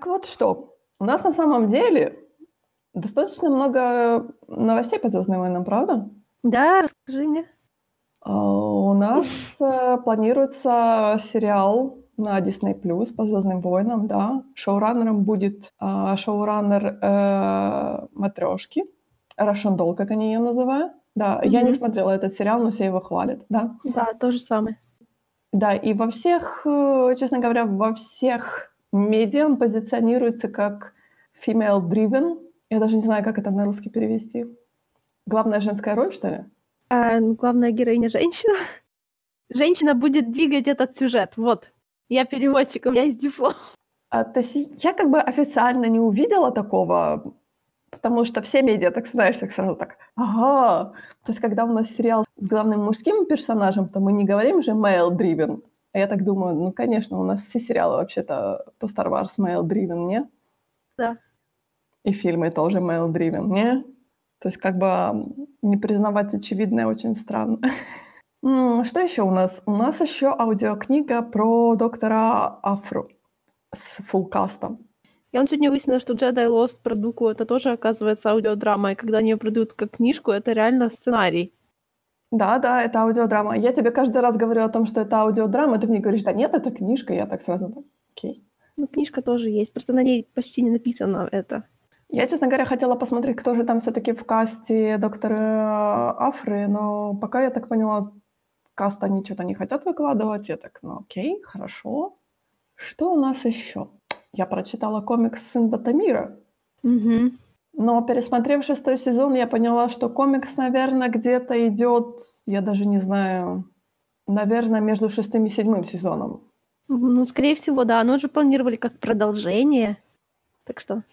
Так вот что, у нас на самом деле достаточно много новостей по «Звездным войнам», правда? Да, расскажи мне. А, у нас э, планируется сериал на Disney Plus по «Звездным войнам», да. Шоураннером будет а, шоураннер э, Russian Doll, как они её называют. Да, я не смотрела этот сериал, но все его хвалят, да. Да, то же самое. Да, и во всех, э, честно говоря, во всех медиа он позиционируется как female driven. Я даже не знаю, как это на русский перевести. Главная женская роль, что ли? А, ну, главная героиня женщина. Женщина будет двигать этот сюжет. Вот. Я переводчик, у меня есть диплом. А, то есть я как бы официально не увидела такого, потому что все медиа, так знаешь, так сразу так, ага. То есть когда у нас сериал с главным мужским персонажем, то мы не говорим же male driven. А я так думаю, ну, конечно, у нас все сериалы вообще-то по Star Wars male driven, не? Да. И фильмы тоже male driven, не? То есть как бы не признавать очевидное очень странно. Что еще у нас? У нас еще аудиокнига про доктора Афру с фулкастом. Я сегодня выяснила, что Jedi Lost про Дуку это тоже, оказывается, аудиодрама, и когда они её продают как книжку, это реально сценарий. Да, да, это аудиодрама. Я тебе каждый раз говорю о том, что это аудиодрама, ты мне говоришь, да нет, это книжка. Я так сразу, окей. Ну, книжка тоже есть, просто на ней почти не написано это. Я, честно говоря, хотела посмотреть, кто же там все-таки в касте доктора Афры, но пока я так поняла, каст они что-то не хотят выкладывать. Я так, ну окей, хорошо. Что у нас еще? Я прочитала комикс «Сын Датамира», Мгм. Но пересмотрев шестой сезон, я поняла, что комикс, наверное, где-то идет, я даже не знаю, наверное, между шестым и седьмым сезоном. Ну, скорее всего, да. Но же планировали как продолжение. Так что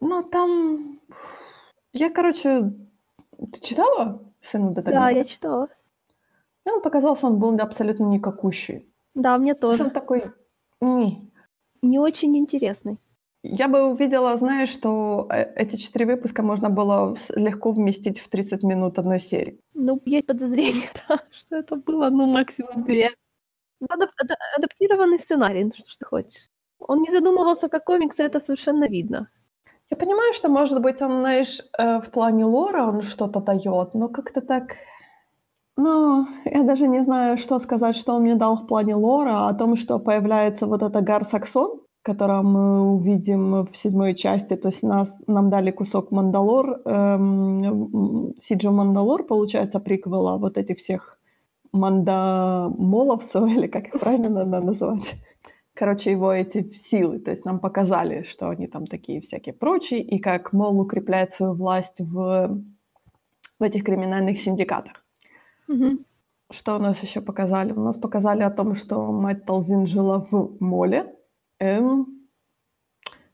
Ну, там... Я, короче... Ты читала «Сына Датамира»? Да, я читала. Мне он показался, он был абсолютно никакущий. Да, мне тоже. он такой... Не. Не очень интересный. Я бы увидела, знаешь, что э, эти четыре выпуска можно было легко вместить в 30 минут одной серии. Ну, есть подозрение, да, что это было, ну, максимум две. Адап- ада- адаптированный сценарий, ну что ж ты хочешь. Он не задумывался как комикс, это совершенно видно. Я понимаю, что, может быть, он, знаешь, э, в плане лора он что-то дает, но как-то так... Ну, я даже не знаю, что сказать, что он мне дал в плане лора, о том, что появляется вот эта Гар Саксон, которую мы увидим в седьмой части. То есть нас, нам дали кусок Мандалор, эм, м, Сиджа Мандалор, получается, приквела вот этих всех мандамоловцев, или как их правильно надо называть. Короче, его эти силы, то есть нам показали, что они там такие всякие прочие, и как Мол укрепляет свою власть в, в этих криминальных синдикатах. Мгм. Что у нас еще показали? У нас показали о том, что мать Талзин жила в моле. Эм,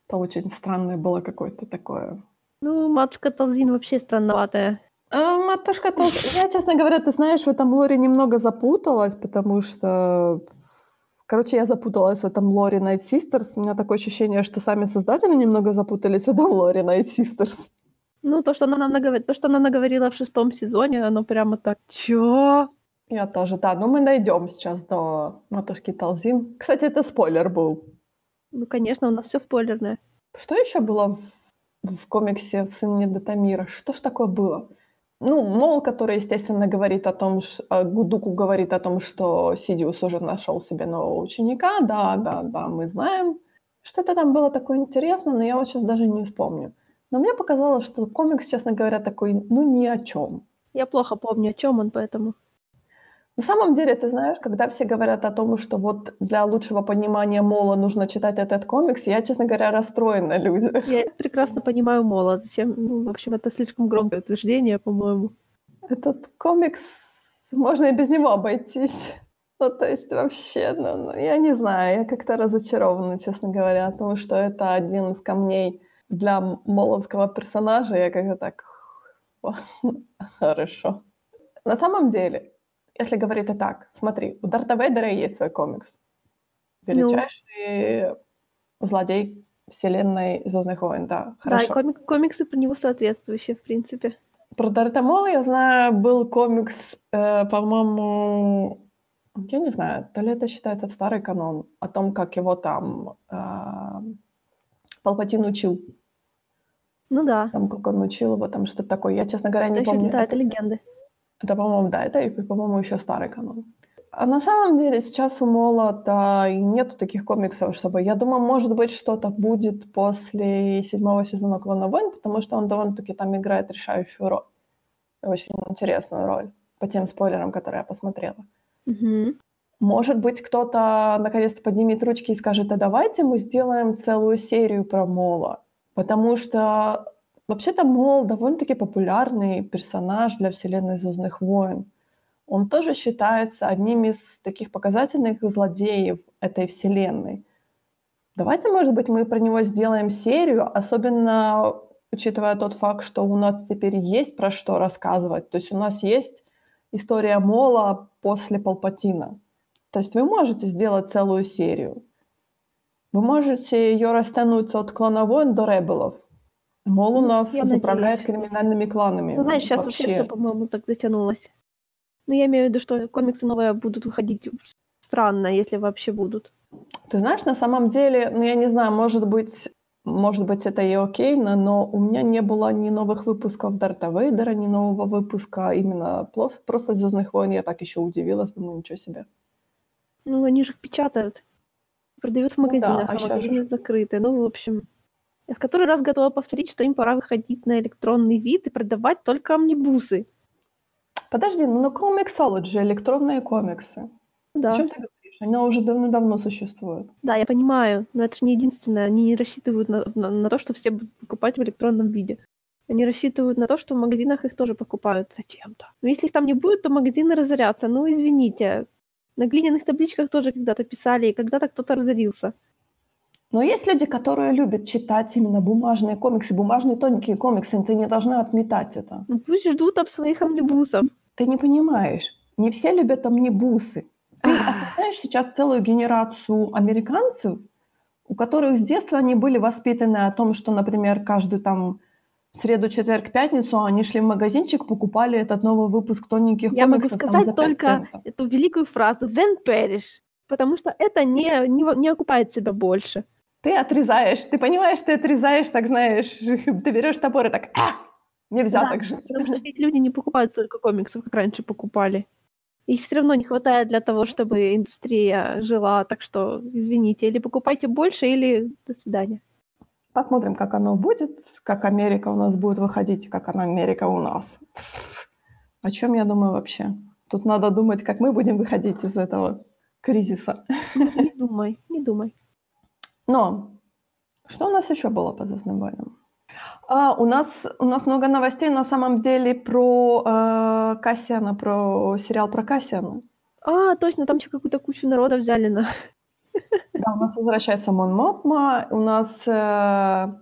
это очень странное было какое-то такое. Ну, матушка Талзин вообще странноватая. А, матушка Талзин... Я, честно говоря, ты знаешь, в этом лоре немного запуталась, потому что... Короче, я запуталась в этом лоре Night Sisters. У меня такое ощущение, что сами создатели немного запутались в этом лоре Night Sisters. Ну, то, что она нам наговор- то, что она наговорила в шестом сезоне, оно прямо так, чё? Я тоже, да. Но мы дойдем сейчас до матушки Талзин. Кстати, это спойлер был. Ну, конечно, у нас все спойлерное. Что еще было в, в комиксе «Сын Недотамира»? Что ж такое было? Ну, Мол, который, естественно, говорит о том, ш- а, Гудуку говорит о том, что Сидиус уже нашел себе нового ученика. Да, да, да, мы знаем. Что-то там было такое интересное, но я вот сейчас даже не вспомню. Но мне показалось, что комикс, честно говоря, такой, ну, ни о чем. Я плохо помню, о чем он, поэтому. На самом деле, ты знаешь, когда все говорят о том, что вот для лучшего понимания Мола нужно читать этот комикс, я, честно говоря, расстроена люди. Я прекрасно понимаю Мола. Зачем? Ну, в общем, это слишком громкое утверждение, по-моему. Этот комикс, можно и без него обойтись. Ну, то есть вообще, ну, ну, я не знаю, я как-то разочарована, честно говоря, потому что это один из камней для моловского персонажа. Я как-то так, хорошо. На самом деле, если говорить и так, смотри, у Дарта Вейдера есть свой комикс. Величайший злодей вселенной Звездных войн, да, хорошо. Да, и комик- комиксы про него соответствующие, в принципе. Про Дарта Мола я знаю, был комикс, э, по-моему, я не знаю, то ли это считается в старый канон, о том, как его там, э, Палпатин учил. Ну да. Там, как он учил его, там что-то такое. Я, честно говоря, не это помню. Еще, да, это, это легенды. Это, по-моему, да, это, по-моему, еще старый канон. А на самом деле сейчас у Молота и нету таких комиксов, чтобы... Я думаю, может быть, что-то будет после седьмого сезона «Клона войн», потому что он довольно-таки там играет решающую роль. Очень интересную роль по тем спойлерам, которые я посмотрела. Угу. Может быть, кто-то наконец-то поднимет ручки и скажет, а давайте мы сделаем целую серию про Мола. Потому что вообще-то Мол довольно-таки популярный персонаж для вселенной «Звездных войн». Он тоже считается одним из таких показательных злодеев этой вселенной. Давайте, может быть, мы про него сделаем серию, особенно учитывая тот факт, что у нас теперь есть про что рассказывать. То есть у нас есть история Мола после Палпатина. То есть вы можете сделать целую серию. Вы можете ее растянуть от клана войн до ребелов. Мол, у нас Я заправляет надеюсь. криминальными кланами. Ну, знаешь, сейчас вообще, все, по-моему, так затянулось. Ну, я имею в виду, что комиксы новые будут выходить странно, если вообще будут. Ты знаешь, на самом деле, ну, я не знаю, может быть, может быть, это и окей, но, но у меня не было ни новых выпусков Дарта Вейдера, ни нового выпуска именно просто «Звездных войн». Я так еще удивилась, думаю, ничего себе. Ну, они же их печатают. Продают в Ну да, магазинах, а а магазины же- закрыты. Ну, в общем, я в который раз готова повторить, что им пора выходить на электронный вид и продавать только амнибусы. Подожди, ну на Comixology электронные комиксы. Ну О Да, чем ты говоришь? Они уже давно-давно существуют. да, я понимаю, но это же не единственное. Они не рассчитывают на, на- на то, что все будут покупать в электронном виде. Они рассчитывают на то, что в магазинах их тоже покупают зачем-то. Но если их там не будет, то магазины разорятся. Ну, извините. На глиняных табличках тоже когда-то писали, и когда-то кто-то разорился. Но есть люди, которые любят читать именно бумажные комиксы, бумажные тоненькие комиксы, и ты не должна отметать это. Ну, пусть ждут об своих амнибусов. Ты не понимаешь, не все любят амнибусы. Ты отметаешь сейчас целую генерацию американцев, у которых с детства они были воспитаны о том, что, например, каждую там среду, четверг, пятницу они шли в магазинчик, покупали этот новый выпуск тоненьких Я могу комиксов там сказать за 5 только центов. эту великую фразу «then perish», потому что это не, не, не окупает себя больше. Ты отрезаешь, ты понимаешь, ты отрезаешь, так знаешь, ты берешь топор и так, а, нельзя Да, так жить. Потому что эти люди не покупают столько комиксов, как раньше покупали. Их все равно не хватает для того, чтобы индустрия жила, так что извините, или покупайте больше, или до свидания. Посмотрим, как оно будет, как Америка у нас будет выходить, как она Америка у нас. О чем я думаю вообще? Тут надо думать, как мы будем выходить из этого кризиса. Не думай, не думай. Но что у нас еще было по «Звездным войнам»? А, у, нас, у нас много новостей на самом деле про э, Кассиана, про сериал про Кассиана. А, точно, там еще какую-то кучу народа взяли на... Да, у нас возвращается Мон Мотма, у нас э,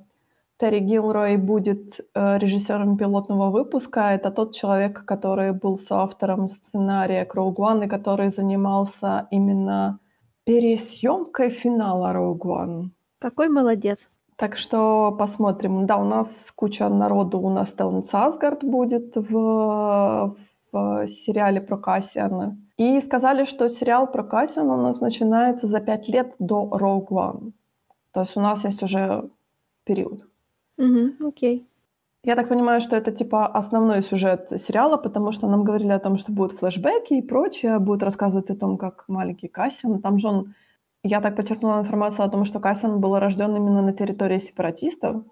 Терри Гилрой будет э, режиссером пилотного выпуска. Это тот человек, который был соавтором сценария One и который занимался именно пересъемкой финала Rogue One. Какой молодец. Так что посмотрим. Да, у нас куча народу. У нас Стеллан Сасгард будет в, в сериале про Кассиана. И сказали, что сериал про Кассиана у нас начинается за пять лет до Rogue One. То есть у нас есть уже период. Угу, окей. Я так понимаю, что это типа основной сюжет сериала, потому что нам говорили о том, что будут флешбеки и прочее, будут рассказывать о том, как маленький Кассиан. Там же он, я так подчеркнула информацию о том, что Кассиан был рожден именно на территории сепаратистов.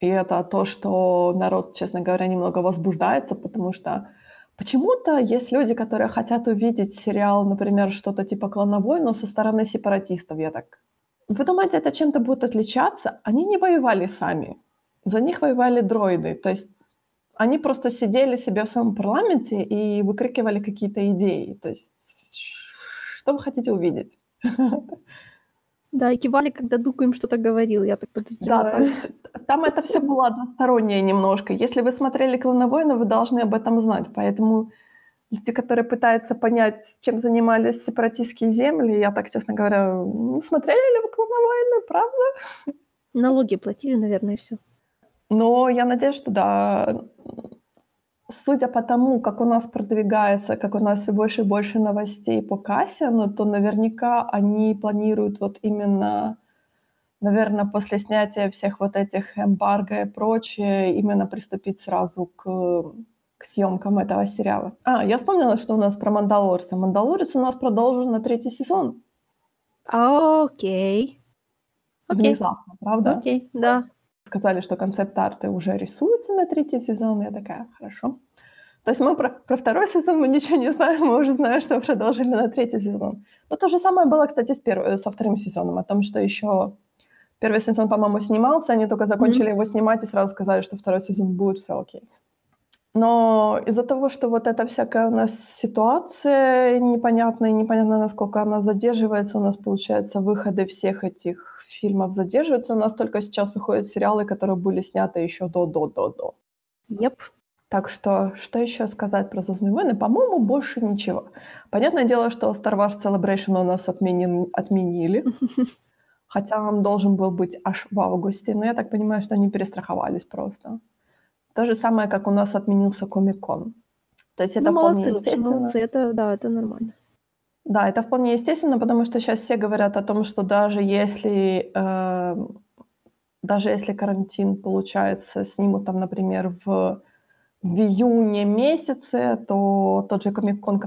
И это то, что народ, честно говоря, немного возбуждается, потому что почему-то есть люди, которые хотят увидеть сериал, например, что-то типа «Клановой», но со стороны сепаратистов. Я так... Вы думаете, это чем-то будет отличаться? Они не воевали сами. За них воевали дроиды. То есть они просто сидели себе в своем парламенте и выкрикивали какие-то идеи. То есть что вы хотите увидеть? Да, и кивали, когда Дуку им что-то говорил, я так Да, подозреваю. то есть там это все было одностороннее немножко. Если вы смотрели «Клоновойны», вы должны об этом знать. Поэтому люди, которые пытаются понять, чем занимались сепаратистские земли, я так, честно говоря, не смотрели ли вы «Клоновойны», правда? Налоги платили, наверное, и все. Но я надеюсь, что да. Судя по тому, как у нас продвигается, как у нас все больше и больше новостей по Кассиану, то наверняка они планируют вот именно наверное, после снятия всех вот этих эмбарго и прочее, именно приступить сразу к, к съемкам этого сериала. А, я вспомнила, что у нас про Мандалорца. Мандалорец у нас продолжен на третий сезон. Окей. Окей. Внезапно, правда? Окей, да. Сказали, что концепт-арты уже рисуются на третий сезон. Я такая, хорошо. То есть мы про, про второй сезон мы ничего не знаем, мы уже знаем, что продолжили на третий сезон. Но то же самое было, кстати, с перв... со вторым сезоном, о том, что еще первый сезон, по-моему, снимался, они только закончили mm-hmm. его снимать и сразу сказали, что второй сезон будет, все окей. Но из-за того, что вот эта всякая у нас ситуация непонятная, непонятно, насколько она задерживается, у нас, получается, выходы всех этих фильмов задерживаются. У нас только сейчас выходят сериалы, которые были сняты еще до-до-до-до. Yep. Так что, что еще сказать про «Звездные войны»? По-моему, больше ничего. Понятное дело, что Star Wars Celebration у нас отменен, отменили, хотя он должен был быть аж в августе, но я так понимаю, что они перестраховались просто. То же самое, как у нас отменился Комик-кон. То есть это ну, молодцы, естественно. Молодцы, это, да, это нормально. Да, это вполне естественно, потому что сейчас все говорят о том, что даже если э, даже если карантин, получается, снимут там, например, в в июне месяце, то тот же Комик-кон,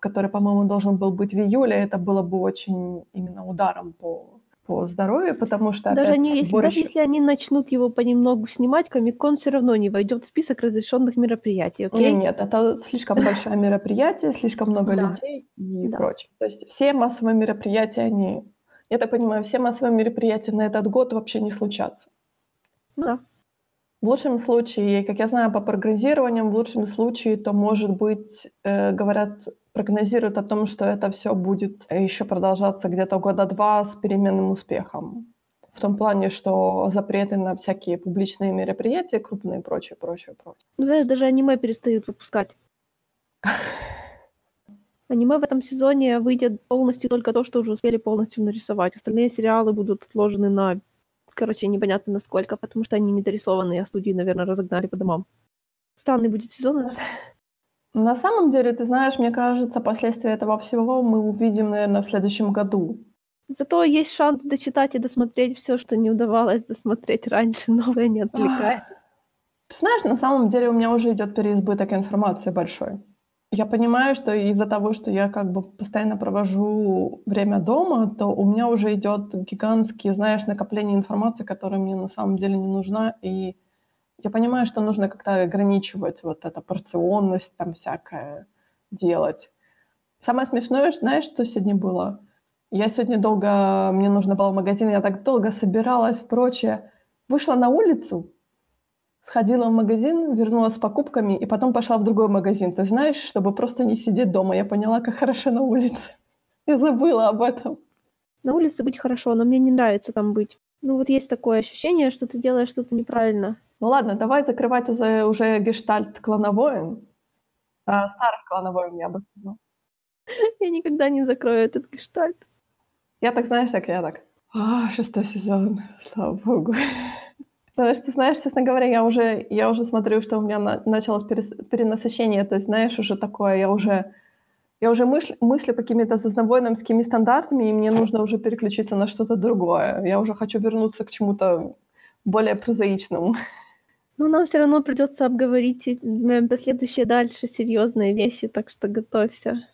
который, по-моему, должен был быть в июле, это было бы очень именно ударом по, по здоровью, потому что... Даже, не, если, сборище... даже если они начнут его понемногу снимать, Комик-кон все равно не войдет в список разрешенных мероприятий, окей? Okay? Нет, это слишком большое мероприятие, слишком много людей и прочее. То есть все массовые мероприятия, они... Я так понимаю, все массовые мероприятия на этот год вообще не случатся. Да. В лучшем случае, как я знаю по прогнозированиям, в лучшем случае, то, может быть, э, говорят, прогнозируют о том, что это все будет еще продолжаться где-то года два с переменным успехом. В том плане, что запреты на всякие публичные мероприятия, крупные и прочее, прочее, прочее. Ну, знаешь, даже аниме перестают выпускать. Аниме в этом сезоне выйдет полностью только то, что уже успели полностью нарисовать. Остальные сериалы будут отложены на короче, непонятно насколько, потому что они не дорисованы, а студии, наверное, разогнали по домам. Странный будет сезон. На самом деле, ты знаешь, мне кажется, последствия этого всего мы увидим, наверное, в следующем году. Зато есть шанс дочитать и досмотреть все, что не удавалось досмотреть раньше, новое не отвлекает. Ты знаешь, на самом деле у меня уже идет переизбыток информации большой. Я понимаю, что из-за того, что я как бы постоянно провожу время дома, то у меня уже идет гигантские, знаешь, накопление информации, которая мне на самом деле не нужна. И я понимаю, что нужно как-то ограничивать вот эту порционность там всякое делать. Самое смешное, знаешь, что сегодня было? Я сегодня долго, мне нужно было в магазин, я так долго собиралась, прочее. Вышла на улицу, сходила в магазин, вернулась с покупками и потом пошла в другой магазин. Ты знаешь, чтобы просто не сидеть дома. Я поняла, как хорошо на улице. Я забыла об этом. На улице быть хорошо, но мне не нравится там быть. Ну вот есть такое ощущение, что ты делаешь что-то неправильно. Ну ладно, давай закрывать уже, уже гештальт клановоин. А, старых клановоин, я бы сказала. Я никогда не закрою этот гештальт. Я так, знаешь, так я так. А, шестой сезон, слава богу. Потому что, знаешь, честно говоря, я уже, я уже смотрю, что у меня на, началось перес, перенасыщение, то есть, знаешь, уже такое, я уже, я уже мысль, мыслю какими-то зазнавойномскими стандартами, и мне нужно уже переключиться на что-то другое. Я уже хочу вернуться к чему-то более прозаичному. Ну, нам все равно придется обговорить последующие дальше серьезные вещи, так что готовься.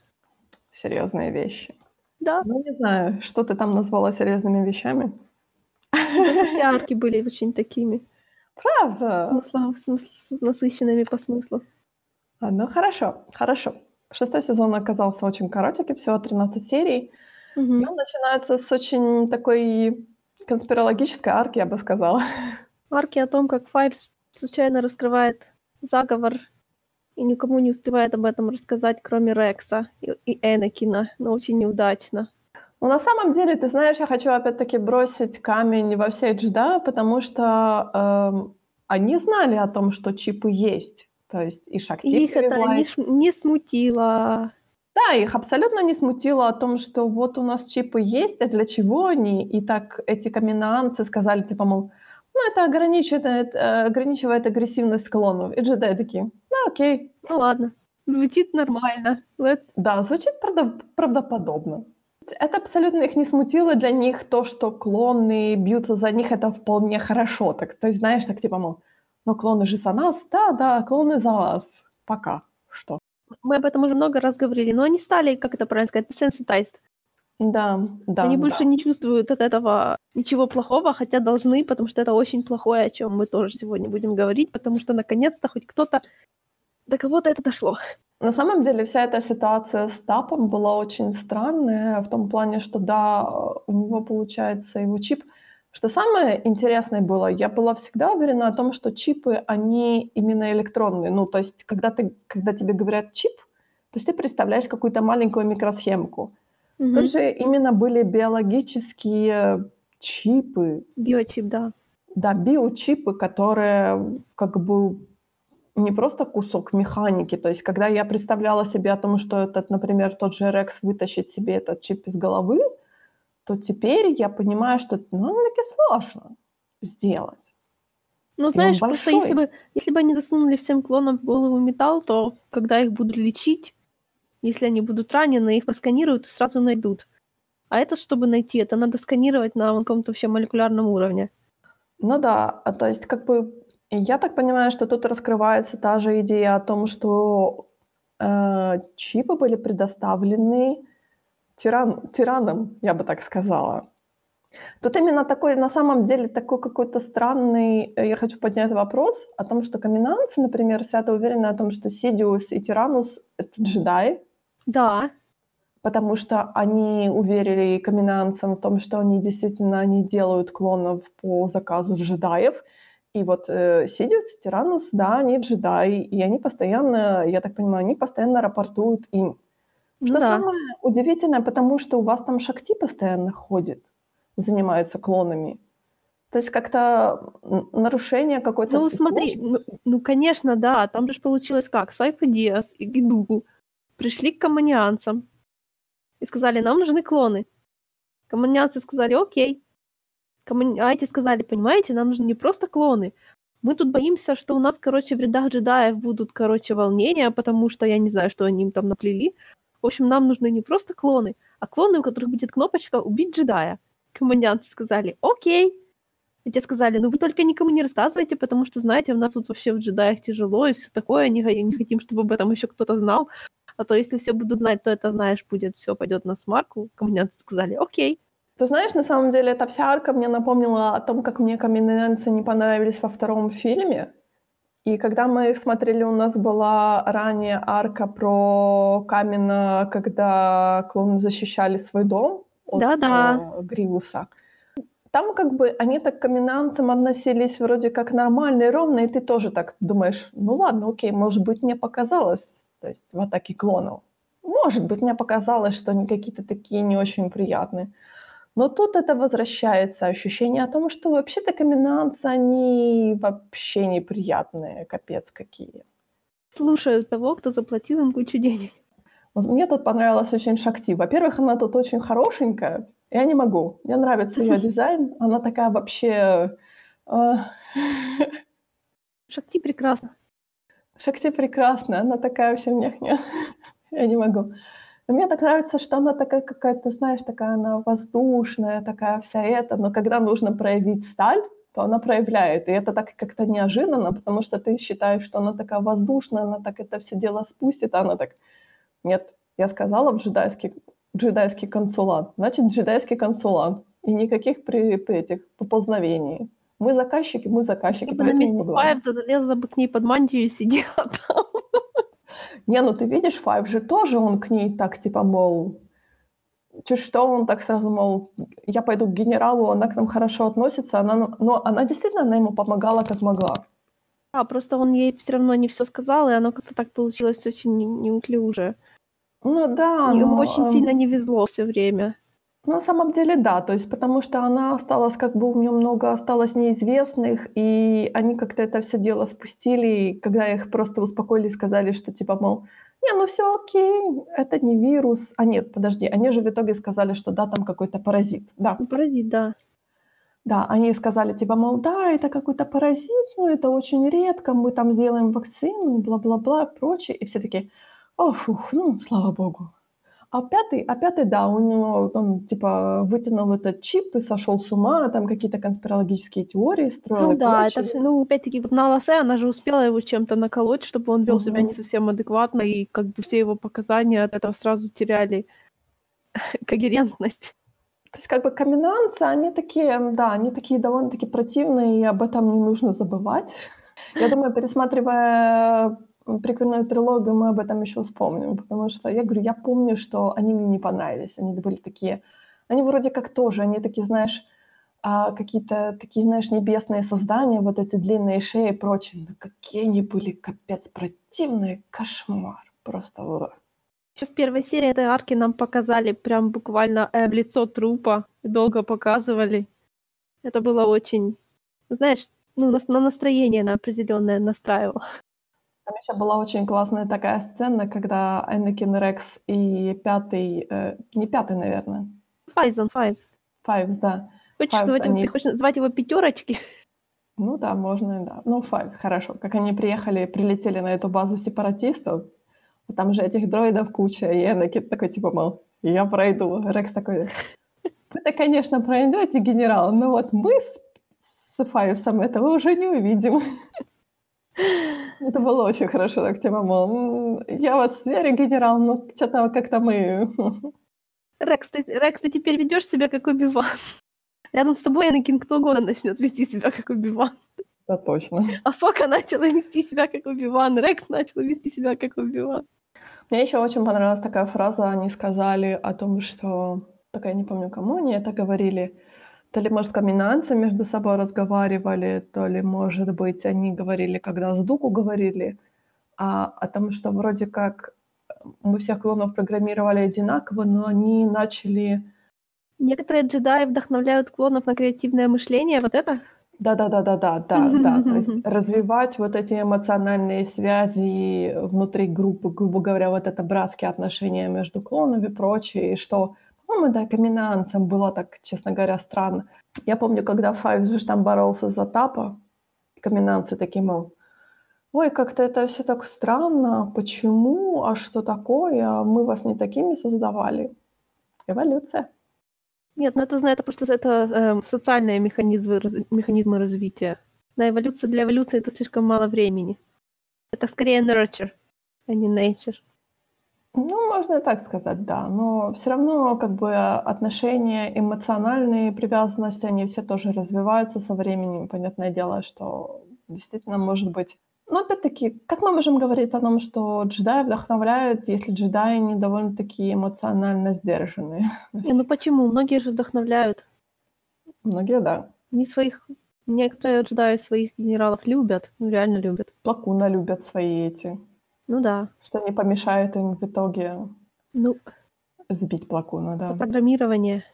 Серьезные вещи. Да. Ну, не знаю, что ты там назвала серьезными вещами. Все арки были очень такими. Правда? Смысла, смысл, насыщенными по смыслу. А, ну, хорошо, хорошо. Шестой сезон оказался очень коротенький, всего 13 серий. Угу. И он начинается с очень такой конспирологической арки, я бы сказала. Арки о том, как Файвс случайно раскрывает заговор и никому не успевает об этом рассказать, кроме Рекса и, и Энакина, но очень неудачно. Ну, на самом деле, ты знаешь, я хочу опять-таки бросить камень во все джда, потому что э, они знали о том, что чипы есть. То есть и Шакти Их это не, не смутило. Да, их абсолютно не смутило о том, что вот у нас чипы есть, а для чего они? И так эти каминанцы сказали, типа, мол, ну, это ограничивает, это ограничивает агрессивность клонов. И джедаи такие, ну, окей. Ну, ладно. Звучит нормально. Let's... Да, звучит правда, правдоподобно это абсолютно их не смутило, для них то, что клоны бьются за них, это вполне хорошо. Так, то есть, знаешь, так типа, мол, ну клоны же за нас, да, да, клоны за вас, пока, что. Мы об этом уже много раз говорили, но они стали, как это правильно сказать, desensitized. Да, да. Они да. больше не чувствуют от этого ничего плохого, хотя должны, потому что это очень плохое, о чем мы тоже сегодня будем говорить, потому что наконец-то хоть кто-то до кого-то это дошло. На самом деле вся эта ситуация с Тапом была очень странная в том плане, что да, у него получается его чип. Что самое интересное было, я была всегда уверена о том, что чипы, они именно электронные. Ну, то есть, когда, ты, когда тебе говорят чип, то есть ты представляешь какую-то маленькую микросхемку. Мгм. Тут же именно были биологические чипы, Биочип, да. да, биочипы, которые как бы не просто кусок механики. То есть, когда я представляла себе о том, что этот, например, тот же Рекс вытащит себе этот чип из головы, то теперь я понимаю, что это довольно-таки сложно сделать. Ну, знаешь, просто если бы, если бы они засунули всем клонам в голову металл, то когда их будут лечить, если они будут ранены, их просканируют и сразу найдут. А это, чтобы найти, это надо сканировать на каком-то вообще молекулярном уровне. Ну да, а то есть как бы я так понимаю, что тут раскрывается та же идея о том, что э, чипы были предоставлены тиран, тиранам, я бы так сказала. Тут именно такой, на самом деле, такой какой-то странный, э, я хочу поднять вопрос о том, что каминанцы, например, свято уверены о том, что Сидиус и Тиранус — это джедаи, Да, потому что они уверили каминанцам в том, что они действительно они делают клонов по заказу джедаев. И вот э, Сидиус Тиранус, да, они джедаи, и они постоянно, я так понимаю, они постоянно рапортуют им. ну Что да. самое удивительное, потому что у вас там Шакти постоянно ходит, занимается клонами. То есть как-то нарушение какой-то Ну, смотри, цепочки. ну, ну, конечно, да, там же получилось как? Сайфа Диас и Гидугу пришли к коммунианцам и сказали, нам нужны клоны. Коммунианцы сказали, окей. Коммуни- А эти сказали, понимаете, нам нужны не просто клоны. Мы тут боимся, что у нас, короче, в рядах джедаев будут, короче, волнения, потому что я не знаю, что они им там наплели. В общем, нам нужны не просто клоны, а клоны, у которых будет кнопочка «Убить джедая». Коммунианцы сказали, окей. И те сказали, ну вы только никому не рассказывайте, потому что, знаете, у нас тут вообще в джедаях тяжело и все такое, не, не хотим, чтобы об этом еще кто-то знал. А то если все будут знать, то это, знаешь, будет все пойдет на смарку. Коммунианцы сказали, окей. Ты знаешь, на самом деле эта вся арка мне напомнила о том, как мне каминанцы не понравились во втором фильме. И когда мы их смотрели, у нас была ранее арка про Камина, когда клоны защищали свой дом от Да-да. э. Там как бы они так к относились вроде как нормально и ровно, и ты тоже так думаешь, ну ладно, окей, может быть, мне показалось, то есть в атаке клонов. Может быть, мне показалось, что они какие-то такие не очень приятные. Но тут это возвращается ощущение о том, что вообще-то каминанцы, они вообще неприятные, капец какие. Слушают того, кто заплатил им кучу денег. Вот мне тут понравилась очень Шакти. Во-первых, она тут очень хорошенькая. Я не могу. Мне нравится ее дизайн. Она такая вообще... э, Шакти прекрасно. Шакти прекрасная. Она такая вообще няхня. Я не могу. Но мне так нравится, что она такая какая-то, знаешь, такая она воздушная, такая вся эта. Но когда нужно проявить сталь, то она проявляет. И это так как-то неожиданно, потому что ты считаешь, что она такая воздушная, она так это все дело спустит, а она так... Нет, я сказала в джедайский, джедайский консулат. Значит, джедайский консулат. И никаких при, при этих поползновений. Мы заказчики, мы заказчики, Я бы на поэтому месте мы главные. Файв залезла бы к ней под мантию и сидела там. Не, ну ты видишь, Файв же тоже он к ней так, типа, мол, чуть что, он так сразу, мол, я пойду к генералу, она к нам хорошо относится, она, ну- но она действительно, она ему помогала, как могла. А, просто он ей все равно не все сказал, и оно как-то так получилось очень не- неуклюже. Ну да, Ему но, очень эм, сильно не везло все время. На самом деле, да, то есть потому что она осталась, как бы у нее много осталось неизвестных, и они как-то это все дело спустили, и когда их просто успокоили и сказали, что типа, мол, не, ну все окей, это не вирус. А нет, подожди, они же в итоге сказали, что да, там какой-то паразит. Да, Ну, Паразит, да. да, они сказали, типа, мол, да, это какой-то паразит, ну это очень редко, мы там сделаем вакцину, бла-бла-бла, прочее. И все таки о, фух, ну, слава богу. А пятый, а пятый, да, у него он типа вытянул этот чип и сошел с ума, там какие-то конспирологические теории строил Ну да, это прочее. все, ну, опять-таки, вот на Лоссе она же успела его чем-то наколоть, чтобы он вел себя не совсем адекватно, и как бы все его показания от этого сразу теряли когерентность. То есть как бы каменанцы, они такие, да, они такие довольно-таки противные, и об этом не нужно забывать. Я думаю, пересматривая прикольную трилогию, мы об этом еще вспомним, потому что я говорю, я помню, что они мне не понравились, они были такие, они вроде как тоже, они такие, знаешь, а, какие-то такие, знаешь, небесные создания, вот эти длинные шеи и прочее, но какие они были, капец, противные, кошмар, просто. Еще в первой серии этой арки нам показали прям буквально э, лицо трупа, долго показывали. Это было очень, знаешь, ну, нас- на настроение на определенное настраивало. Там еще была очень классная такая сцена, когда Энакин Рекс и пятый, э, не пятый, наверное, Fives on fives. Файвс, да. Хочешь, Fives, его, они- хочешь называть его пятерочки? Ну да, можно да. Ну, Файв, хорошо. Как они приехали, прилетели на эту базу сепаратистов, там же этих дроидов куча, и Энакин такой, типа, мол, я пройду. Рекс такой, вы-то, конечно, пройдете, генерал, но вот мы с, с Файвсом этого уже не увидим. Это было очень хорошо, так типа, мол, «М, я вас верю, генерал, но что-то как-то мы... Рекс, ты, Рекс, ты теперь ведешь себя как Убиван. Рядом с тобой Энакин кто угодно начнет вести себя как Убиван. Да, точно. Асока начала вести себя как Убиван, Рекс начал вести себя как Убиван. Мне еще очень понравилась такая фраза, они сказали о том, что, только я не помню, кому они это говорили, то ли, может, каминанцы между собой разговаривали, то ли, может быть, они говорили, когда с Дуку говорили, а, о том, что вроде как мы всех клонов программировали одинаково, но они начали... Некоторые джедаи вдохновляют клонов на креативное мышление, вот это? Да-да-да-да-да, да, да, то есть развивать вот эти эмоциональные связи внутри группы, грубо говоря, вот это братские отношения между клонами и прочее, и что, по-моему, да, каминанцам было так, честно говоря, странно. Я помню, когда Файв же там боролся за Тапа, каминанцы такие, мол, ой, как-то это все так странно, почему, а что такое, мы вас не такими создавали. Эволюция. Нет, ну это, это просто это эм, социальные механизмы, раз- механизмы развития. На эволюцию для эволюции это слишком мало времени. Это скорее nurture, а не nature. Ну, можно и так сказать, да. Но все равно как бы отношения, эмоциональные привязанности, они все тоже развиваются со временем. Понятное дело, что действительно может быть... Но опять-таки, как мы можем говорить о том, что джедаи вдохновляют, если джедаи не довольно-таки эмоционально сдержанные? Не, ну почему? Многие же вдохновляют. Многие, да. Не своих... Некоторые джедаи своих генералов любят, ну реально любят. Плакуна любят свои эти, Ну да. что не помешает им в итоге Ну, сбить Плакуна, да. программирование.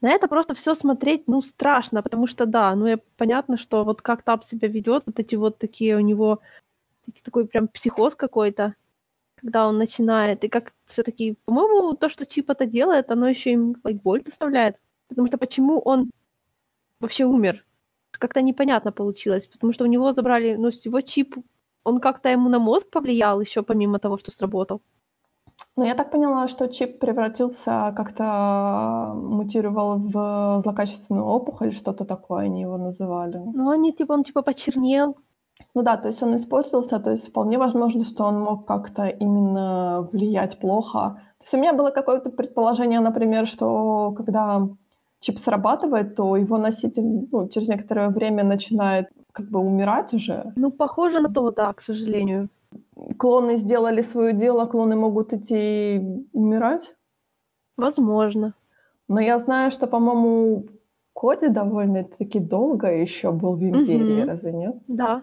На это просто все смотреть, ну, страшно, потому что, да, ну, я, понятно, что вот как Тап себя ведет, вот эти вот такие у него, такой прям психоз какой-то, когда он начинает, и как все таки по-моему, то, что Чип это делает, оно еще им like, боль доставляет, потому что почему он вообще умер? Как-то непонятно получилось, потому что у него забрали, ну, с его чип, он как-то ему на мозг повлиял еще помимо того, что сработал. Ну, я так поняла, что чип превратился, как-то мутировал в злокачественную опухоль, что-то такое они его называли. Ну, они, типа, он, типа, почернел, Ну да, то есть он испортился, то есть вполне возможно, что он мог как-то именно влиять плохо. То есть у меня было какое-то предположение, например, что когда чип срабатывает, то его носитель ну, через некоторое время начинает как бы умирать уже. Ну, похоже на то, да, к сожалению. Клоны сделали свое дело, клоны могут идти и умирать. Возможно. Но я знаю, что, по-моему, Коди довольно-таки долго еще был в Империи, Мгм. разве нет? Да.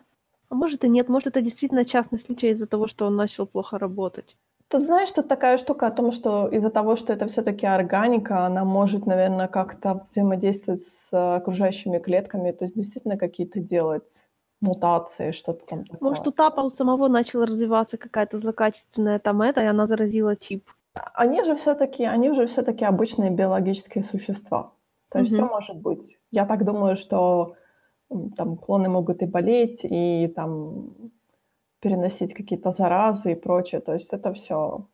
А может и нет, может это действительно частный случай из-за того, что он начал плохо работать. Тут знаешь, тут такая штука о том, что из-за того, что это все-таки органика, она может, наверное, как-то взаимодействовать с э, окружающими клетками, то есть действительно какие-то делать мутации, что-то там такое. Может, у Тапа у самого начала развиваться какая-то злокачественная там это, и она заразила чип. Они же все-таки, они же все-таки обычные биологические существа. То есть все Мгм. может быть. Я так думаю, что там клоны могут и болеть, и там переносить какие-то заразы и прочее. То есть это все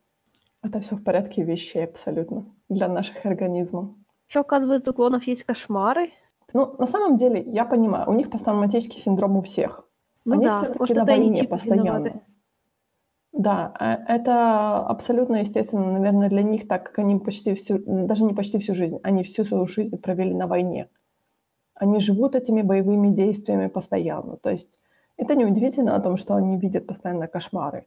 Это все в порядке вещей абсолютно для наших организмов. Еще, оказывается, у клонов есть кошмары. Ну, на самом деле, я понимаю, у них посттравматический синдром у всех. Ну Они да, все-таки на войне постоянно. виноваты. Да, э, это абсолютно естественно, наверное, для них, так как они почти всю, даже не почти всю жизнь, они всю свою жизнь провели на войне. Они живут этими боевыми действиями постоянно. То есть это неудивительно о том, что они видят постоянно кошмары.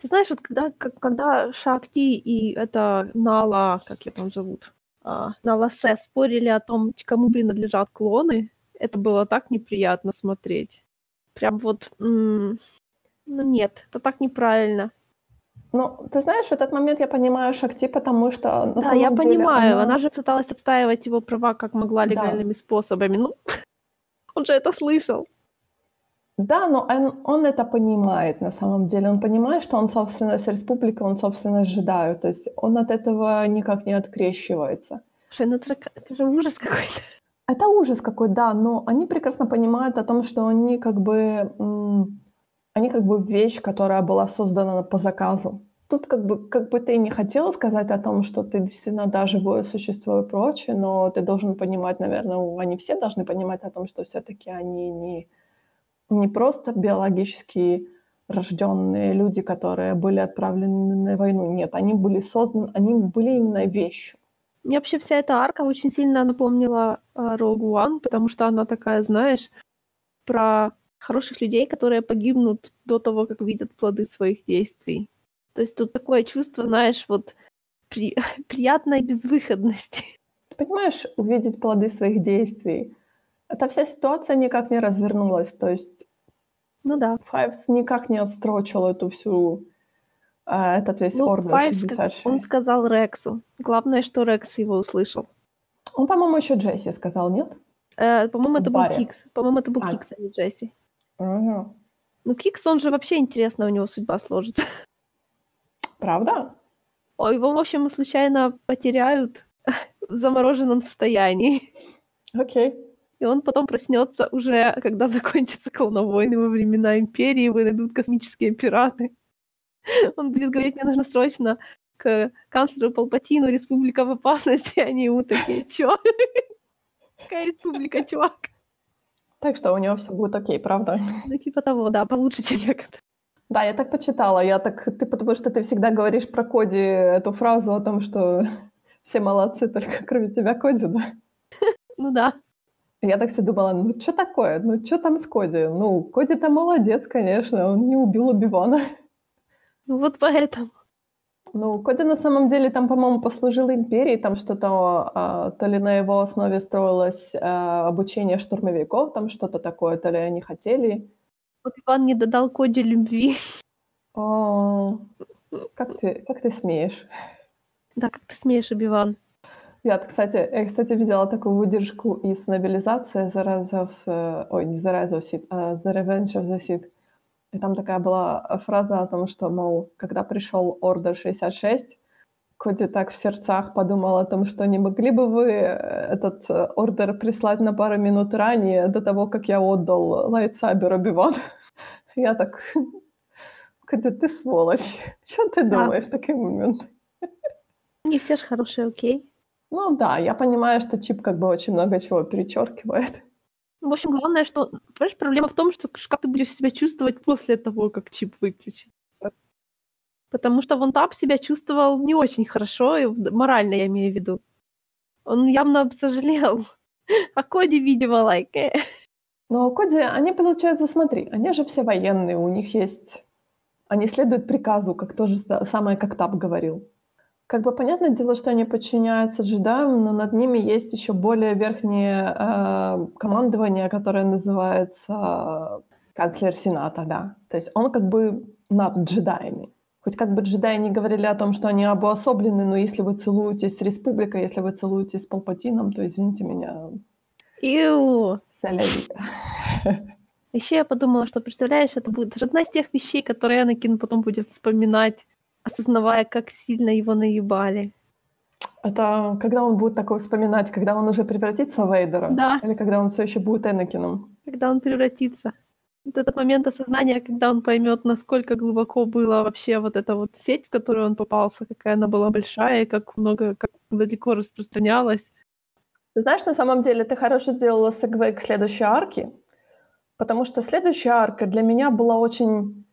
Ты знаешь, вот когда, как- когда Шакти и это Нала, как ее там зовут, а, Нала Се спорили о том, кому принадлежат клоны, это было так неприятно смотреть. Прям вот, м, ну нет, это так неправильно. Ну, ты знаешь, в этот момент я понимаю Шакти, потому что на да, самом я деле понимаю, она- она... же пыталась отстаивать его права как могла Да. легальными способами. Ну, он же это слышал. Да, но он, он это понимает на самом деле. Он понимает, что он собственность республики, он собственность джедаю. То есть он от этого никак не открещивается. Слушай, ну это же, это же ужас какой-то. Это ужас какой, да, но они прекрасно понимают о том, что они как бы, они как бы вещь, которая была создана по заказу. Тут как бы, как бы ты не хотела сказать о том, что ты действительно, да, живое существо и прочее, но ты должен понимать, наверное, они все должны понимать о том, что все-таки они не, не просто биологически рожденные люди, которые были отправлены на войну. Нет, они были созданы, они были именно вещью. Мне вообще вся эта арка очень сильно напомнила а, Rogue One, потому что она такая, знаешь, про хороших людей, которые погибнут до того, как видят плоды своих действий. То есть тут такое чувство, знаешь, вот при... приятной безвыходности. Понимаешь, увидеть плоды своих действий. Эта вся ситуация никак не развернулась. То есть Ну да. Файвс никак не отстрочил эту всю, э, этот весь Ну, Ордер Файв ска- 66. он сказал Рексу. Главное, что Рекс его услышал. Он, по-моему, еще Джесси сказал, нет? Э, по-моему, это В был. Кикс. По-моему, это был А. Кикс, а не Джесси. Ага. Ну, Кикс, он же вообще интересно, у него судьба сложится. Правда? О, его, в общем, случайно потеряют в замороженном состоянии. Окей. И он потом проснется уже, когда закончатся клоновойны во времена Империи, его найдут космические пираты. Он будет говорить, мне нужно срочно к канцлеру Палпатину, Республика в опасности, они ему такие, чё? Какая республика, чувак? Так что у него все будет окей, правда? Ну, типа того, да, получше, чем некоторые. Да, я так почитала. Я так, ты, потому что ты всегда говоришь про Коди эту фразу о том, что все молодцы, только кроме тебя Коди, да? Ну да. Я так себе думала, ну что такое? Ну что там с Коди? Ну, Коди-то молодец, конечно, он не убил Убивана. Ну вот поэтому. Ну, Коди на самом деле там, по-моему, послужил империи, там что-то, а, то ли на его основе строилось а, обучение штурмовиков, там что-то такое, то ли они хотели. Иван не додал Коде любви. О, как ты, как ты смеешь? Да, как ты смеешь, Обиван? Я, кстати, я, кстати, видела такую выдержку из of... э, Ой, не Sith, а The Revenge of the Sith. И там такая была фраза о том, что, мол, когда пришел Ордер 66, Коди так в сердцах подумал о том, что не могли бы вы э, этот э, ордер прислать на пару минут ранее, до того, как я отдал lightsaber Оби-Ван. Я так... Коди, ты сволочь. Что ты думаешь в такой момент? Не все же хорошие, окей. Ну да, я понимаю, что чип как бы очень много чего перечеркивает. Ну, В общем, главное, что... Понимаешь, проблема в том, что как ты будешь себя чувствовать после того, как чип выключится. Потому что вон Тап себя чувствовал не очень хорошо, и морально я имею в виду. Он явно сожалел. А Коди, видимо, лайк. э. Но Коди, они, получается, смотри, они же все военные, у них есть... Они следуют приказу, как то же са- самое, как Тап говорил. Как бы понятное дело, что они подчиняются джедаям, но над ними есть еще более верхнее э, командование, которое называется э, канцлер Сената, да. То есть он как бы над джедаями. Хоть как бы джедаи не говорили о том, что они обособлены, но если вы целуетесь с республикой, если вы целуетесь с Палпатином, то, извините меня, Иу. соляви. Еще я подумала, что, представляешь, это будет даже одна из тех вещей, которые Анакин потом будет вспоминать, осознавая, как сильно его наебали. Это когда он будет такое вспоминать, когда он уже превратится в Вейдера? Да. Или когда он все еще будет Энакином? Когда он превратится. Вот этот момент осознания, когда он поймет, насколько глубоко была вообще вот эта вот сеть, в которую он попался, какая она была большая, и как много, как далеко распространялась. Ты знаешь, на самом деле ты хорошо сделала сегвей к следующей арке, потому что следующая арка для меня была очень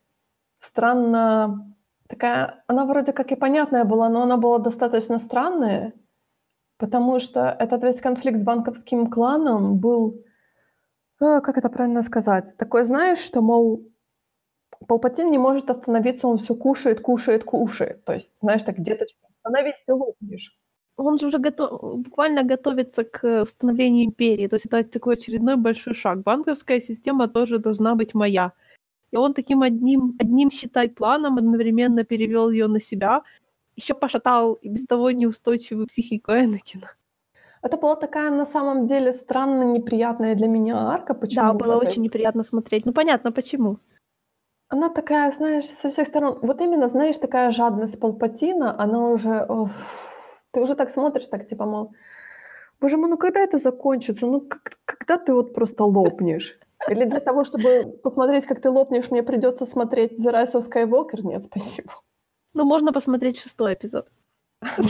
странно такая, она вроде как и понятная была, но она была достаточно странная, потому что этот весь конфликт с банковским кланом был, а, как это правильно сказать, такой, знаешь, что, мол, Палпатин не может остановиться, он все кушает, кушает, кушает. То есть, знаешь, так где-то остановись, ты лопнешь. Он же уже готов, буквально готовится к установлению империи. То есть это такой очередной большой шаг. Банковская система тоже должна быть моя. И он таким одним, одним считай, планом одновременно перевел ее на себя, еще пошатал и без того неустойчивую психику Энакина. Это была такая, на самом деле, странно неприятная для меня арка. Почему? Да, было очень неприятно смотреть. Ну, понятно, почему. Она такая, знаешь, со всех сторон... Вот именно, знаешь, такая жадность Палпатина, она уже... Оф, ты уже так смотришь, так типа, мол, боже мой, ну когда это закончится? Ну как, когда ты вот просто лопнешь? Или для того, чтобы посмотреть, как ты лопнешь, мне придется смотреть The Rise of Skywalker? Нет, спасибо. Ну, можно посмотреть шестой эпизод.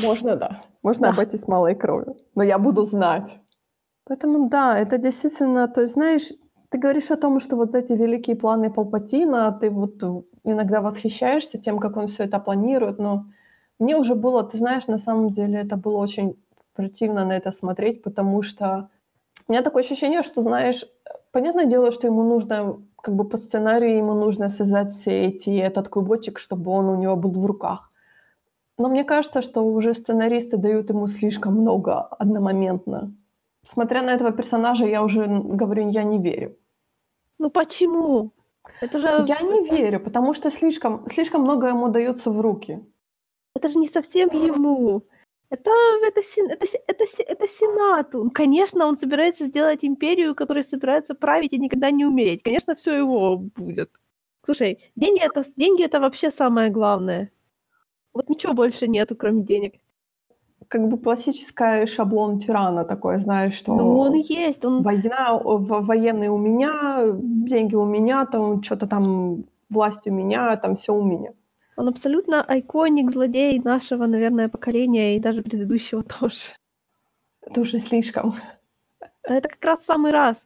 Можно, да. Можно да. обойтись малой кровью. Но я буду знать. Поэтому да, это действительно, то есть, знаешь, ты говоришь о том, что вот эти великие планы Палпатина, ты вот иногда восхищаешься тем, как он все это планирует, но мне уже было, ты знаешь, на самом деле это было очень противно на это смотреть, потому что у меня такое ощущение, что, знаешь, понятное дело, что ему нужно, как бы по сценарию ему нужно связать все эти, этот клубочек, чтобы он у него был в руках. Но мне кажется, что уже сценаристы дают ему слишком много одномоментно. Смотря на этого персонажа, я уже говорю, я не верю. Ну почему? Это же... Я не верю, потому что слишком, слишком много ему дается в руки. Это же не совсем ему. Это, это, это, это, это Сенату. Конечно, он собирается сделать империю, которая собирается править и никогда не умереть. Конечно, все его будет. Слушай, деньги это, деньги это вообще самое главное. Вот ничего больше нету, кроме денег. Как бы классический шаблон тирана такой, знаешь, что... Ну, он есть. Он... Война, военные у меня, деньги у меня, там что-то там, власть у меня, там все у меня. Он абсолютно айконик, злодей нашего, наверное, поколения и даже предыдущего тоже. Это уже слишком. Это как раз в самый раз.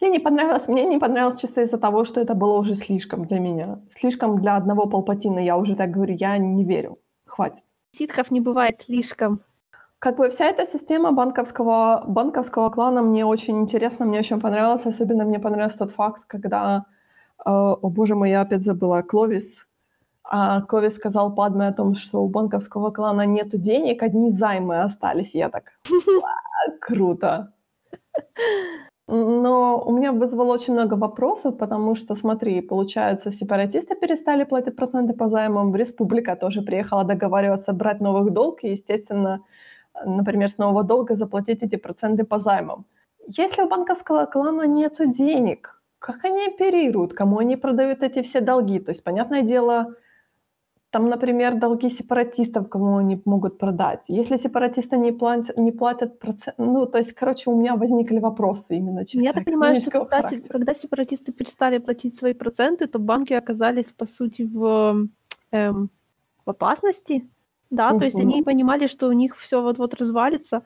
Мне не понравилось, мне не понравилось чисто из-за того, что это было уже слишком для меня. Слишком для одного Палпатина, я уже так говорю, я не верю. Хватит. Ситхов не бывает слишком. Как бы вся эта система банковского, банковского клана мне очень интересна, мне очень понравилась. Особенно мне понравился тот факт, когда, э, о боже мой, я опять забыла, Кловис а Кови сказал Падме о том, что у банковского клана нету денег, одни займы остались. Я так, круто. Но у меня вызвало очень много вопросов, потому что, смотри, получается, сепаратисты перестали платить проценты по займам, республика тоже приехала договариваться брать новых долг, и, естественно, например, с нового долга заплатить эти проценты по займам. Если у банковского клана нет денег, как они оперируют, кому они продают эти все долги? То есть, понятное дело, там, например, долги сепаратистов, кому они могут продать. Если сепаратисты не платят, не платят процент... Ну, то есть, короче, у меня возникли вопросы именно чисто Я так понимаю, что когда, когда сепаратисты перестали платить свои проценты, то банки оказались, по сути, в, эм, в опасности. Да, угу. то есть они понимали, что у них все вот-вот развалится,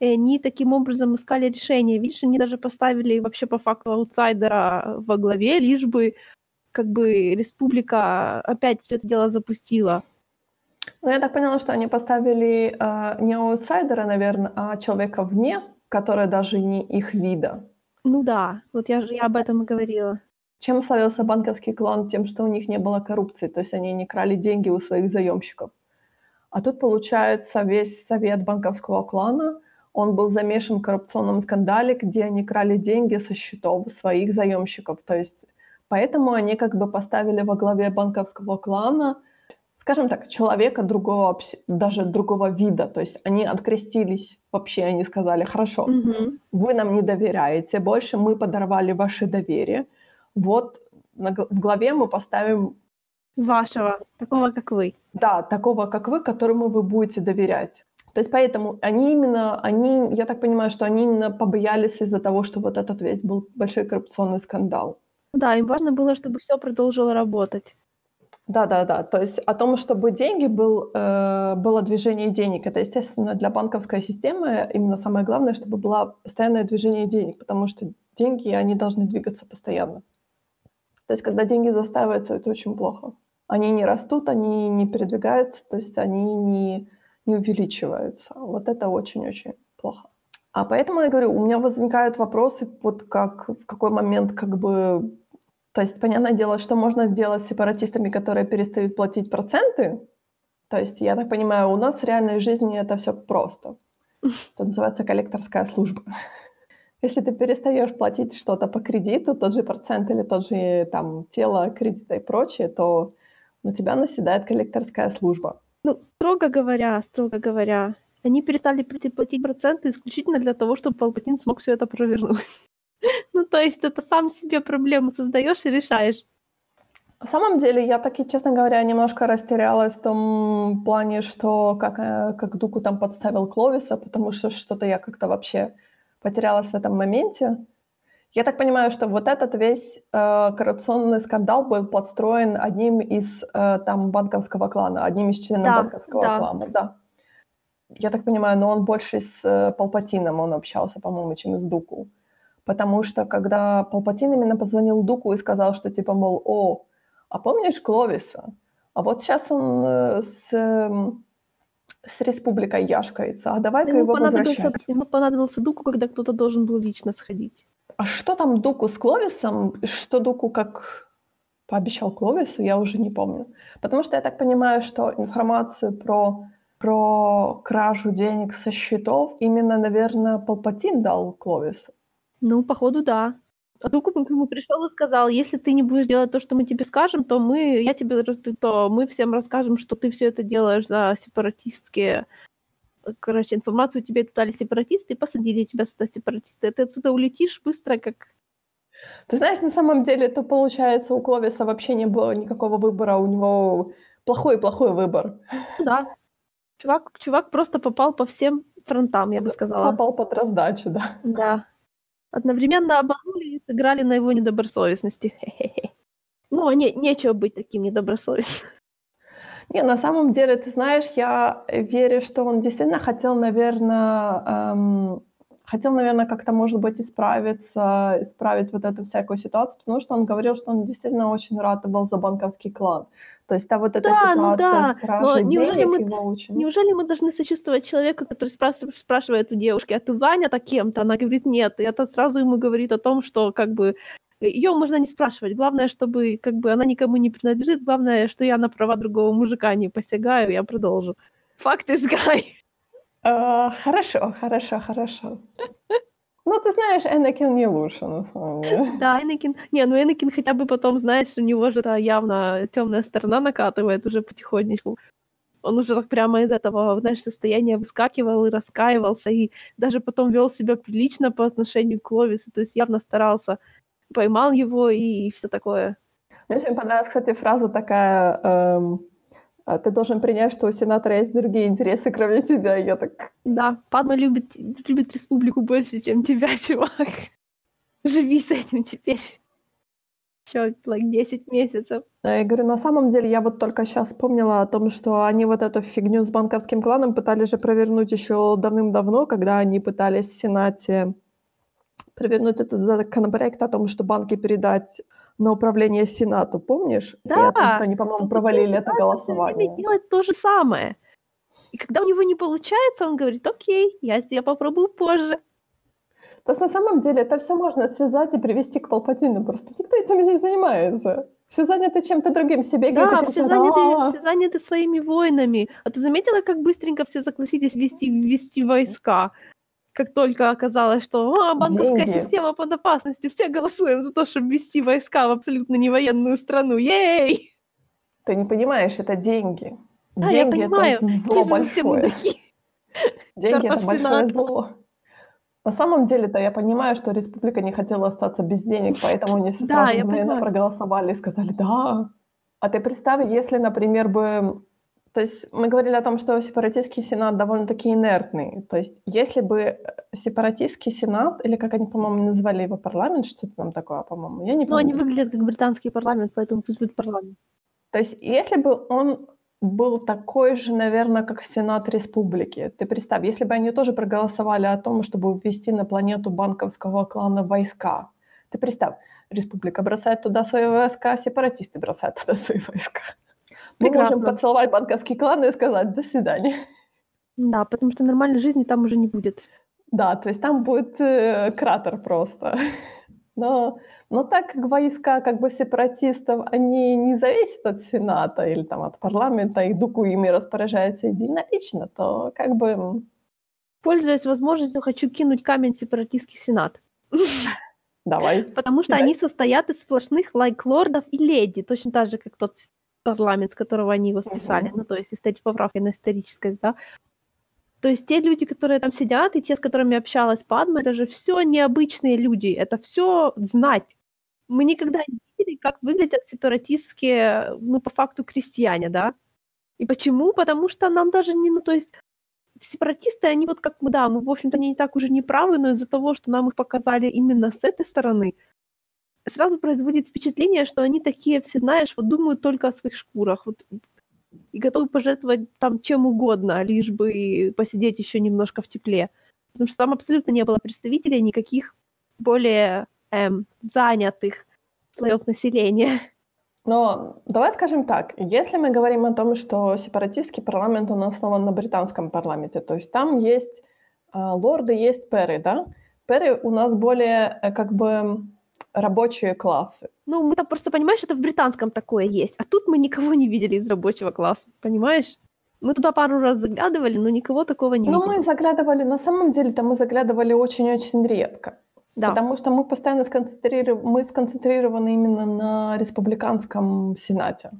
и они таким образом искали решение. Видишь, они даже поставили вообще по факту аутсайдера во главе, лишь бы как бы республика опять все это дело запустила. Ну, я так поняла, что они поставили э, не аутсайдера, наверное, а человека вне, который даже не их вида. Ну да, вот я же я об этом и говорила. Чем славился банковский клан? Тем, что у них не было коррупции, то есть они не крали деньги у своих заемщиков. А тут, получается, весь совет банковского клана, он был замешан в коррупционном скандале, где они крали деньги со счетов своих заемщиков. То есть Поэтому они как бы поставили во главе банковского клана, скажем так, человека другого, даже другого вида. То есть они открестились вообще, они сказали, хорошо, угу. вы нам не доверяете больше, мы подорвали ваше доверие. Вот в главе мы поставим... Вашего, такого, как вы. Да, такого, как вы, которому вы будете доверять. То есть поэтому они именно, они, я так понимаю, что они именно побоялись из-за того, что вот этот весь был большой коррупционный скандал. Да, им важно было, чтобы всё продолжило работать. Да-да-да. То есть о том, чтобы деньги был, э, было движение денег. Это, естественно, для банковской системы именно самое главное, чтобы было постоянное движение денег, потому что деньги, они должны двигаться постоянно. То есть когда деньги застаиваются, это очень плохо. Они не растут, они не передвигаются, то есть они не не увеличиваются. Вот это очень-очень плохо. А поэтому я говорю, у меня возникают вопросы, вот как, в какой момент как бы... То есть, понятное дело, что можно сделать с сепаратистами, которые перестают платить проценты. То есть, я так понимаю, у нас в реальной жизни это все просто. Это называется коллекторская служба. Если ты перестаешь платить что-то по кредиту, тот же процент или тот же там тело кредита и прочее, то на тебя наседает коллекторская служба. Ну, строго говоря, строго говоря, они перестали платить проценты исключительно для того, чтобы Палпатин смог все это провернуть. ну, то есть это сам себе проблему создаешь и решаешь. На самом деле, я таки, честно говоря, немножко растерялась в том плане, что как, э, как Дуку там подставил Кловиса, потому что что-то я как-то вообще потерялась в этом моменте. Я так понимаю, что вот этот весь э, коррупционный скандал был подстроен одним из э, там банковского клана, одним из членов да, банковского да. клана, да. Я так понимаю, но он больше с э, Палпатином он общался, по-моему, чем с Дуку. Потому что когда Палпатин именно позвонил Дуку и сказал, что типа, мол, о, а помнишь Кловиса? А вот сейчас он э, с, э, с республикой яшкается, а давай-ка ему его возвращать. Ему понадобился Дуку, когда кто-то должен был лично сходить. А что там Дуку с Кловисом? Что Дуку как пообещал Кловису, я уже не помню. Потому что я так понимаю, что информацию про, про кражу денег со счетов именно, наверное, Палпатин дал Кловису. Ну, походу, да. А Дуку к нему пришел и сказал, если ты не будешь делать то, что мы тебе скажем, то мы, я тебе, то мы всем расскажем, что ты все это делаешь за сепаратистские короче, информацию тебе дали сепаратисты и посадили тебя сюда сепаратисты. Ты отсюда улетишь быстро, как... Ты знаешь, на самом деле, то получается, у Кловиса вообще не было никакого выбора, у него плохой-плохой выбор. Да. Чувак, чувак просто попал по всем фронтам, я бы сказала. Попал под раздачу, да. Да. Одновременно обманули и сыграли на его недобросовестности. Ну, не, нечего быть таким недобросовестным. Не, на самом деле, ты знаешь, я верю, что он действительно хотел, наверное, эм, хотел, наверное, как-то, может быть, исправиться, исправить вот эту всякую ситуацию, потому что он говорил, что он действительно очень рад был за банковский клан. То есть, да, вот эта да, ну ситуация ну да. с кражей неужели денег мы, его очень... Неужели мы должны сочувствовать человеку, который спрашивает, спрашивает у девушки, а ты занята кем-то? Она говорит, нет. И это сразу ему говорит о том, что как бы ее можно не спрашивать. Главное, чтобы как бы она никому не принадлежит. Главное, что я на права другого мужика не посягаю. Я продолжу. Факт из Гай. Uh, хорошо, хорошо, хорошо. Ну, ты знаешь, Энакин не лучше, на самом деле. Да, Энакин... Не, ну Энакин хотя бы потом, знаешь, у него же явно темная сторона накатывает уже потихонечку. Он уже так прямо из этого, знаешь, состояния выскакивал и раскаивался, и даже потом вел себя прилично по отношению к Ловису, то есть явно старался поймал его и все такое. Мне очень понравилась, кстати, фраза такая, эм, «А ты должен принять, что у сенатора есть другие интересы, кроме тебя. Я так... Да, Падма любит, любит республику больше, чем тебя, чувак. Живи с этим теперь. Еще, like, 10 месяцев. Я говорю, на самом деле, я вот только сейчас вспомнила о том, что они вот эту фигню с банковским кланом пытались же провернуть еще давным-давно, когда они пытались в Сенате провернуть этот законопроект о том, что банки передать на управление Сенату, помнишь? Да. И о том, что они, по-моему, провалили это голосование. делать то же самое. И когда у него не получается, он говорит, окей, я, я попробую позже. То есть на самом деле это все можно связать и привести к Палпатину. Просто никто этим не занимается. Все заняты чем-то другим, себе Да, все заняты, все заняты своими войнами. А ты заметила, как быстренько все согласились вести, вести войска? Как только оказалось, что а, банковская Деньги. система под опасностью, все голосуем за то, чтобы ввести войска в абсолютно не военную страну. Ей! Ты не понимаешь, это деньги. Да, деньги я понимаю. это зло большое. Деньги это большое зло. На самом деле-то я понимаю, что республика не хотела остаться без денег, поэтому они все сразу да, проголосовали и сказали «да». А ты представь, если, например, бы То есть мы говорили о том, что сепаратистский сенат довольно-таки инертный. То есть если бы э, сепаратистский сенат, или как они, по-моему, называли его парламент, что-то там такое, по-моему, я не Ну, они помню. выглядят как британский парламент, поэтому пусть будет парламент. То есть если бы он был такой же, наверное, как Сенат Республики. Ты представь, если бы они тоже проголосовали о том, чтобы ввести на планету банковского клана войска. Ты представь, Республика бросает туда свои войска, сепаратисты бросают туда свои войска. Мы можем Прекрасно. поцеловать банковский клан и сказать «до свидания». Да, потому что нормальной жизни там уже не будет. Да, то есть там будет э, кратер просто. Но, но так как войска как бы сепаратистов, они не зависят от Сената или там от парламента, и Дуку ими распоряжается единолично, то как бы... Пользуясь возможностью, хочу кинуть камень в сепаратистский сенат. Давай. Потому что они состоят из сплошных лайк-лордов и леди, точно так же, как тот парламент, с которого они его списали. Мгм. Ну, то есть истори- поправки на историческость, да. То есть те люди, которые там сидят, и те, с которыми общалась Падма, это же все необычные люди, это все знать. Мы никогда не видели, как выглядят сепаратистские, ну, по факту, крестьяне, да. И почему? Потому что нам даже не, ну, то есть сепаратисты, они вот как, да, мы, в общем-то, они не так уже не правы, но из-за того, что нам их показали именно с этой стороны, сразу производит впечатление, что они такие все, знаешь, вот думают только о своих шкурах, вот, и готовы пожертвовать там чем угодно, лишь бы посидеть еще немножко в тепле. Потому что там абсолютно не было представителей никаких более эм, занятых слоев населения. Но давай скажем так, если мы говорим о том, что сепаратистский парламент, он основан на британском парламенте, то есть там есть а, лорды, есть перы, да? Перы у нас более э, как бы рабочие классы. Ну, мы там просто, понимаешь, это в британском такое есть. А тут мы никого не видели из рабочего класса, понимаешь? Мы туда пару раз заглядывали, но никого такого не Но видели. мы заглядывали, на самом деле, там мы заглядывали очень-очень редко. Да. Потому что мы постоянно сконцентрированы, мы сконцентрированы именно на республиканском сенате.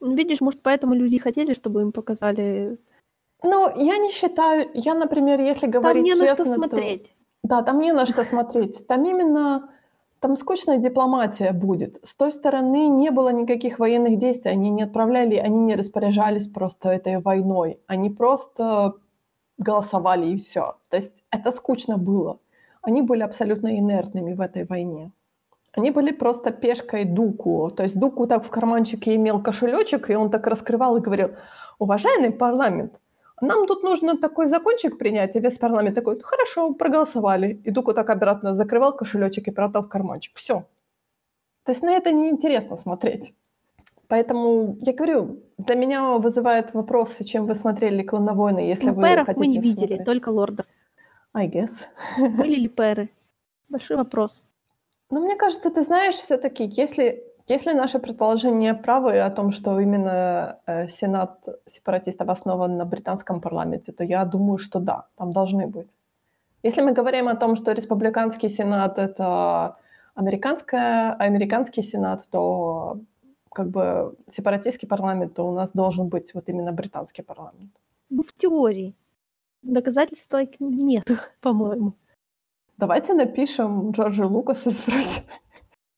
Ну, Видишь, может, поэтому люди хотели, чтобы им показали. Но я не считаю, я, например, если говорить Там не на честно, что то- смотреть. Да, там не на что смотреть. Там именно там скучная дипломатия будет. С той стороны не было никаких военных действий, они не отправляли, они не распоряжались просто этой войной. Они просто голосовали и все. То есть это скучно было. Они были абсолютно инертными в этой войне. Они были просто пешкой Дуку. То есть Дуку так в карманчике имел кошелечек, и он так раскрывал и говорил, уважаемый парламент, нам тут нужно такой закончик принять, и весь парламент такой, хорошо, проголосовали. И Дуку так обратно закрывал кошелечек и прятал в карманчик. Все. То есть на это неинтересно смотреть. Поэтому я говорю, для меня вызывает вопросы, чем вы смотрели «Клан войны», если Ну, вы хотите мы не видели, смотреть. только лордов. I guess. Были ли пэры? Большой вопрос. Но мне кажется, ты знаешь, все-таки, если, если наши предположения правы о том, что именно э, Сенат сепаратистов основан на британском парламенте, то я думаю, что да, там должны быть. Если мы говорим о том, что республиканский Сенат — это американская, американский Сенат, то как бы сепаратистский парламент, то у нас должен быть вот именно британский парламент. Ну, в теории. Доказательств нет, по-моему. Давайте напишем Джорджу Лукасу и спросим.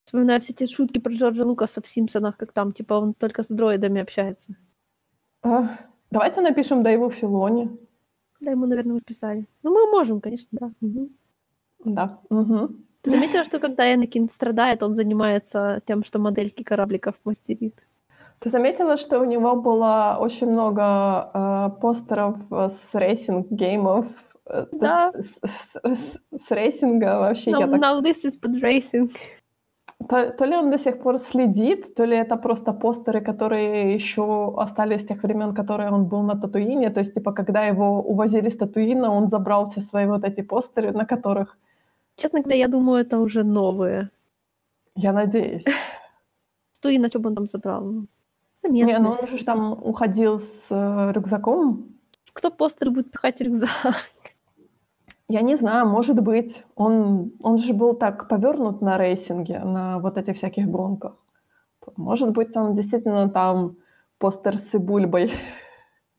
Вспоминаю все эти шутки про Джорджа Лукаса в «Симпсонах», как там, типа, он только с дроидами общается. А, Давайте напишем Дэйву Филони. Да, ему, наверное, уже писали. Ну, мы можем, конечно, да. Мгм. Да. мгм. Ты заметила, что когда Энакин страдает, он занимается тем, что модельки корабликов мастерит? Ты заметила, что у него было очень много э, постеров э, с racing game ов? э, Да. С, с- с- с рейсинга вообще. я Now, так- now this is the racing. То, то ли он до сих пор следит, то ли это просто постеры, которые еще остались с тех времен, которые он был на Татуине. То есть, типа, когда его увозили с Татуина, он забрал все свои вот эти постеры, на которых, Честно говоря, я думаю, это уже новые. я надеюсь. Что и на что бы он там забрал? Ну, Не, ну он же там уходил с э, рюкзаком. Кто постеры будет пихать рюкзак? Я не знаю, может быть. Он, он же был так повернут на рейсинге, на вот этих всяких гонках. Может быть, он действительно там постер с бульбой.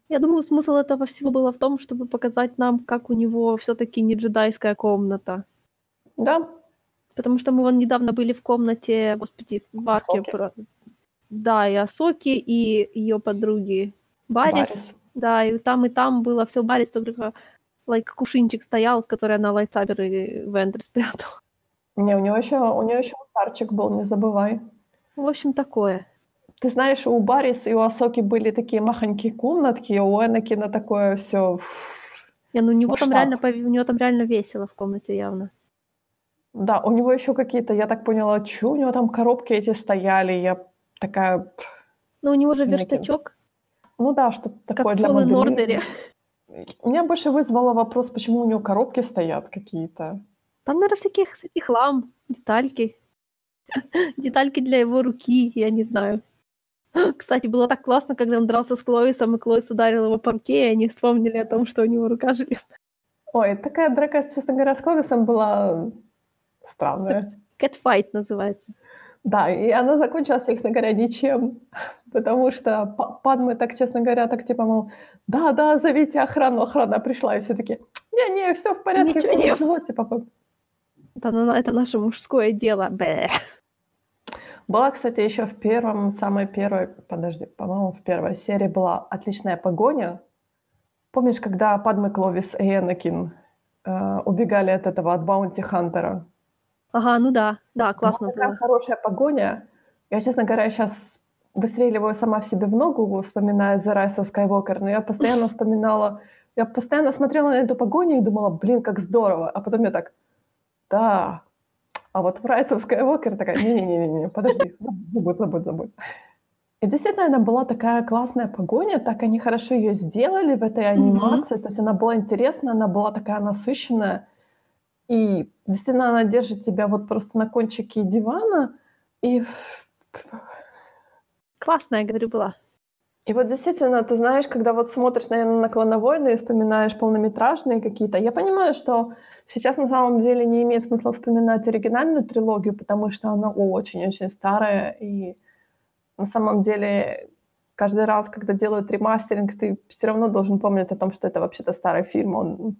Я думаю, смысл этого всего было в том, чтобы показать нам, как у него все-таки не джедайская комната. Да, Потому что мы вон недавно были в комнате, господи, в арке Асоки. про... Да, и Асоки, и ее подруги Барис, Баррис. да, и там, и там было все Барис, только like, кувшинчик стоял, который она лайтсаберы в Эндер спрятала. Не, у него еще, у него еще старчик был, не забывай. В общем, такое. Ты знаешь, у Барис и у Асоки были такие махонькие комнатки, а у Энакина такое все. Не, ну у него там реально, у него там реально весело в комнате явно. Да, у него еще какие-то, я так поняла, что у него там коробки эти стояли, я такая, Но у него же верстачок, ну да, что-то как такое в для Fallen моделирования. Меня больше вызвало вопрос, почему у него коробки стоят какие-то. Там, наверное, всяких, всякий хлам, детальки. Детальки для его руки, я не знаю. Кстати, было так классно, когда он дрался с Клоисом, и Клоис ударил его по руке, и они вспомнили о том, что у него рука железная. Ой, такая драка, честно говоря, с Кловисом была странная. Catfight называется. Да, и она закончилась, честно говоря, ничем. Потому что Па- Падме так, честно говоря, так типа, мол, да-да, зовите охрану, охрана пришла, и все таки не-не, все в порядке, Ничего всё не ничего, типа, на- это наше мужское дело. Бэ. Была, кстати, еще в первом, самой первой, подожди, по-моему, в первой серии была отличная погоня. Помнишь, когда Падме Кловис и Энакин э, убегали от этого, от Баунти Хантера? Ага, ну да, да, классно Была такая было. хорошая погоня. Я, честно говоря, сейчас выстреливаю сама в себе в ногу, вспоминая The Rise of Skywalker, но я постоянно вспоминала, я постоянно смотрела на эту погоню и думала, блин, как здорово. А потом я так, да, а вот в Rise of Skywalker такая, не-не-не, подожди, забудь, забудь, забудь. И действительно, она была такая классная погоня, так они хорошо ее сделали в этой анимации, то есть она была интересная, она была такая насыщенная, и действительно она держит тебя вот просто на кончике дивана, и Классная, я говорю, была. И вот действительно, ты знаешь, когда вот смотришь, наверное, на «Клоновойны» и вспоминаешь полнометражные какие-то, я понимаю, что сейчас на самом деле не имеет смысла вспоминать оригинальную трилогию, потому что она очень-очень старая, и на самом деле каждый раз, когда делают ремастеринг, ты все равно должен помнить о том, что это вообще-то старый фильм. Он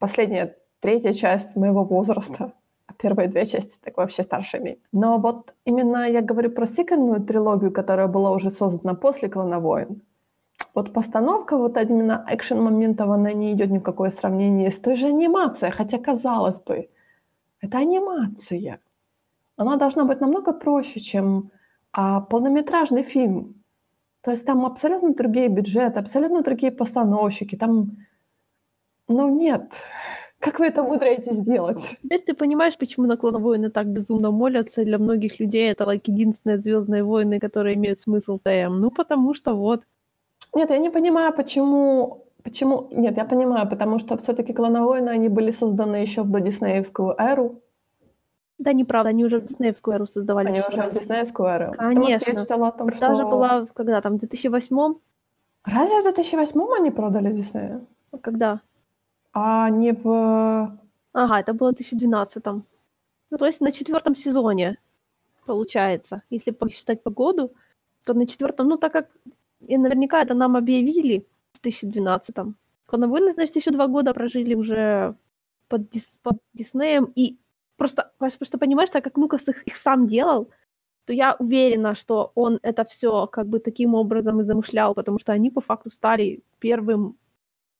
последняя, третья часть моего возраста, а первые две части так вообще старшими. Но вот именно я говорю про сиквельную трилогию, которая была уже создана после «Клана войн». Вот постановка вот именно экшен-моментов, она не идет ни в какое сравнение с той же анимацией, хотя, казалось бы, это анимация. Она должна быть намного проще, чем а, полнометражный фильм. То есть там абсолютно другие бюджеты, абсолютно другие постановщики. Там, ну нет, как вы это умудряетесь сделать? Теперь ты понимаешь, почему на Клон Войны так безумно молятся, для многих людей это like, единственные Звездные войны, которые имеют смысл ТМ. Ну, потому что вот. Нет, я не понимаю, почему... Почему? Нет, я понимаю, потому что все-таки клоновойны, они были созданы еще в додиснеевскую эру. Да, неправда, они уже в Диснеевскую эру создавали. Они уже в диснеевскую эру. Конечно. я читала о том, Продажа что... была, когда там, в 2008 Разве в 2008 они продали Диснею? Когда? А не в... Ага, это было в 2012 Ну, то есть на четвертом сезоне, получается. Если посчитать погоду, то на четвертом, ну, так как и наверняка это нам объявили в 2012-м. Клоновойны, значит, еще два года прожили уже под, Дис- под Диснеем. И просто, просто понимаешь, так как Лукас их, их сам делал, то я уверена, что он это все как бы таким образом и замышлял, потому что они по факту стали первым,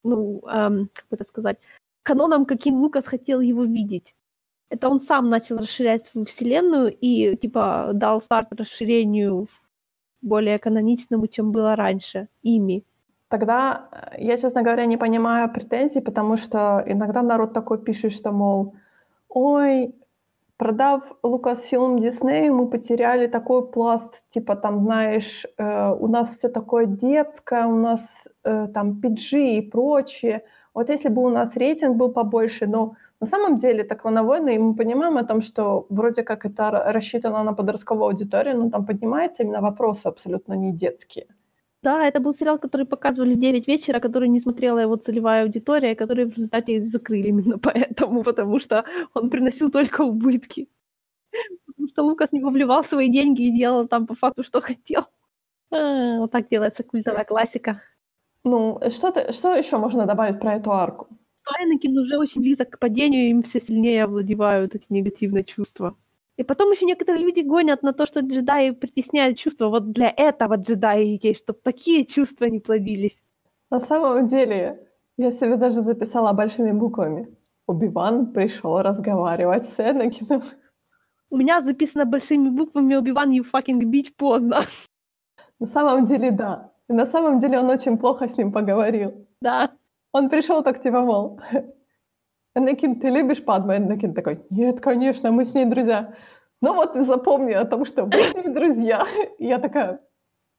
ну, эм, как бы это сказать, каноном, каким Лукас хотел его видеть. Это он сам начал расширять свою вселенную и, типа, дал старт расширению более каноничному, чем было раньше, ими. Тогда э, я, честно говоря, не понимаю претензий, потому что иногда народ такой пишет, что, мол, ой, продав Лукасфилм Диснею, мы потеряли такой пласт, типа там, знаешь, э, у нас все такое детское, у нас э, там PG и прочее. Вот если бы у нас рейтинг был побольше, но на самом деле это клоновойны, и мы понимаем о том, что вроде как это ра- рассчитано на подростковую аудиторию, но там поднимаются именно вопросы абсолютно не детские. Да, это был сериал, который показывали в 9 вечера, который не смотрела его целевая аудитория, который в результате закрыли именно поэтому, потому что он приносил только убытки. Потому что Лукас не вовливал свои деньги и делал там по факту, что хотел. А, Вот так делается культовая классика. Ну, что, ты, что еще можно добавить про эту арку? Что Энакин уже очень близок к падению, им все сильнее овладевают эти негативные чувства. И потом еще некоторые люди гонят на то, что джедаи притесняют чувства. Вот для этого джедаи есть, чтобы такие чувства не плодились. На самом деле, я себе даже записала большими буквами. Убиван пришел разговаривать с Энакином. У меня записано большими буквами Убиван, you fucking bitch, поздно. На самом деле, да. И на самом деле он очень плохо с ним поговорил. Да. Он пришел так типа, мол, Энакин, ты любишь Падму? Энакин такой, нет, конечно, мы с ней друзья. Ну вот и запомни о том, что мы с ней друзья. И я такая,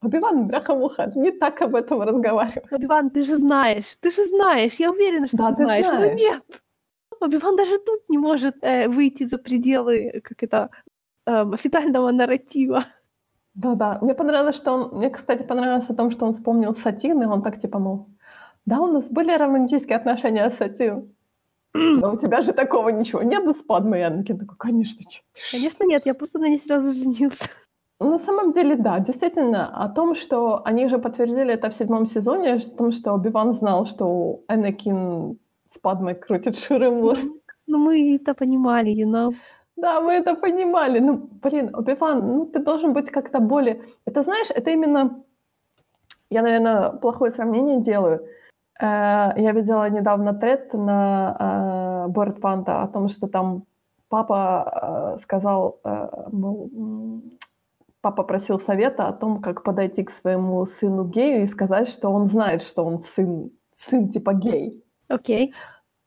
Убиван, бляха-муха, не так об этом разговаривай. Убиван, ты же знаешь, ты же знаешь, я уверена, что Да, ты ты знаешь. знаешь. Но нет. Убиван даже тут не может э, выйти за пределы, как это, эм, официального нарратива. Да-да, мне понравилось, что он... Мне, кстати, понравилось о том, что он вспомнил Сатин, и он так типа, мол, да, у нас были романтические отношения с Сатин. Но у тебя же такого ничего нет с Падмой. И Анакин такой, конечно, ж». Конечно, нет, я просто на ней сразу женился. На самом деле, да, действительно, о том, что они же подтвердили это в седьмом сезоне, о том, что Оби-Ван знал, что Энакин с Падмой крутит Ширемур. Ну, мы это понимали, you know. Да, мы это понимали. Ну, блин, Оби-Ван, ну ты должен быть как-то более... Это, знаешь, это именно... Я, наверное, плохое сравнение делаю. Э, Я видела недавно тред на Борд Панта о том, что там папа э, сказал, э, папа просил совета о том, как подойти к своему сыну гею и сказать, что он знает, что он сын, сын типа гей. Окей.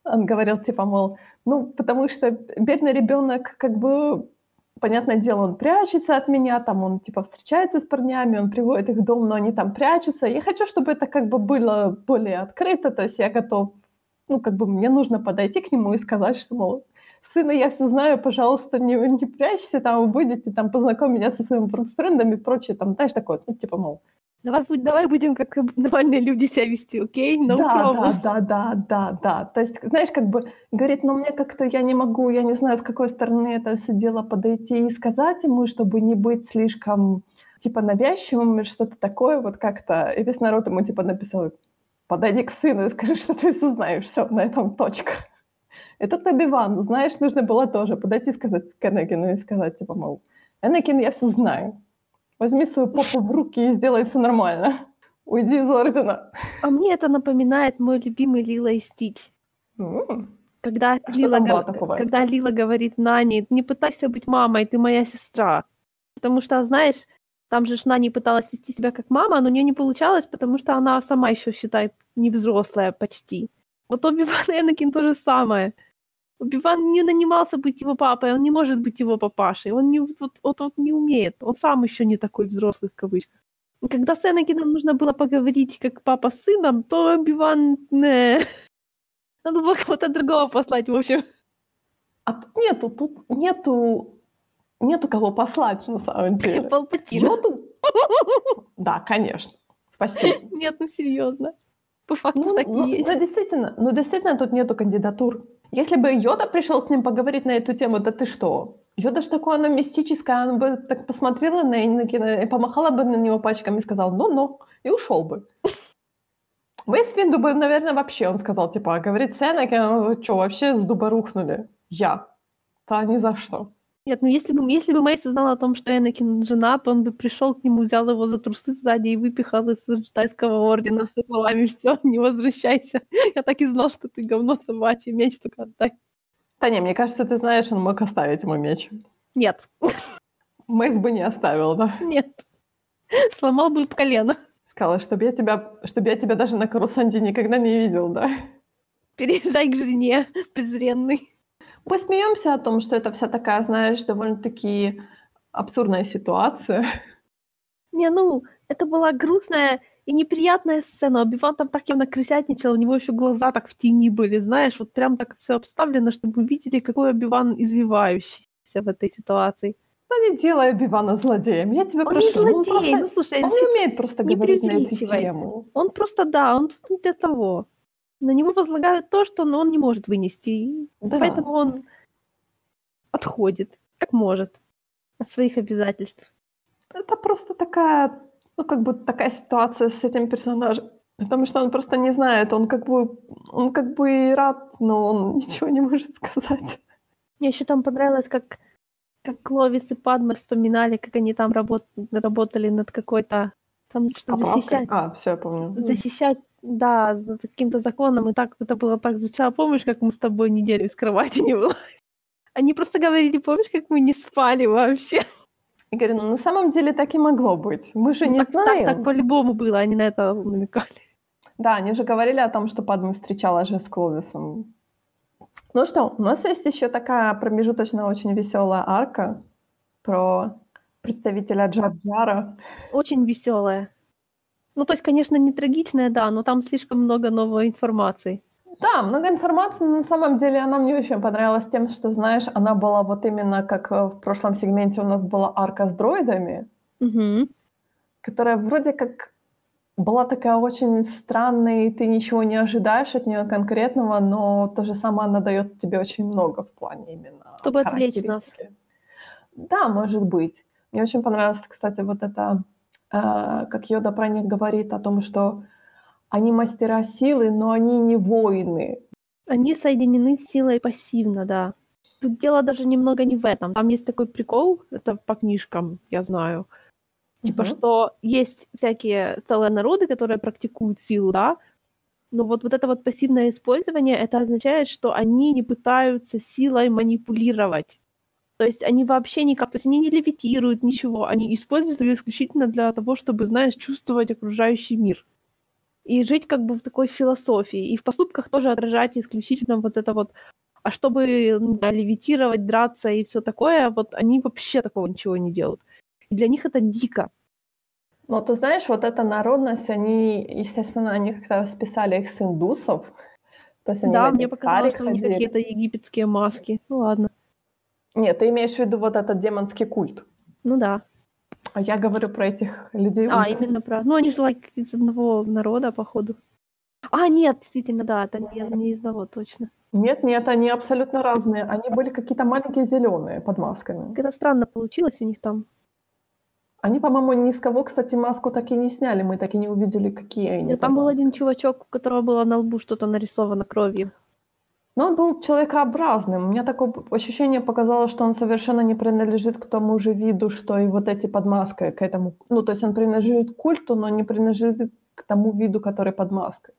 Он говорил, типа, мол, ну, потому что бедный ребенок, как бы, понятное дело, он прячется от меня, там он, типа, встречается с парнями, он приводит их в дом, но они там прячутся. Я хочу, чтобы это, как бы, было более открыто, то есть я готов, ну, как бы, мне нужно подойти к нему и сказать, что, мол, сына, я все знаю, пожалуйста, не, не прячься, там, выйдите, там, познакомь меня со своими френдами и прочее, там, знаешь, такое, ну, типа, мол, Давай, давай будем как нормальные люди себя вести, окей? No да, да, да, да, да, да. То есть, знаешь, как бы говорит, ну мне как-то я не могу, я не знаю, с какой стороны это все дело подойти и сказать ему, чтобы не быть слишком типа навязчивым или что-то такое, вот как-то. И весь народ ему типа написал, подойди к сыну и скажи, что ты все знаешь, все, на этом точка. Это Табиван, знаешь, нужно было тоже подойти и сказать к Энакину и сказать, типа, мол, Энакин, я все знаю. Возьми свою попу в руки и сделай все нормально. Уйди из ордена. А мне это напоминает мой любимый Лила и Стич. Когда, А Лила, такого? когда Лила говорит Нани, не пытайся быть мамой, ты моя сестра. Потому что, знаешь, там же Нани пыталась вести себя как мама, но у нее не получалось, потому что она сама еще, считай, не взрослая почти. Вот Оби-Ван Энакин то же самое. Оби-Ван не нанимался быть его папой, он не может быть его папашей, он не, вот, вот, вот не умеет, он сам еще не такой взрослый в кавычках. И Когда с Энакином нужно было поговорить как папа с сыном, то Оби-Ван... не. Надо было кого-то другого послать, в общем. А тут нету, тут нету, нету кого послать на самом деле. Палпатин. Йоду? Да, конечно. Спасибо. Нет, ну серьезно. По факту Ну, так и ну, есть. ну, действительно, ну, действительно, тут нету кандидатур. Если бы Йода пришел с ним поговорить на эту тему, да ты что? Йода ж такое, она мистическая, она бы так посмотрела на Энакина и помахала бы на него пальчиками и сказала «ну-ну», и ушел бы. Мейс Винду бы, наверное, вообще, он сказал, типа, а говорит с Энакином, вы что, вообще с дуба рухнули? Я. Да ни за что. Нет, ну если бы, если бы Мейс узнал о том, что Энакин женат, он бы пришел к нему, взял его за трусы сзади и выпихал из джедайского ордена со словами «Все, не возвращайся. Я так и знал, что ты говно собачье, меч только отдай». Да не, мне кажется, ты знаешь, он мог оставить ему меч. Нет, Мейс бы не оставил, да. нет. Сломал бы колено. Сказала, чтобы я тебя, чтобы я тебя даже на карусанде никогда не видел, да. Переезжай к жене, презренный. Мы смеемся о том, что это вся такая, знаешь, довольно-таки абсурдная ситуация. Не, ну, это была грустная и неприятная сцена. Обиван там так явно крысятничал, у него еще глаза так в тени были, знаешь, вот прям так все обставлено, чтобы вы видели, какой Обиван извивающийся в этой ситуации. Ну, не делай Бивана злодеем. Я тебя Он прошу. не ну, он злодей, просто- ну слушай, Он не умеет просто говорить на эту тему. он просто, да, он тут не для того. На него возлагают то, что ну, он не может вынести, и Да. поэтому он отходит, как может, от своих обязательств. Это просто такая, ну, как бы такая ситуация с этим персонажем. Потому что он просто не знает, он как бы, он как бы и рад, но он ничего не может сказать. Мне еще там понравилось, как, Как Кловис и Падме вспоминали, как они там работ... работали над какой-то... Там что Поправкой? защищать... А, все, я помню. Защищать, да, за каким-то законом, и так это было так звучало. Помнишь, как мы с тобой неделю из кровати не вылазили? Они просто говорили, помнишь, как мы не спали вообще? Я говорю, ну на самом деле так и могло быть. Мы же Ну, не так, знаем. Так, так по-любому было, они на это намекали. Да, они же говорили о том, что Падме встречалась же с Кловисом. Ну что, у нас есть еще такая промежуточная, очень веселая арка про представителя Джарджара. Очень веселая. Ну, то есть, конечно, не трагичная, да, но там слишком много новой информации. Да, много информации, но на самом деле она мне очень понравилась тем, что, знаешь, она была вот именно как э, в прошлом сегменте у нас была арка с дроидами, Угу. которая вроде как была такая очень странная, и ты ничего не ожидаешь от нее конкретного, но то же самое она дает тебе очень много в плане именно Чтобы отвлечь нас. Да, может быть. Мне очень понравилось, кстати, вот это, э, как Йода про них говорит, о том, что они мастера силы, но они не воины. Они соединены силой пассивно, да. Тут дело даже немного не в этом. Там есть такой прикол, это по книжкам, я знаю. Типа, Мгм. что есть всякие целые народы, которые практикуют силу, да, но вот, вот это вот пассивное использование, это означает, что они не пытаются силой манипулировать. То есть они вообще никак, то есть они не левитируют ничего, они используют ее исключительно для того, чтобы, знаешь, чувствовать окружающий мир. И жить как бы в такой философии. И в поступках тоже отражать исключительно вот это вот а чтобы, не знаю, левитировать, драться и все такое, вот они вообще такого ничего не делают. И для них это дико. Но ты знаешь, вот эта народность, они, естественно, они как-то списали их с индусов. То есть они да, мне показалось, что у них ходили. какие-то египетские маски. Ну ладно. Нет, ты имеешь в виду вот этот демонский культ. Ну да. А я говорю про этих людей. А, ультра. именно про... Ну, они же like, из одного народа, походу. А, нет, действительно, да, это не, не из одного, точно. Нет, нет, они абсолютно разные. Они были какие-то маленькие зеленые под масками. Это странно получилось у них там. Они, по-моему, ни с кого, кстати, маску так и не сняли. Мы так и не увидели, какие они. Нет, там был один чувачок, у которого было на лбу что-то нарисовано кровью. Но он был человекообразным. У меня такое ощущение показалось, что он совершенно не принадлежит к тому же виду, что и вот эти под маской, к этому. Ну, то есть он принадлежит к культу, но не принадлежит к тому виду, который под маской.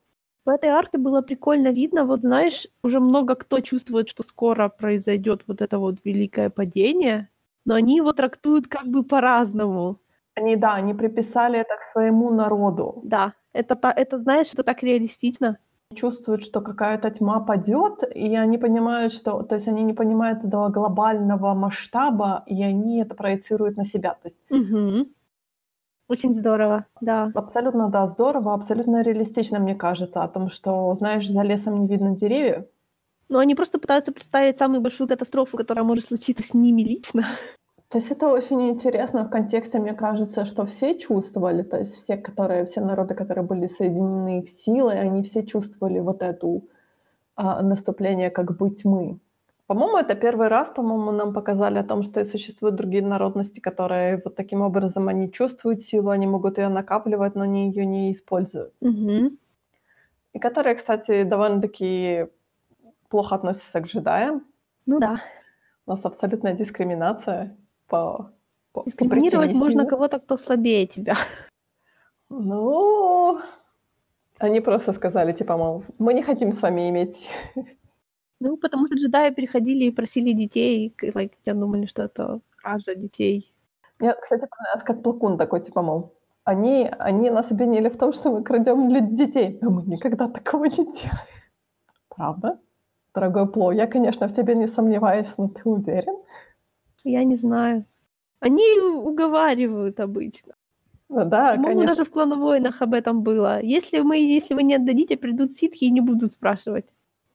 В этой арке было прикольно видно, вот знаешь, уже много кто чувствует, что скоро произойдет вот это вот великое падение, но они его трактуют как бы по-разному. Они, да, они приписали это к своему народу. Да, это, это знаешь, это так реалистично. Чувствуют, что какая-то тьма падет, и они понимают, что... То есть они не понимают этого глобального масштаба, и они это проецируют на себя. То есть Мгм. Очень здорово, да. абсолютно, да, здорово, абсолютно реалистично, мне кажется, о том, что, знаешь, за лесом не видно деревьев, Но они просто пытаются представить самую большую катастрофу, которая может случиться с ними лично. То есть это очень интересно в контексте, мне кажется, что все чувствовали, то есть все, которые, все народы, которые были соединены силой, они все чувствовали вот эту а, наступление как бы тьмы. По-моему, это первый раз, по-моему, нам показали о том, что существуют другие народности, которые вот таким образом они чувствуют силу, они могут ее накапливать, но они ее не используют. Мгм. И которые, кстати, довольно-таки плохо относятся к джедаям. Ну да. У нас абсолютная дискриминация по, по, по Дискриминировать причине можно кого-то, кто слабее тебя. Ну, они просто сказали, типа, мол, мы не хотим с вами иметь... Ну, потому что джедаи переходили и просили детей, и, like, думали, что это кража детей. Мне, кстати, понравилось, как Плакун такой, типа, мол, они, они нас обвинили в том, что мы крадем детей, но мы никогда такого не делаем. Правда? Дорогой Пло, я, конечно, в тебе не сомневаюсь, но ты уверен? Я не знаю. Они уговаривают обычно. Ну Да, По-моему, конечно. даже в клановойнах об этом было. Если, мы, если вы не отдадите, придут ситхи и не будут спрашивать.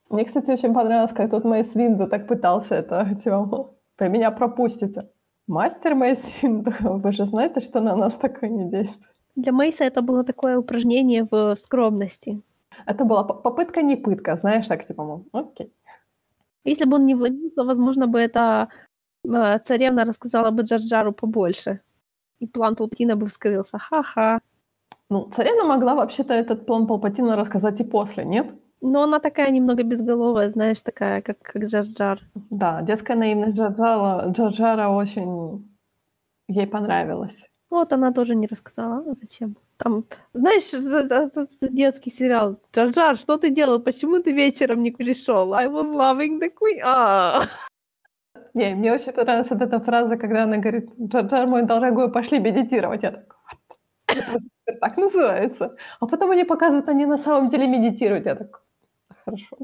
Мне, кстати, очень понравилось, как тут Мейс Винду так пытался это, типа, вы меня пропустите. Мастер Мейс Винду, вы же знаете, что на нас такое не действует. Для Мейса это было такое упражнение в скромности. Это была по- попытка не пытка, знаешь, так типа, мол, окей. Если бы он не влюбился, возможно бы эта э, царевна рассказала бы Джарджару побольше. И план Палпатина бы вскрылся. Ха-ха. Ну, царевна могла вообще-то этот план Палпатина рассказать и после, нет? Но она такая немного безголовая, знаешь, такая, как, как Джар-Джар. Да, детская наивность Джарджара, Джарджара очень ей понравилась. Вот она тоже не рассказала. А зачем? Там, знаешь, детский сериал. Джар-Джар, что ты делал? Почему ты вечером не пришел? I was loving the queen. А. Не, мне очень понравилась вот эта фраза, когда она говорит, Джар-Джар, мой дорогой, пошли медитировать. Я так, вот. так называется. А потом они показывают, они на самом деле медитируют. Я так, хорошо.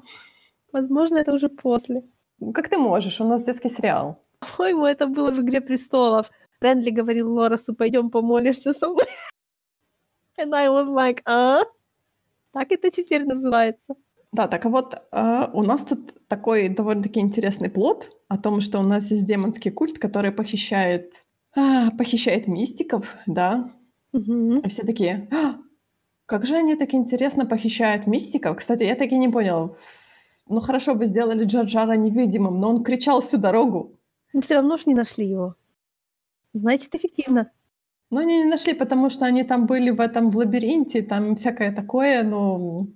Возможно, это уже после. Как ты можешь? У нас детский сериал. По-моему, это было в «Игре престолов». Рендли говорил Лорасу, пойдем помолишься со мной. And I was like, а? Так это теперь называется. Да, так а вот э, у нас тут такой довольно-таки интересный плод о том, что у нас есть демонский культ, который похищает, э, похищает мистиков, да. Угу. И все такие, «А, как же они так интересно похищают мистиков? Кстати, я так и не понял. Ну хорошо, вы сделали Джорджара невидимым, но он кричал всю дорогу. Но все равно ж не нашли его. Значит, эффективно. Но они не нашли, потому что они там были в этом в лабиринте, там всякое такое, но...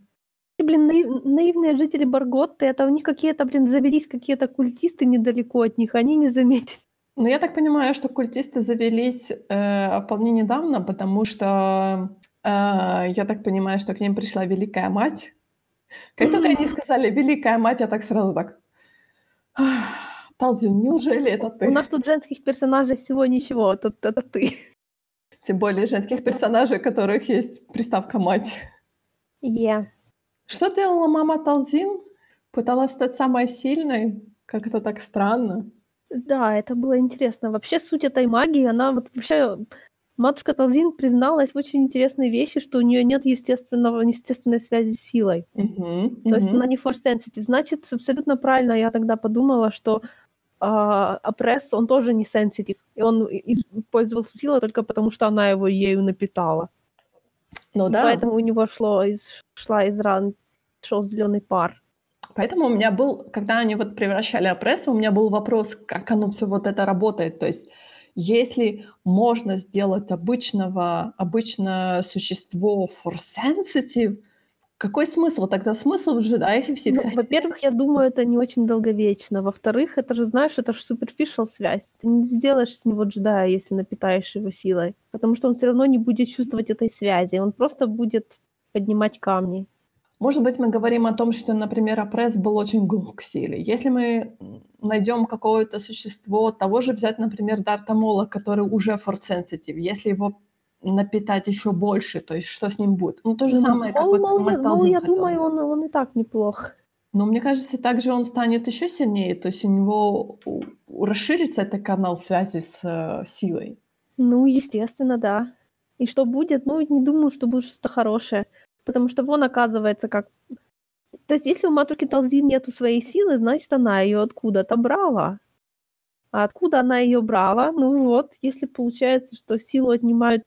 Блин, наив- наивные жители Барготты, это у них какие-то, блин, завелись какие-то культисты недалеко от них, они не заметили. Но я так понимаю, что культисты завелись э, вполне недавно, потому что э, я так понимаю, что к ним пришла Великая Мать. Как только они сказали «Великая Мать», я так сразу так... «Ах, Талзин, неужели это ты? У нас тут женских персонажей всего ничего, это, это ты. Тем более женских персонажей, у которых есть приставка «мать». Е. Что делала мама Талзин? Пыталась стать самой сильной? Как это так странно. Да, это было интересно. Вообще суть этой магии, она вот вообще... Матушка Талзин призналась в очень интересной вещи, что у нее нет естественного, естественной связи с силой. Мгм, То есть она не force sensitive. Значит, абсолютно правильно я тогда подумала, что а, Апресс, он тоже не sensitive. И он пользовался силой только потому, что она его ею напитала. Ну да, Поэтому у него шло из, шла из ран, шел зеленый пар. поэтому у меня был, когда они вот превращали опресса, у меня был вопрос, как оно все вот это работает. То есть если можно сделать обычного, обычное существо for sensitive, какой смысл? Тогда смысл в джедаях и в Ну, ситхах? во-первых, я думаю, это не очень долговечно. Во-вторых, это же, знаешь, это же superficial связь. Ты не сделаешь с него джедая, если напитаешь его силой. Потому что он все равно не будет чувствовать этой связи. Он просто будет поднимать камни. Может быть, мы говорим о том, что, например, опресс был очень глух к силе. Если мы найдем какое-то существо, того же взять, например, Дарта Мола, который уже force sensitive, если его напитать еще больше, то есть что с ним будет? Ну, то же Ну, самое, как Мол- вот Мол, я, Мол, Талзин я думаю, он, он и так неплох. Но мне кажется, также он станет еще сильнее, то есть у него расширится этот канал связи с э, силой. Ну, естественно, да. И что будет? Ну, не думаю, что будет что-то хорошее. Потому что вон оказывается как... То есть если у матушки Талзин нету своей силы, значит, она ее откуда-то брала. А откуда она ее брала? Ну вот, если получается, что силу отнимают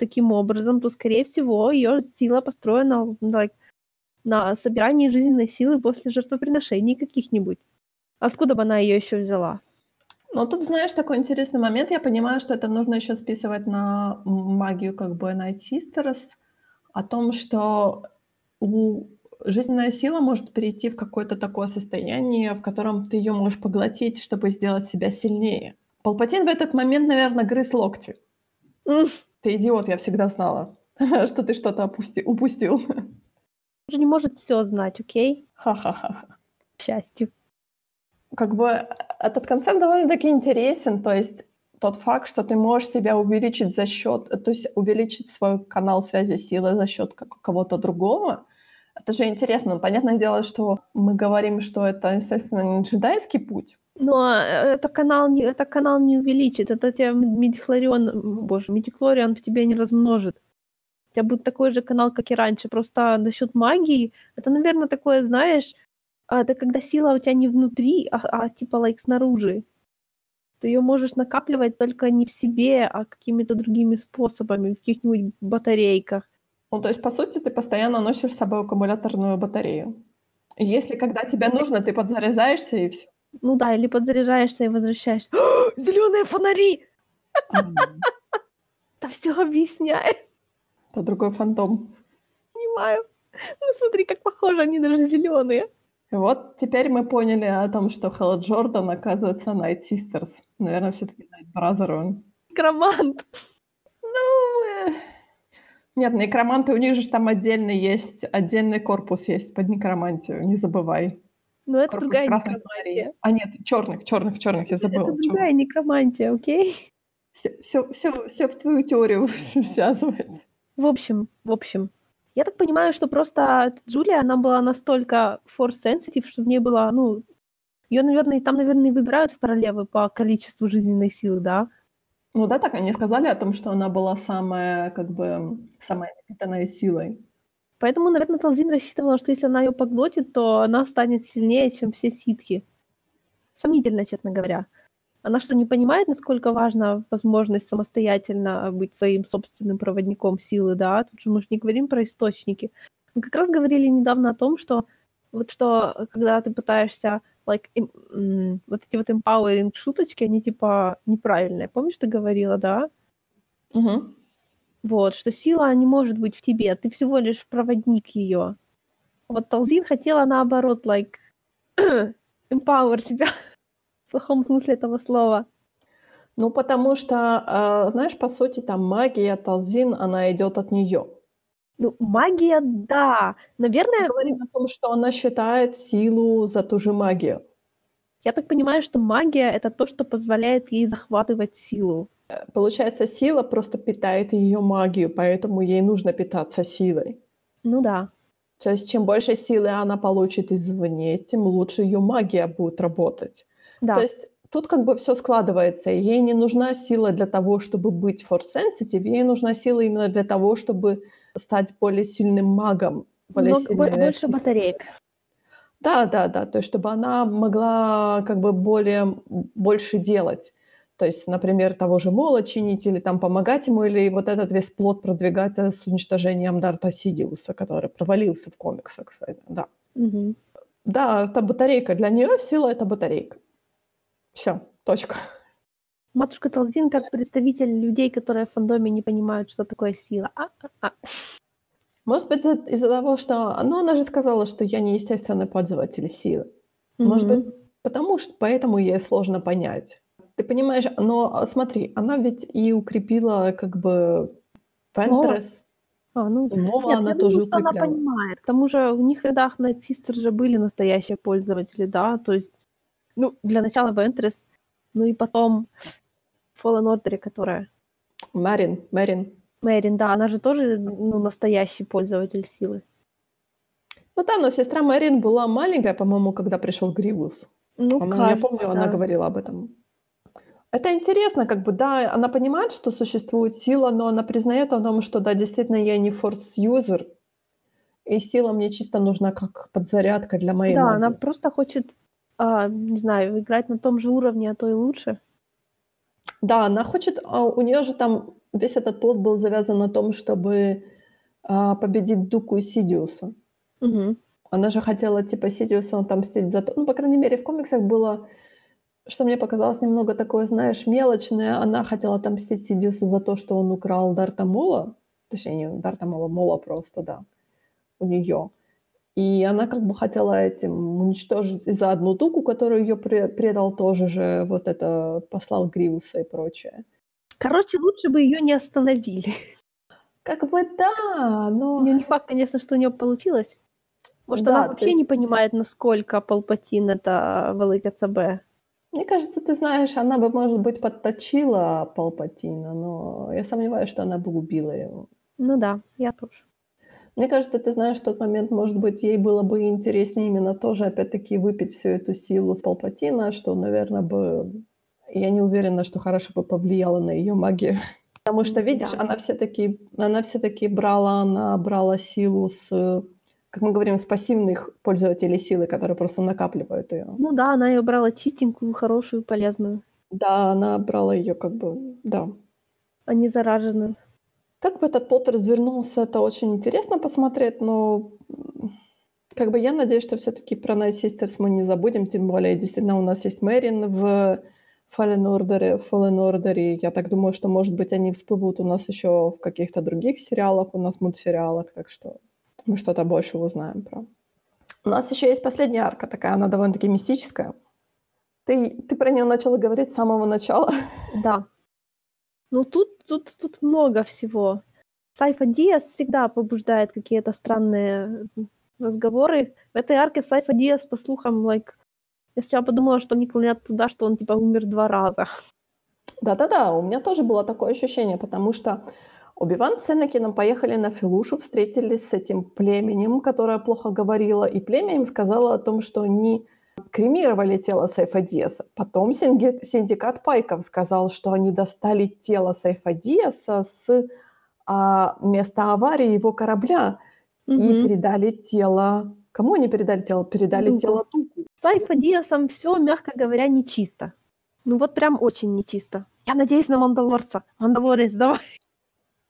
таким образом, то, скорее всего, ее сила построена like, на собирании жизненной силы после жертвоприношений каких-нибудь. Откуда бы она ее еще взяла? Но тут, знаешь, такой интересный момент. Я понимаю, что это нужно еще списывать на магию как бы Night Sisters, о том, что у жизненная сила может перейти в какое-то такое состояние, в котором ты ее можешь поглотить, чтобы сделать себя сильнее. Палпатин в этот момент, наверное, грыз локти. Ты идиот, я всегда знала, что ты что-то опусти- упустил. Он же не может все знать, окей? Ха-ха-ха. К счастью. Как бы этот концепт довольно-таки интересен, то есть тот факт, что ты можешь себя увеличить за счет, то есть увеличить свой канал связи силы за счет кого-то другого, это же интересно. Понятное дело, что мы говорим, что это, естественно, не джедайский путь. Но э, это канал не, это канал не увеличит. Это тебя медихлорион, боже, медихлориан в тебе не размножит. У тебя будет такой же канал, как и раньше. Просто насчет магии, это, наверное, такое, знаешь, а, это когда сила у тебя не внутри, а, а типа like снаружи. Ты ее можешь накапливать только не в себе, а какими-то другими способами, в каких-нибудь батарейках. Ну, то есть, по сути, ты постоянно носишь с собой аккумуляторную батарею. И Если когда тебе нужно, ты подзаряжаешься и все. Ну да, или подзаряжаешься и возвращаешься. Зеленые фонари! Это все объясняет, Это другой фантом. понимаю. Ну, смотри, как похожи, они даже зеленые. Вот теперь мы поняли о том, что Хэлла Джордан, оказывается, Night Sisters. Наверное, все-таки Night Brother он. Некромант. Ну, нет, некроманты, у них же там отдельный есть, отдельный корпус есть под некромантию, не забывай. Но это Корпус другая некромантия. А нет, черных, черных, черных, я забыла. Это другая некромантия, окей? Все, все, все, все в твою теорию связывается. В общем, в общем, я так понимаю, что просто Джулия, она была настолько force-sensitive, что в ней была, ну, ее, наверное, там, наверное, выбирают в королевы по количеству жизненной силы, да? Ну да, так они сказали о том, что она была самая, как бы, самая напитанная силой. Поэтому, наверное, Талзин рассчитывала, что если она ее поглотит, то она станет сильнее, чем все ситхи. Сомнительно, честно говоря. Она что, не понимает, насколько важна возможность самостоятельно быть своим собственным проводником силы, да? Тут же мы же не говорим про источники. Мы как раз говорили недавно о том, что вот что, когда ты пытаешься like, им, м, вот эти вот empowering шуточки, они типа неправильные. Помнишь, ты говорила, да? Угу. Вот, что сила не может быть в тебе, ты всего лишь проводник ее. Вот Талзин хотела наоборот, like, empower себя в плохом смысле этого слова. Ну, потому что, э, знаешь, по сути, там магия Талзин, она идет от нее. Ну, магия, да. Наверное, Мы говорим о том, что она считает силу за ту же магию. я так понимаю, что магия — это то, что позволяет ей захватывать силу. Получается, сила просто питает ее магию, поэтому ей нужно питаться силой. Ну да. То есть, чем больше силы она получит извне, тем лучше ее магия будет работать. Да. То есть тут как бы все складывается. Ей не нужна сила для того, чтобы быть force sensitive, ей нужна сила именно для того, чтобы стать более сильным магом, более Много- сильной бо- больше батареек. Да, да, да. То есть, чтобы она могла как бы более больше делать. То есть, например, того же Мола чинить или там помогать ему, или вот этот весь плод продвигать э, с уничтожением Дарта Сидиуса, который провалился в комиксах, кстати. Да. Мгм. Да, это батарейка. Для нее сила это батарейка. Все, точка. Матушка Талзин как представитель людей, которые в фандоме не понимают, что такое сила. А, а, а. Может быть, из-за, того, что... Ну, она же сказала, что я не естественный пользователь силы. Может Мгм. быть, потому что поэтому ей сложно понять. Ты понимаешь, но а, смотри, она ведь и укрепила как бы Вентрес, А, ну, и Мола Нет, она я тоже думаю, что она укрепляла. понимает. К тому же у них в рядах Night Sisters же были настоящие пользователи, да, то есть, ну, для начала Ventress, ну и потом Fallen Order, которая Марин, Марин. Мэрин, да, она же тоже, ну, настоящий пользователь силы. Ну да, но сестра Марин была маленькая, по-моему, когда пришел Гривус. Ну, Она- кажется, я помню, она да. говорила об этом. Это интересно, как бы, да, она понимает, что существует сила, но она признает о том, что, да, действительно, я не форс-юзер, и сила мне чисто нужна как подзарядка для моей Да, магии. она просто хочет, а, не знаю, играть на том же уровне, а то и лучше. Да, она хочет, а, у нее же там весь этот плод был завязан на том, чтобы а, победить Дуку и Сидиуса. Мгм. Она же хотела, типа, Сидиуса отомстить за то... Ну, по крайней мере, в комиксах было, что мне показалось немного такое, знаешь, мелочное. Она хотела отомстить Сидиусу за то, что он украл Дарта Мола. Точнее, не Дарта Мола, Мола просто, да, у нее. И она как бы хотела этим уничтожить и за одну дуку, которую ее предал тоже же, вот это, послал Гривуса и прочее. Короче, лучше бы ее не остановили. Как бы да, но... Ну, не факт, конечно, что у нее получилось. Может, Да, она вообще не есть- понимает, насколько Палпатин это велика ЦБ. Мне кажется, ты знаешь, она бы, может быть, подточила Палпатина, но я сомневаюсь, что она бы убила его. Ну да, я тоже. Мне кажется, ты знаешь, в тот момент, может быть, ей было бы интереснее именно тоже, опять-таки, выпить всю эту силу с Палпатина, что, наверное, бы... Я не уверена, что хорошо бы повлияло на ее магию. Потому что, видишь, да. она все-таки она все-таки брала, она брала силу с, как мы говорим, с пассивных пользователей силы, которые просто накапливают ее. Ну да, она ее брала чистенькую, хорошую, полезную, Да, она брала ее как бы, да, а не зараженную. Как бы этот плод развернулся, это очень интересно посмотреть, но как бы я надеюсь, что все-таки про Night Sisters мы не забудем, тем более действительно у нас есть Мэрин в Fallen Order, Fallen Order, и я так думаю, что, может быть, они всплывут у нас еще в каких-то других сериалах, у нас мультсериалах, так что мы что-то больше узнаем про. У нас еще есть последняя арка такая, она довольно-таки мистическая. Ты, ты про нее начала говорить с самого начала. Да. Ну тут, тут, тут много всего. Сайфа Диас всегда побуждает какие-то странные разговоры. В этой арке Сайфа Диас, по слухам, like, я сначала подумала, что они клонят туда, что он, типа, умер два раза. Да-да-да, у меня тоже было такое ощущение, потому что Оби-Ван с Энакином поехали на Филушу, встретились с этим племенем, которое плохо говорило, и племя им сказало о том, что они кремировали тело Сейфа Диаса. Потом синдикат Пайков сказал, что они достали тело Сейфа Диаса с а, места аварии его корабля угу. и передали тело... Кому они передали тело? Передали Дуку. тело Дуку. Сайфа Диасом все, мягко говоря, нечисто. Ну вот прям очень нечисто. Я надеюсь на Мандалорца. Мандалорец, давай.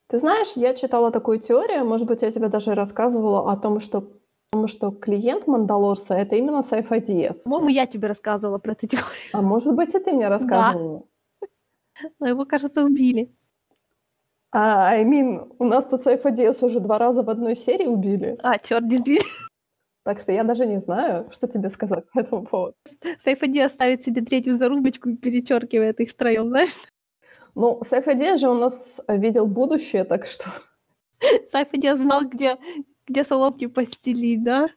Ты знаешь, я читала такую теорию, может быть, я тебе даже рассказывала о том, что Потому что клиент Мандалорса — это именно Сайфа Диас. По-моему, я тебе рассказывала про эту теорию. А может быть, и ты мне рассказывала. Да. Но его, кажется, убили. А, I mean, у нас тут Сайфа Диас уже два раза в одной серии убили. А, черт, действительно. Так что я даже не знаю, что тебе сказать по этому поводу. Сайфа Диас ставит себе третью зарубочку и перечеркивает их втроем, знаешь? Ну, Сайфа Диас же у нас видел будущее, так что... Сайфа Диас знал, где, где соломки постелить, да?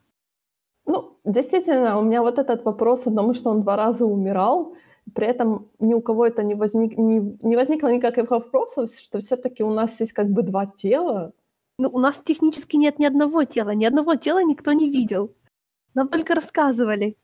Ну, действительно, у меня вот этот вопрос о том, что он два раза умирал, при этом ни у кого это не, возник, не, не возникло никаких вопросов, что все таки у нас есть как бы два тела. Ну, у нас технически нет ни одного тела, ни одного тела никто не видел. Нам только рассказывали.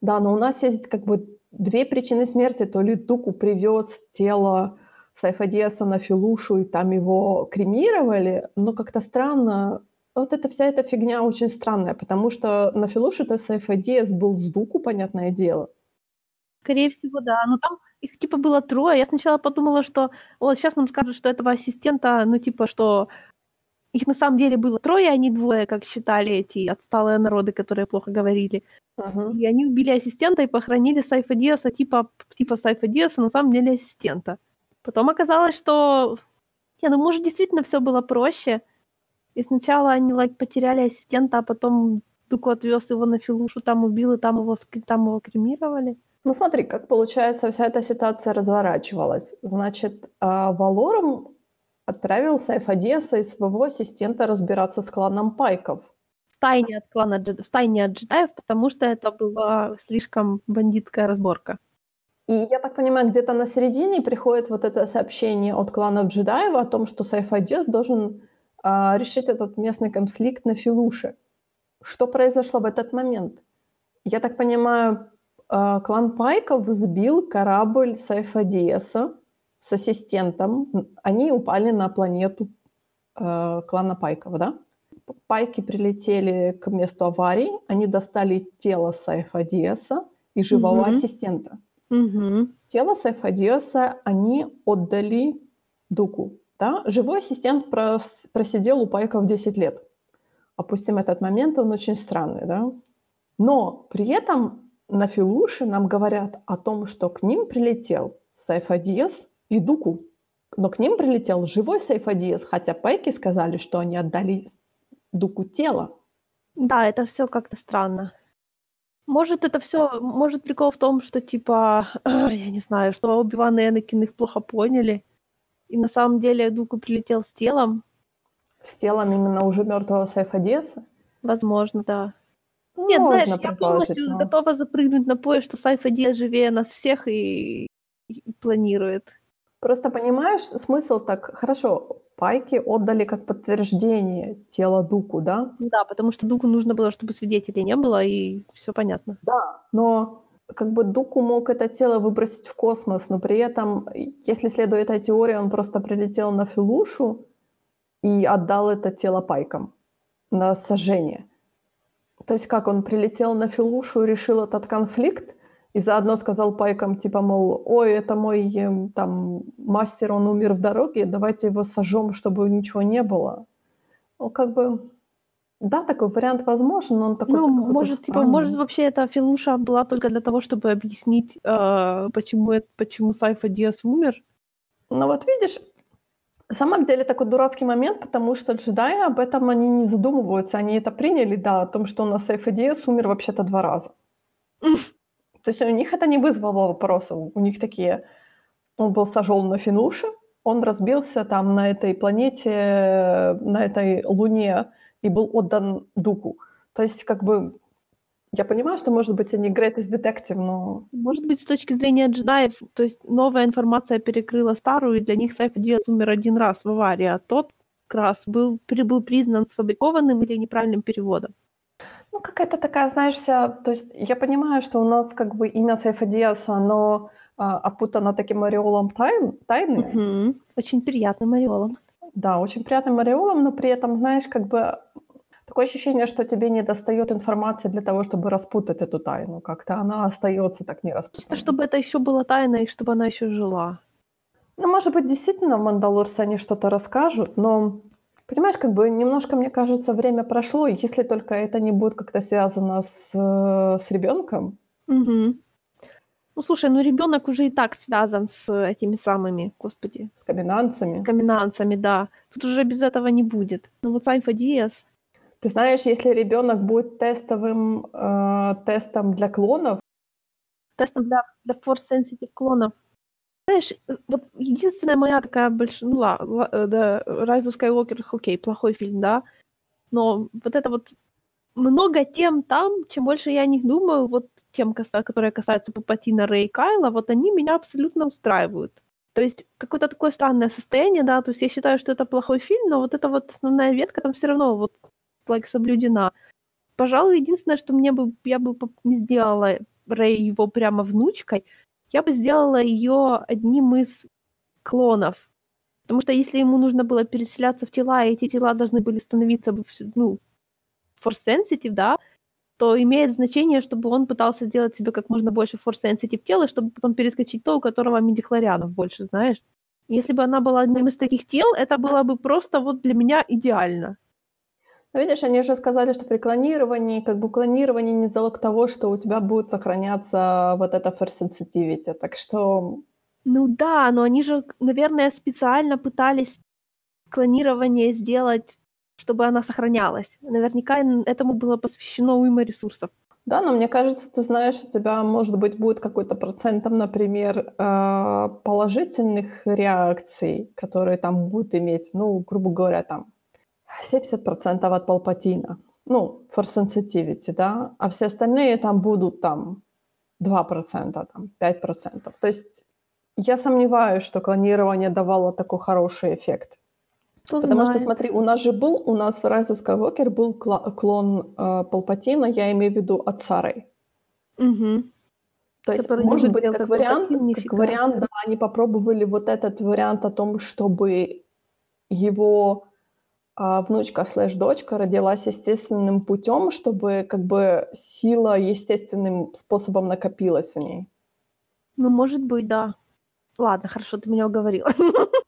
Да, но у нас есть как бы две причины смерти. То ли Дуку привез тело Сайфадиаса на Филушу, и там его кремировали, но как-то странно, вот эта вся эта фигня очень странная, потому что на Филуше-то Сайфадиас был с Дуку, понятное дело. Скорее всего, да. Но там их типа было трое. Я сначала подумала, что вот сейчас нам скажут, что этого ассистента, ну типа, что их на самом деле было трое, а не двое, как считали эти отсталые народы, которые плохо говорили. Uh-huh. И они убили ассистента и похоронили Сайфа Диаса, типа, типа Сайфа Диаса, на самом деле ассистента. Потом оказалось, что... Не, ну может действительно все было проще. И сначала они like, потеряли ассистента, а потом Дуку отвез его на Филушу, там убил, и там его, там его кремировали. Ну смотри, как получается вся эта ситуация разворачивалась. Значит, а, Валором отправил Сайфадеса и своего ассистента разбираться с кланом Пайков. В тайне от клана в тайне от джедаев, потому что это была слишком бандитская разборка. И я так понимаю, где-то на середине приходит вот это сообщение от кланов джедаев о том, что Сайфадес должен а, решить этот местный конфликт на Филуше. Что произошло в этот момент? Я так понимаю, а, клан Пайков сбил корабль Сайфадиеса с ассистентом. Они упали на планету э, клана Пайков, да? Пайки прилетели к месту аварии, они достали тело Сайфадиеса и живого угу. ассистента. Угу. Тело Сайфадиеса они отдали Дуку. Да? Живой ассистент прос- просидел у Пайков 10 лет. Опустим этот момент, он очень странный, да? Но при этом на Филуше нам говорят о том, что к ним прилетел Сайфадиес и Дуку. Но к ним прилетел живой Сайфадиес, хотя Пайки сказали, что они отдали Дуку тело. Да, это все как-то странно. Может, это все, может, прикол в том, что, типа, я не знаю, что Оби-Ван и Энакин их плохо поняли, и на самом деле Дуку прилетел с телом. С телом именно уже мертвого Сайфадеса? Возможно, да. Нет, Можно знаешь, я полностью но... готова запрыгнуть на поезд, что Сайфа Диас живее нас всех и... и планирует. Просто понимаешь смысл так? Хорошо, Пайки отдали как подтверждение тело Дуку, да? Да, потому что Дуку нужно было, чтобы свидетелей не было, и все понятно. Да, но как бы Дуку мог это тело выбросить в космос, но при этом, если следует этой теории, он просто прилетел на Филушу и отдал это тело Пайкам на сожжение. То есть как, он прилетел на Филушу решил этот конфликт, и заодно сказал пайкам, типа, мол, ой, это мой эм, там мастер, он умер в дороге, давайте его сожжем, чтобы ничего не было. Ну, как бы, да, такой вариант возможен, но он такой... Ну, может, типа, может, вообще эта Филуша была только для того, чтобы объяснить, э, почему, почему Сайфа Диас умер? Ну, вот видишь, На самом деле такой дурацкий момент, потому что джедаи об этом они не задумываются. Они это приняли, да, о том, что у нас Сайфадиес умер вообще-то два раза. То есть у них это не вызвало вопросов. У них такие... Он был сожжен на Финуше, он разбился там на этой планете, на этой Луне и был отдан Дуку. То есть как бы я понимаю, что, может быть, они greatest detective, но... Может быть, с точки зрения джедаев, то есть новая информация перекрыла старую, и для них Сайфа Диас умер один раз в аварии, а тот как раз был, был признан сфабрикованным или неправильным переводом. Ну, какая-то такая, знаешь, вся... То есть я понимаю, что у нас как бы имя Сайфа Диаса, оно а, опутано таким ореолом тайн, тайны. Угу. Очень приятным ореолом. Да, очень приятным ореолом, но при этом, знаешь, как бы Такое ощущение, что тебе не достает информации для того, чтобы распутать эту тайну. Как-то она остается так не распутанной. Чтобы это еще была тайна и чтобы она еще жила. Ну, может быть, действительно в Мандалорсе они что-то расскажут, но, понимаешь, как бы немножко, мне кажется, время прошло, если только это не будет как-то связано с, с ребенком. Угу. Ну, слушай, ну ребенок уже и так связан с этими самыми, господи. С каминанцами. С каминанцами, да. Тут уже без этого не будет. Ну вот Сайфа Диас, ты знаешь, если ребенок будет тестовым э, тестом для клонов, тестом для, для force sensitive клонов. Знаешь, вот единственная моя такая большая, ну ладно, э, да, Rise of Skywalker, окей, плохой фильм, да, но вот это вот много тем там, чем больше я о них думаю, вот тем, которые касаются Папатина, Рэй и Кайла, вот они меня абсолютно устраивают. То есть какое-то такое странное состояние, да, то есть я считаю, что это плохой фильм, но вот эта вот основная ветка там все равно вот like, соблюдена. Пожалуй, единственное, что мне бы, я бы не сделала Рэй его прямо внучкой, я бы сделала ее одним из клонов. Потому что если ему нужно было переселяться в тела, и эти тела должны были становиться, ну, force sensitive, да, то имеет значение, чтобы он пытался сделать себе как можно больше force sensitive тела, чтобы потом перескочить то, у которого медихлорианов больше, знаешь. Если бы она была одним из таких тел, это было бы просто вот для меня идеально. Ну, видишь, они же сказали, что при клонировании, как бы клонирование не залог того, что у тебя будет сохраняться вот это first sensitivity. Так что... Ну да, но они же, наверное, специально пытались клонирование сделать, чтобы она сохранялась. Наверняка этому было посвящено уйма ресурсов. Да, но мне кажется, ты знаешь, у тебя, может быть, будет какой-то процентом, например, э, положительных реакций, которые там будут иметь, ну, грубо говоря, там 70% от Палпатина. Ну, for sensitivity, да, а все остальные там будут там 2%, там 5%. То есть я сомневаюсь, что клонирование давало такой хороший эффект. Кто Потому знает. что, смотри, у нас же был, у нас в Rise of Skywalker был клон э, Палпатина, я имею в виду от Сары. Угу. То есть, Который может быть, как вариант, как вариант, да, они попробовали вот этот вариант о том, чтобы его а внучка слэш дочка родилась естественным путем, чтобы как бы сила естественным способом накопилась в ней. Ну, может быть, да. Ладно, хорошо, ты меня уговорила.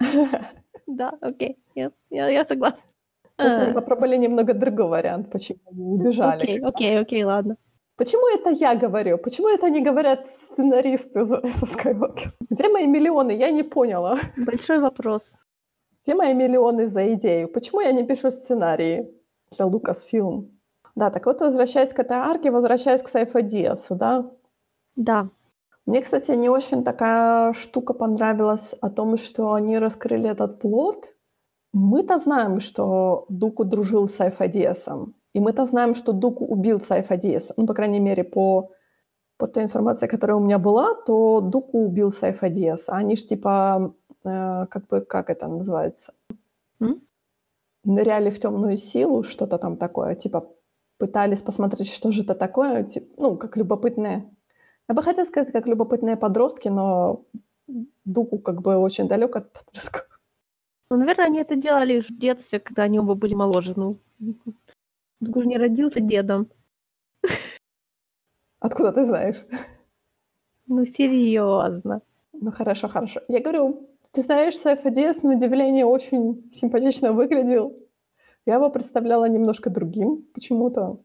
Да, окей, я согласна. Просто они попробовали немного другой вариант, почему они убежали. Окей, окей, окей, ладно. Почему это я говорю? Почему это не говорят сценаристы со Skywalker? Где мои миллионы? Я не поняла. Большой вопрос. Где мои миллионы за идею? Почему я не пишу сценарии для Lucasfilm? Да, так вот, возвращаясь к этой арке, возвращаясь к Сайфа Диасу, да? Да. Мне, кстати, не очень такая штука понравилась о том, что они раскрыли этот плод. Мы-то знаем, что Дуку дружил с Сайфа Диасом. И мы-то знаем, что Дуку убил Сайфа Диаса. Ну, по крайней мере, по, по той информации, которая у меня была, то Дуку убил Сайфа Диаса. Они ж типа Э, как бы, как это называется? М? Ныряли в темную силу, что-то там такое, типа пытались посмотреть, что же это такое, типа, ну, как любопытные. Я бы хотела сказать, как любопытные подростки, но Дуку как бы очень далек от подростков. Ну, наверное, они это делали в детстве, когда они оба были моложе. Ну, Дуку же не родился дедом. Откуда ты знаешь? Ну, серьезно. Ну, хорошо, хорошо. Я говорю, ты знаешь, Сайф Адиас, на удивление, очень симпатично выглядел. Я его представляла немножко другим почему-то.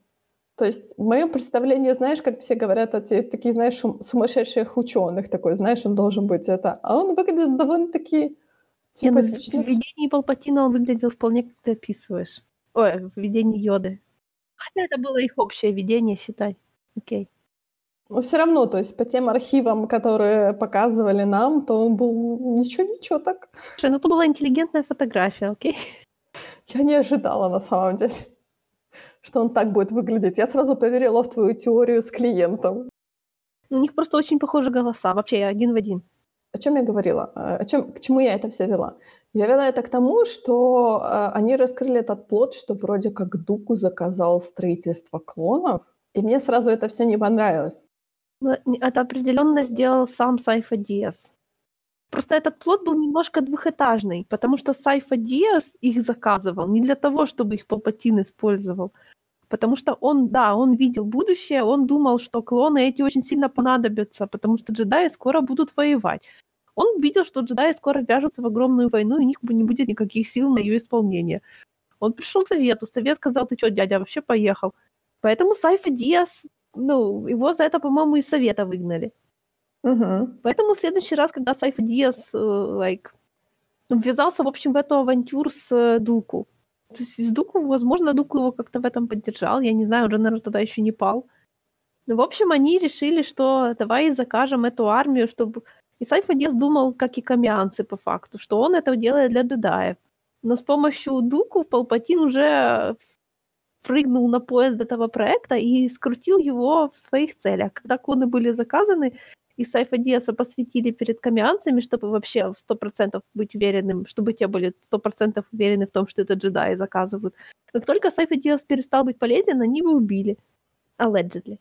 То есть мое представление, знаешь, как все говорят, эти такие, знаешь, сумасшедших ученых такой, знаешь, он должен быть это. А он выглядит довольно-таки Не, ну, в в видении Палпатина он выглядел вполне, как ты описываешь. Ой, в видении Йоды. Хотя это было их общее видение, считай. Окей. Но все равно, то есть по тем архивам, которые показывали нам, то он был ничего-ничего так. Слушай, ну это была интеллигентная фотография, окей? Я не ожидала на самом деле, что он так будет выглядеть. Я сразу поверила в твою теорию с клиентом. У них просто очень похожи голоса, вообще один в один. О чем я говорила? Э, О чем, к чему я это все вела? Я вела это к тому, что э, они раскрыли этот плод, что вроде как Дуку заказал строительство клонов, и мне сразу это все не понравилось. Это определенно сделал сам Сайфа Диас. Просто этот плод был немножко двухэтажный, потому что Сайфа Диас их заказывал не для того, чтобы их Палпатин использовал, потому что он, да, он видел будущее, он думал, что клоны эти очень сильно понадобятся, потому что джедаи скоро будут воевать. Он видел, что джедаи скоро вяжутся в огромную войну, и у них не будет никаких сил на ее исполнение. Он пришел к совету, совет сказал, ты что, дядя, вообще поехал. Поэтому Сайфа Диас, ну, его за это, по-моему, из совета выгнали. Мгм. Поэтому в следующий раз, когда Сайфа Диас, э, like, ввязался, в общем, в эту авантюр с э, Дуку. То с Дуку, возможно, Дуку его как-то в этом поддержал. Я не знаю, уже, наверное, тогда еще не пал. Ну, в общем, они решили, что давай закажем эту армию, чтобы... И Сайфа Диас думал, как и камианцы, по факту, что он это делает для джедаев. Но с помощью Дуку Палпатин уже прыгнул на поезд этого проекта и скрутил его в своих целях. Когда клоны были заказаны, и Сайфа Диаса посвятили перед камианцами, чтобы вообще в 100% быть уверенным, чтобы те были 100% уверены в том, что это джедаи заказывают. Как только Сайфа Диас перестал быть полезен, они его убили. Allegedly.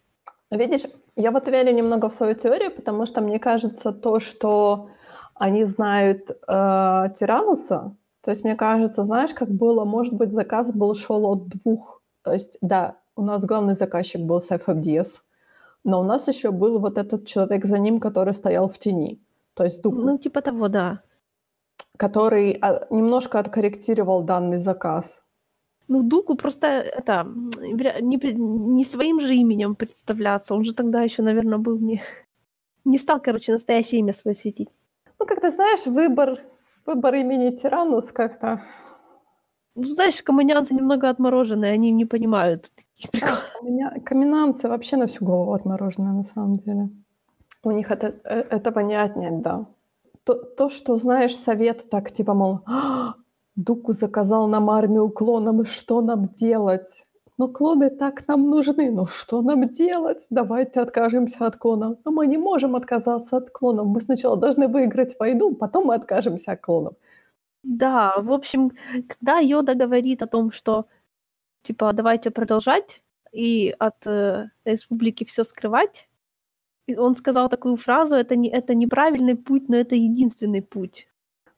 Но видишь, я вот верю немного в свою теорию, потому что мне кажется то, что они знают э, Тирануса, то есть мне кажется, знаешь, как было, может быть, заказ был шел от двух. То есть, да, у нас главный заказчик был Сайф Абдиас, но у нас еще был вот этот человек за ним, который стоял в тени. То есть Дуку, Ну, типа того, да. который а, немножко откорректировал данный заказ. Ну, Дуку просто это не, не своим же именем представляться. Он же тогда еще, наверное, был не... Не стал, короче, настоящее имя свое светить. Ну, как ты знаешь, выбор, выбор имени Тиранус как-то... Ну, знаешь, коммунианцы немного отмороженные, они не понимают. У меня каменанцы вообще на всю голову отмороженные, на самом деле. У них это, э, этого не отнять, да. То, то, что, знаешь, совет так, типа, мол, «А, Дуку заказал нам армию клонов, и что нам делать? Но клоны так нам нужны, ну что нам делать? Давайте откажемся от клонов. Но мы не можем отказаться от клонов. Мы сначала должны выиграть войну, потом мы откажемся от клонов. Да, в общем, когда Йода говорит о том, что типа давайте продолжать и от э, республики все скрывать, и он сказал такую фразу: это не это неправильный путь, но это единственный путь.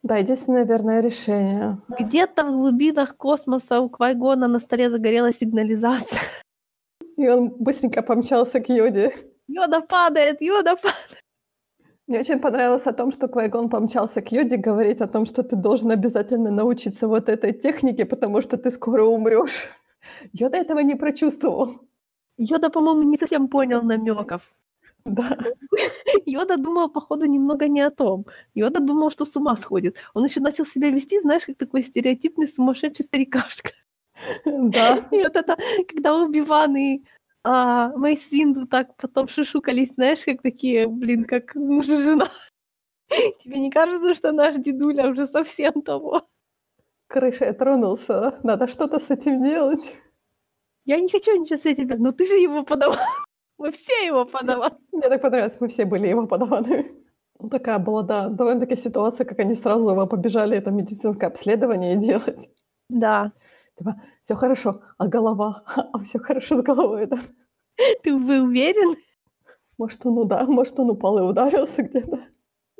Да, единственное верное решение. Где-то в глубинах космоса у Квайгона на столе загорелась сигнализация. И он быстренько помчался к Йоде. Йода падает, Йода падает. Мне очень понравилось о том, что Квайгон помчался к Йоде говорить о том, что ты должен обязательно научиться вот этой технике, потому что ты скоро умрешь. Йода этого не прочувствовал. Йода, по-моему, не совсем понял намеков. Да. Йода думал, походу, немного не о том. Йода думал, что с ума сходит. Он еще начал себя вести, знаешь, как такой стереотипный сумасшедший старикашка. Да. И вот это, когда Убиван и а, Мейс Винду так потом шишукались, знаешь, как такие, блин, как муж и жена. Тебе не кажется, что наш дедуля уже совсем того? Крышей тронулся. Надо что-то с этим делать. Я не хочу ничего с этим, делать, но ты же его подавал. Мы все его подавали. Мне так понравилось, мы все были его подаваны. Ну, такая была, да, довольно-таки ситуация, как они сразу его побежали это медицинское обследование делать. Да. Типа, все хорошо, а голова? А все хорошо с головой, да? Ты вы уверен? Может, он, уда... Может, он упал и ударился где-то.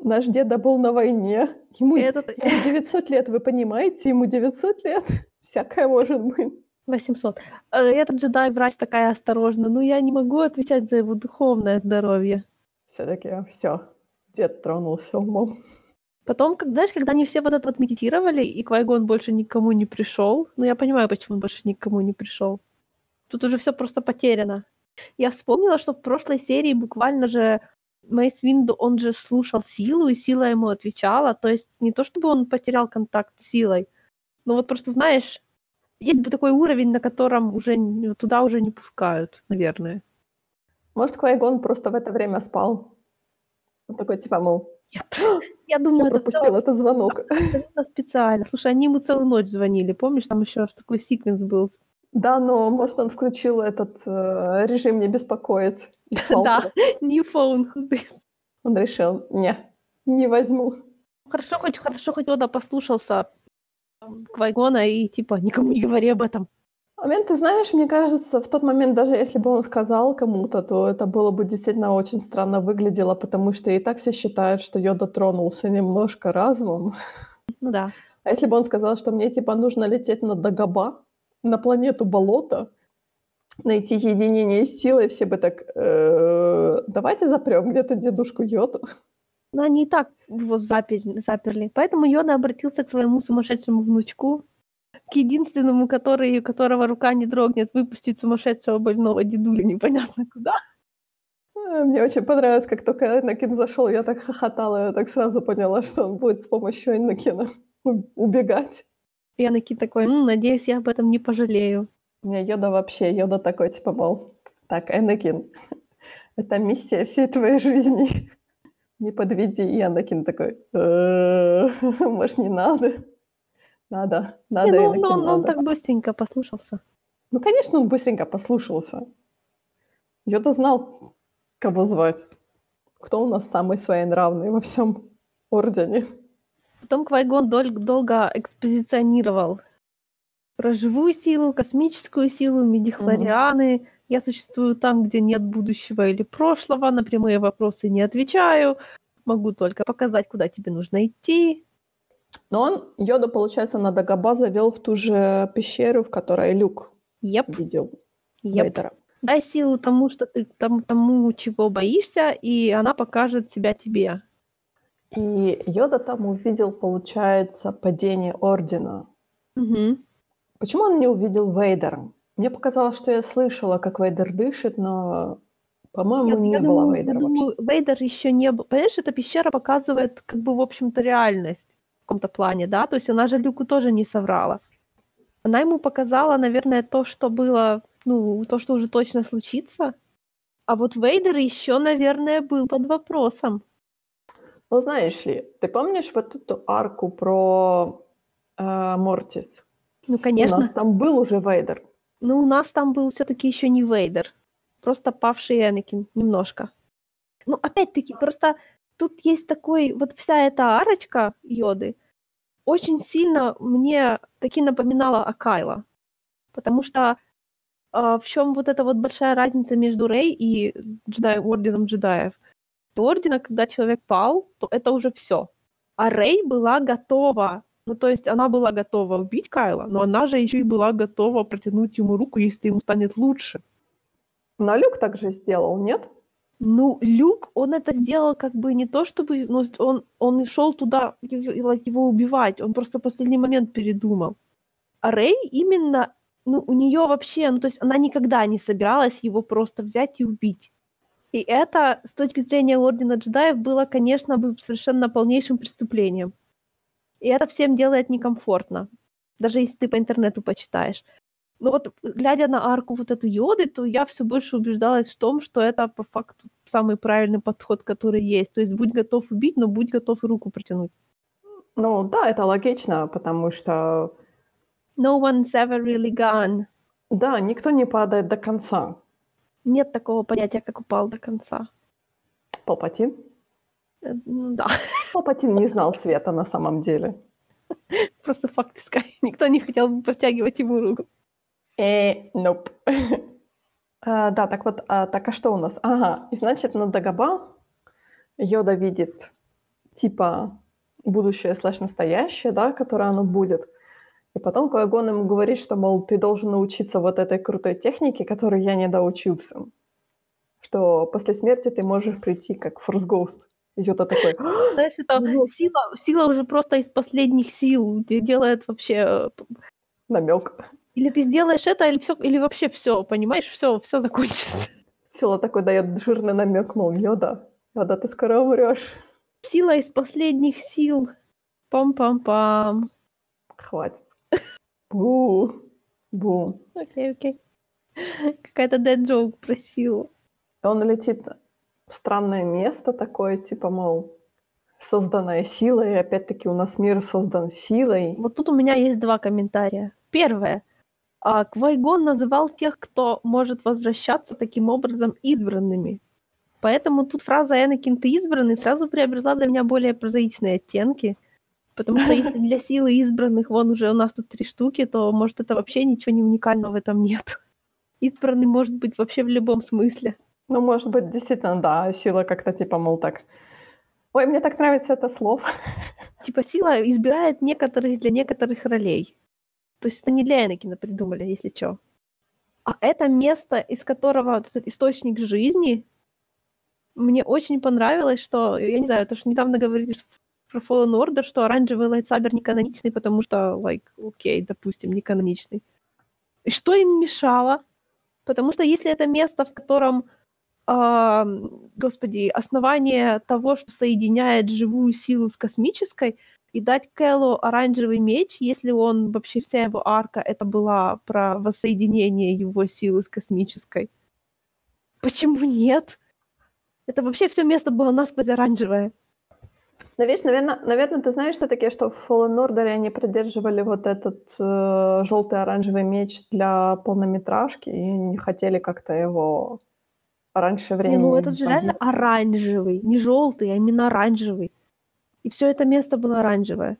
Наш деда был на войне. Ему, Этот ему 900 лет, вы понимаете? Ему 900 лет. Всякое может быть. 800. Э, Этот джедай врач такая осторожна. Ну, я не могу отвечать за его духовное здоровье. Все-таки все. Дед тронулся умом. Потом, как, знаешь, когда они все вот это вот медитировали, и Квайгон больше никому не пришел, ну, я понимаю, почему он больше никому не пришел. Тут уже все просто потеряно. Я вспомнила, что в прошлой серии буквально же Мейс Винду, он же слушал силу, и сила ему отвечала. То есть не то, чтобы он потерял контакт с силой, но вот просто, знаешь, есть бы такой уровень, на котором уже туда уже не пускают, наверное. Может, Квайгон просто в это время спал? Он такой, типа, мол, Нет. Я думаю, я пропустил это этот звонок. абсолютно специально. Слушай, они ему целую ночь звонили. Помнишь, там еще такой секвенс был? Да, но, может, он включил этот э, режим «не беспокоить» и Да, who this? Он решил, не, не возьму. Хорошо, хоть хорошо, хоть Ода послушался Квайгона и типа никому не говори об этом. Момент, ты знаешь, мне кажется, в тот момент, даже если бы он сказал кому-то, то это было бы действительно очень странно выглядело, потому что и так все считают, что Йода тронулся немножко разумом. Ну да. А если бы он сказал, что мне, типа, нужно лететь на Дагоба, на планету болото, найти единение с силой, все бы так, «Э, давайте запрем где-то дедушку Йоду. Но они и так его заперли, заперли. Поэтому Йода обратился к своему сумасшедшему внучку, к единственному, который, у которого рука не дрогнет, выпустить сумасшедшего больного дедуля непонятно куда. Э, Мне очень понравилось, как только Энакин зашел, я так хохотала, я так сразу поняла, что он будет с помощью Энакина у- убегать. И Анаки такой, «М, надеюсь, я об этом не пожалею. Не, Йода вообще, Йода такой, типа, мол, так, Энакин, это миссия всей твоей жизни. Не подведи. И Энакин такой, «Э, может, не надо? Надо, надо, Не, ну, Энакин, ну, он, он так быстренько послушался. Ну, конечно, он быстренько послушался. Йода знал, кого звать. Кто у нас самый своенравный во всем Ордене. Потом Квайгон дол- долго экспозиционировал про живую силу, космическую силу, медихлорианы. Я существую там, где нет будущего или прошлого, на прямые вопросы не отвечаю, могу только показать, куда тебе нужно идти. Но он Йоду, получается, на Дагоба завел в ту же пещеру, в которой Люк Еп, видел еп. Вейдера. Дай силу тому, что ты тому, тому, чего боишься, и она покажет себя тебе. И Йода там увидел, получается, падение Ордена. Мгм. Почему он не увидел Вейдера? Мне показалось, что я слышала, как Вейдер дышит, но, по-моему, Я, не я было думаю, Вейдера я вообще. думаю, Вейдер еще не был. Понимаешь, эта пещера показывает, как бы, в общем-то, реальность в каком-то плане, да? То есть она же Люку тоже не соврала. Она ему показала, наверное, то, что было, ну, то, что уже точно случится. А вот Вейдер еще, наверное, был под вопросом. Ну, знаешь ли, ты помнишь вот эту арку про э, Мортис? Ну, У конечно. нас там был уже Вейдер. Но у нас там был все-таки еще не Вейдер. Просто павший Энакин немножко. Ну, опять-таки, просто тут есть такой, вот вся эта арочка Йоды очень сильно мне таки напоминала о Кайла. Потому что а, в чем вот эта вот большая разница между Рей и джедай, Орденом джедаев? До Ордена, когда человек пал, то это уже все. А Рей была готова ну, то есть она была готова убить Кайла, но она же еще и была готова протянуть ему руку, если ему станет лучше. Но Люк так же сделал, нет? Ну, Люк, он это сделал как бы не то, чтобы... Ну, он, он шел туда его убивать, он просто в последний момент передумал. А Рэй именно... Ну, у нее вообще... Ну, то есть она никогда не собиралась его просто взять и убить. И это, с точки зрения Ордена джедаев, было, конечно, бы совершенно полнейшим преступлением. И это всем делает некомфортно. Даже если ты по интернету почитаешь. Но вот глядя на арку вот эту йоды, то я все больше убеждалась в том, что это по факту самый правильный подход, который есть. То есть будь готов убить, но будь готов и руку протянуть. Ну, да, это логично, потому что, No one's ever really gone. да, никто не падает до конца. Нет такого понятия, как упал до конца. Палпатин? Э, Ну да, Палпатин не знал света на самом деле. просто факт искать. Никто не хотел бы протягивать ему руку. Э, nope. А, да, так вот, а, так а что у нас? Ага, и значит, на Дагоба Йода видит типа будущее слэш настоящее, да, которое оно будет. И потом Квайгон ему говорит, что, мол, ты должен научиться вот этой крутой технике, которой я не доучился. Что после смерти ты можешь прийти как Форс Гоуст. Йода такой, «А, Знаешь, это Ну. сила, сила уже просто из последних сил де- делает вообще... э, намек. Или ты сделаешь это, или, всё, или вообще все, понимаешь, все, все закончится. Сила такой дает жирный намек, мол, Йода, Йода, ты скоро умрешь. Сила из последних сил. Пам-пам-пам. Хватит. Бу. Бу. Окей, окей. Какая-то dead joke про силу. Он летит странное место такое, типа, мол, созданное силой, и опять-таки у нас мир создан силой. Вот тут у меня есть два комментария. Первое. А, Квайгон называл тех, кто может возвращаться таким образом избранными. Поэтому тут фраза «Энакин, ты избранный» сразу приобрела для меня более прозаичные оттенки. Потому что если для силы избранных вон уже у нас тут три штуки, то, может, это вообще ничего не уникального в этом нет. Избранный может быть вообще в любом смысле. Ну, может быть, действительно, да, сила как-то типа, мол, так... Ой, мне так нравится это слово. Типа сила избирает некоторых для некоторых ролей. То есть это не для Энакина придумали, если что. А это место, из которого вот этот источник жизни, мне очень понравилось, что, я не знаю, это же недавно говорили про Fallen Order, что оранжевый лайтсабер не каноничный, потому что, like, окей, okay, допустим, не каноничный. И что им мешало? Потому что если это место, в котором, э, господи, основание того, что соединяет живую силу с космической, и дать Кэллу оранжевый меч, если он, вообще вся его арка, это была про воссоединение его силы с космической. Почему нет? Это вообще все место было насквозь оранжевое. Но видишь, наверное, наверное, ты знаешь все-таки, что в Fallen Order они придерживали вот этот э, желтый оранжевый меч для полнометражки и не хотели как-то его раньше времени. Не, ну этот же реально оранжевый, не желтый, а именно оранжевый. И все это место было оранжевое.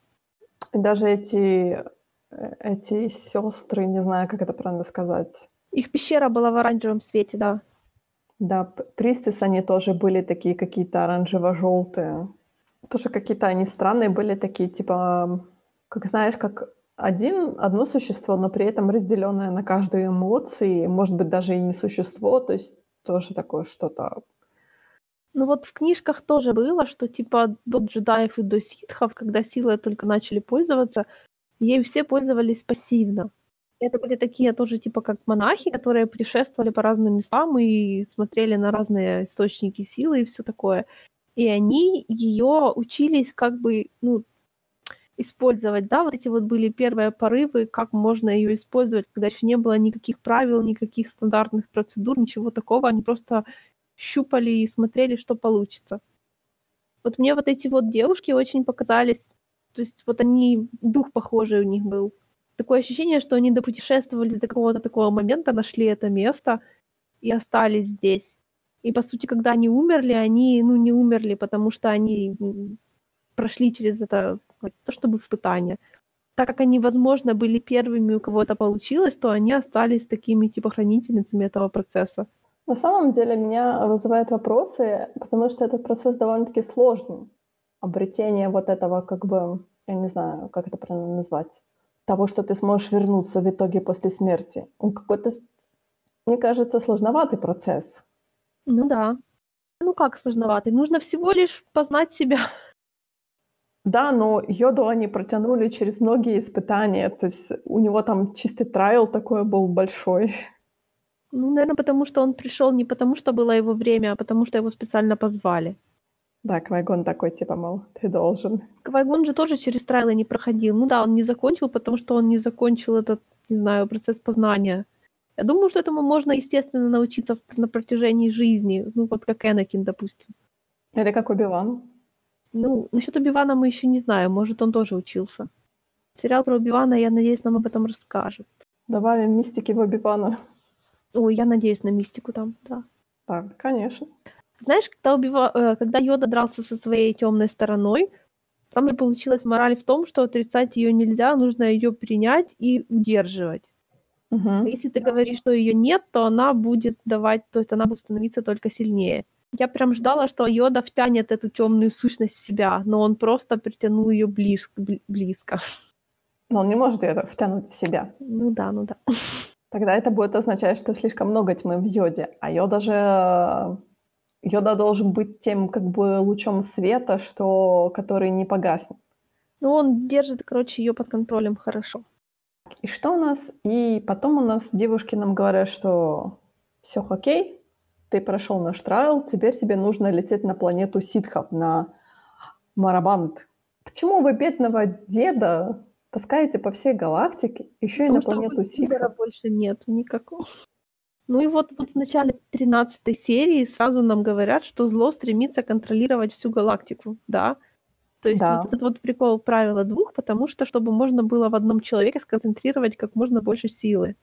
И даже эти, э, эти сестры, не знаю, как это правильно сказать. Их пещера была в оранжевом свете, да. Да, Пристис, они тоже были такие какие-то оранжево-желтые. Тоже какие-то они странные были такие, типа, как знаешь, как один, одно существо, но при этом разделенное на каждую эмоции, может быть, даже и не существо, то есть тоже такое что-то ну вот в книжках тоже было, что типа до джедаев и до ситхов, когда силой только начали пользоваться, ей все пользовались пассивно. Это были такие тоже типа как монахи, которые путешествовали по разным местам и смотрели на разные источники силы и все такое. И они ее учились как бы, ну, использовать, да, вот эти вот были первые порывы, как можно ее использовать, когда еще не было никаких правил, никаких стандартных процедур, ничего такого, они просто щупали и смотрели, что получится. Вот мне вот эти вот девушки очень показались, то есть вот они, дух похожий у них был. Такое ощущение, что они допутешествовали до какого-то такого момента, нашли это место и остались здесь. И, по сути, когда они умерли, они, ну, не умерли, потому что они прошли через это, то чтобы испытание. Так как они, возможно, были первыми, у кого это получилось, то они остались такими, типа, хранительницами этого процесса. На самом деле меня вызывают вопросы, потому что этот процесс довольно-таки сложный. Обретение вот этого, как бы, я не знаю, как это правильно назвать, того, что ты сможешь вернуться в итоге после смерти. Он какой-то, мне кажется, сложноватый процесс. Ну да. Ну как сложноватый? Нужно всего лишь познать себя. Да, но Йоду они протянули через многие испытания. То есть у него там чистый трайл такой был большой. Ну, наверное, потому что он пришел не потому, что было его время, а потому что его специально позвали. Да, Квайгон такой, типа, мол, ты должен. Квайгон же тоже через трайлы не проходил. Ну да, он не закончил, потому что он не закончил этот, не знаю, процесс познания. Я думаю, что этому можно, естественно, научиться на протяжении жизни. Ну, вот как Энакин, допустим. Или как Убиван. Ну, насчет Убивана мы еще не знаем. Может, он тоже учился. Сериал про Убивана, я надеюсь, нам об этом расскажет. Добавим мистики в Убивана. Ой, я надеюсь на мистику там, да. Да, конечно. Знаешь, когда, убива... Э, когда Йода дрался со своей темной стороной, там же получилась мораль в том, что отрицать ее нельзя, нужно ее принять и удерживать. Угу. Если ты говоришь, что ее нет, то она будет давать, то есть она будет становиться только сильнее. Я прям ждала, что Йода втянет эту темную сущность в себя, но он просто притянул ее близко. близко. Но он не может ее втянуть в себя. Ну да, ну да. Тогда это будет означать, что слишком много тьмы в йоде. А йода же... Йода должен быть тем как бы лучом света, что... который не погаснет. Ну, он держит, короче, ее под контролем хорошо. И что у нас? И потом у нас девушки нам говорят, что все окей, ты прошел наш трайл, теперь тебе нужно лететь на планету ситхов, на Марабант. Почему вы бедного деда таскаете по всей галактике, еще и на планету ситхов? больше нет никакого. Ну и вот, вот в начале 13 серии сразу нам говорят, что зло стремится контролировать всю галактику, да. То есть Да. вот этот вот прикол правила двух, потому что чтобы можно было в одном человеке сконцентрировать как можно больше силы.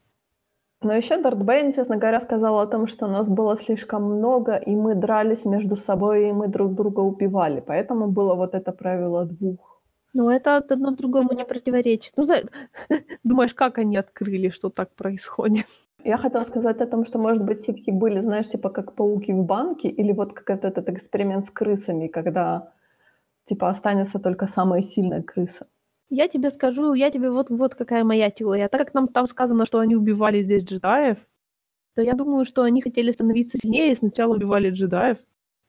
Но еще Дарт Бэйн, честно говоря, сказал о том, что нас было слишком много, и мы дрались между собой, и мы друг друга убивали. Поэтому было вот это правило двух. Но это одно другому не противоречит. Ну, за- думаешь, как они открыли, что так происходит? Я хотела сказать о том, что, может быть, ситхи были, знаешь, типа как пауки в банке, или вот как этот, этот эксперимент с крысами, когда типа останется только самая сильная крыса. Я тебе скажу, я тебе вот, вот какая моя теория. Так как нам там сказано, что они убивали здесь джедаев, то я думаю, что они хотели становиться сильнее сначала убивали джедаев,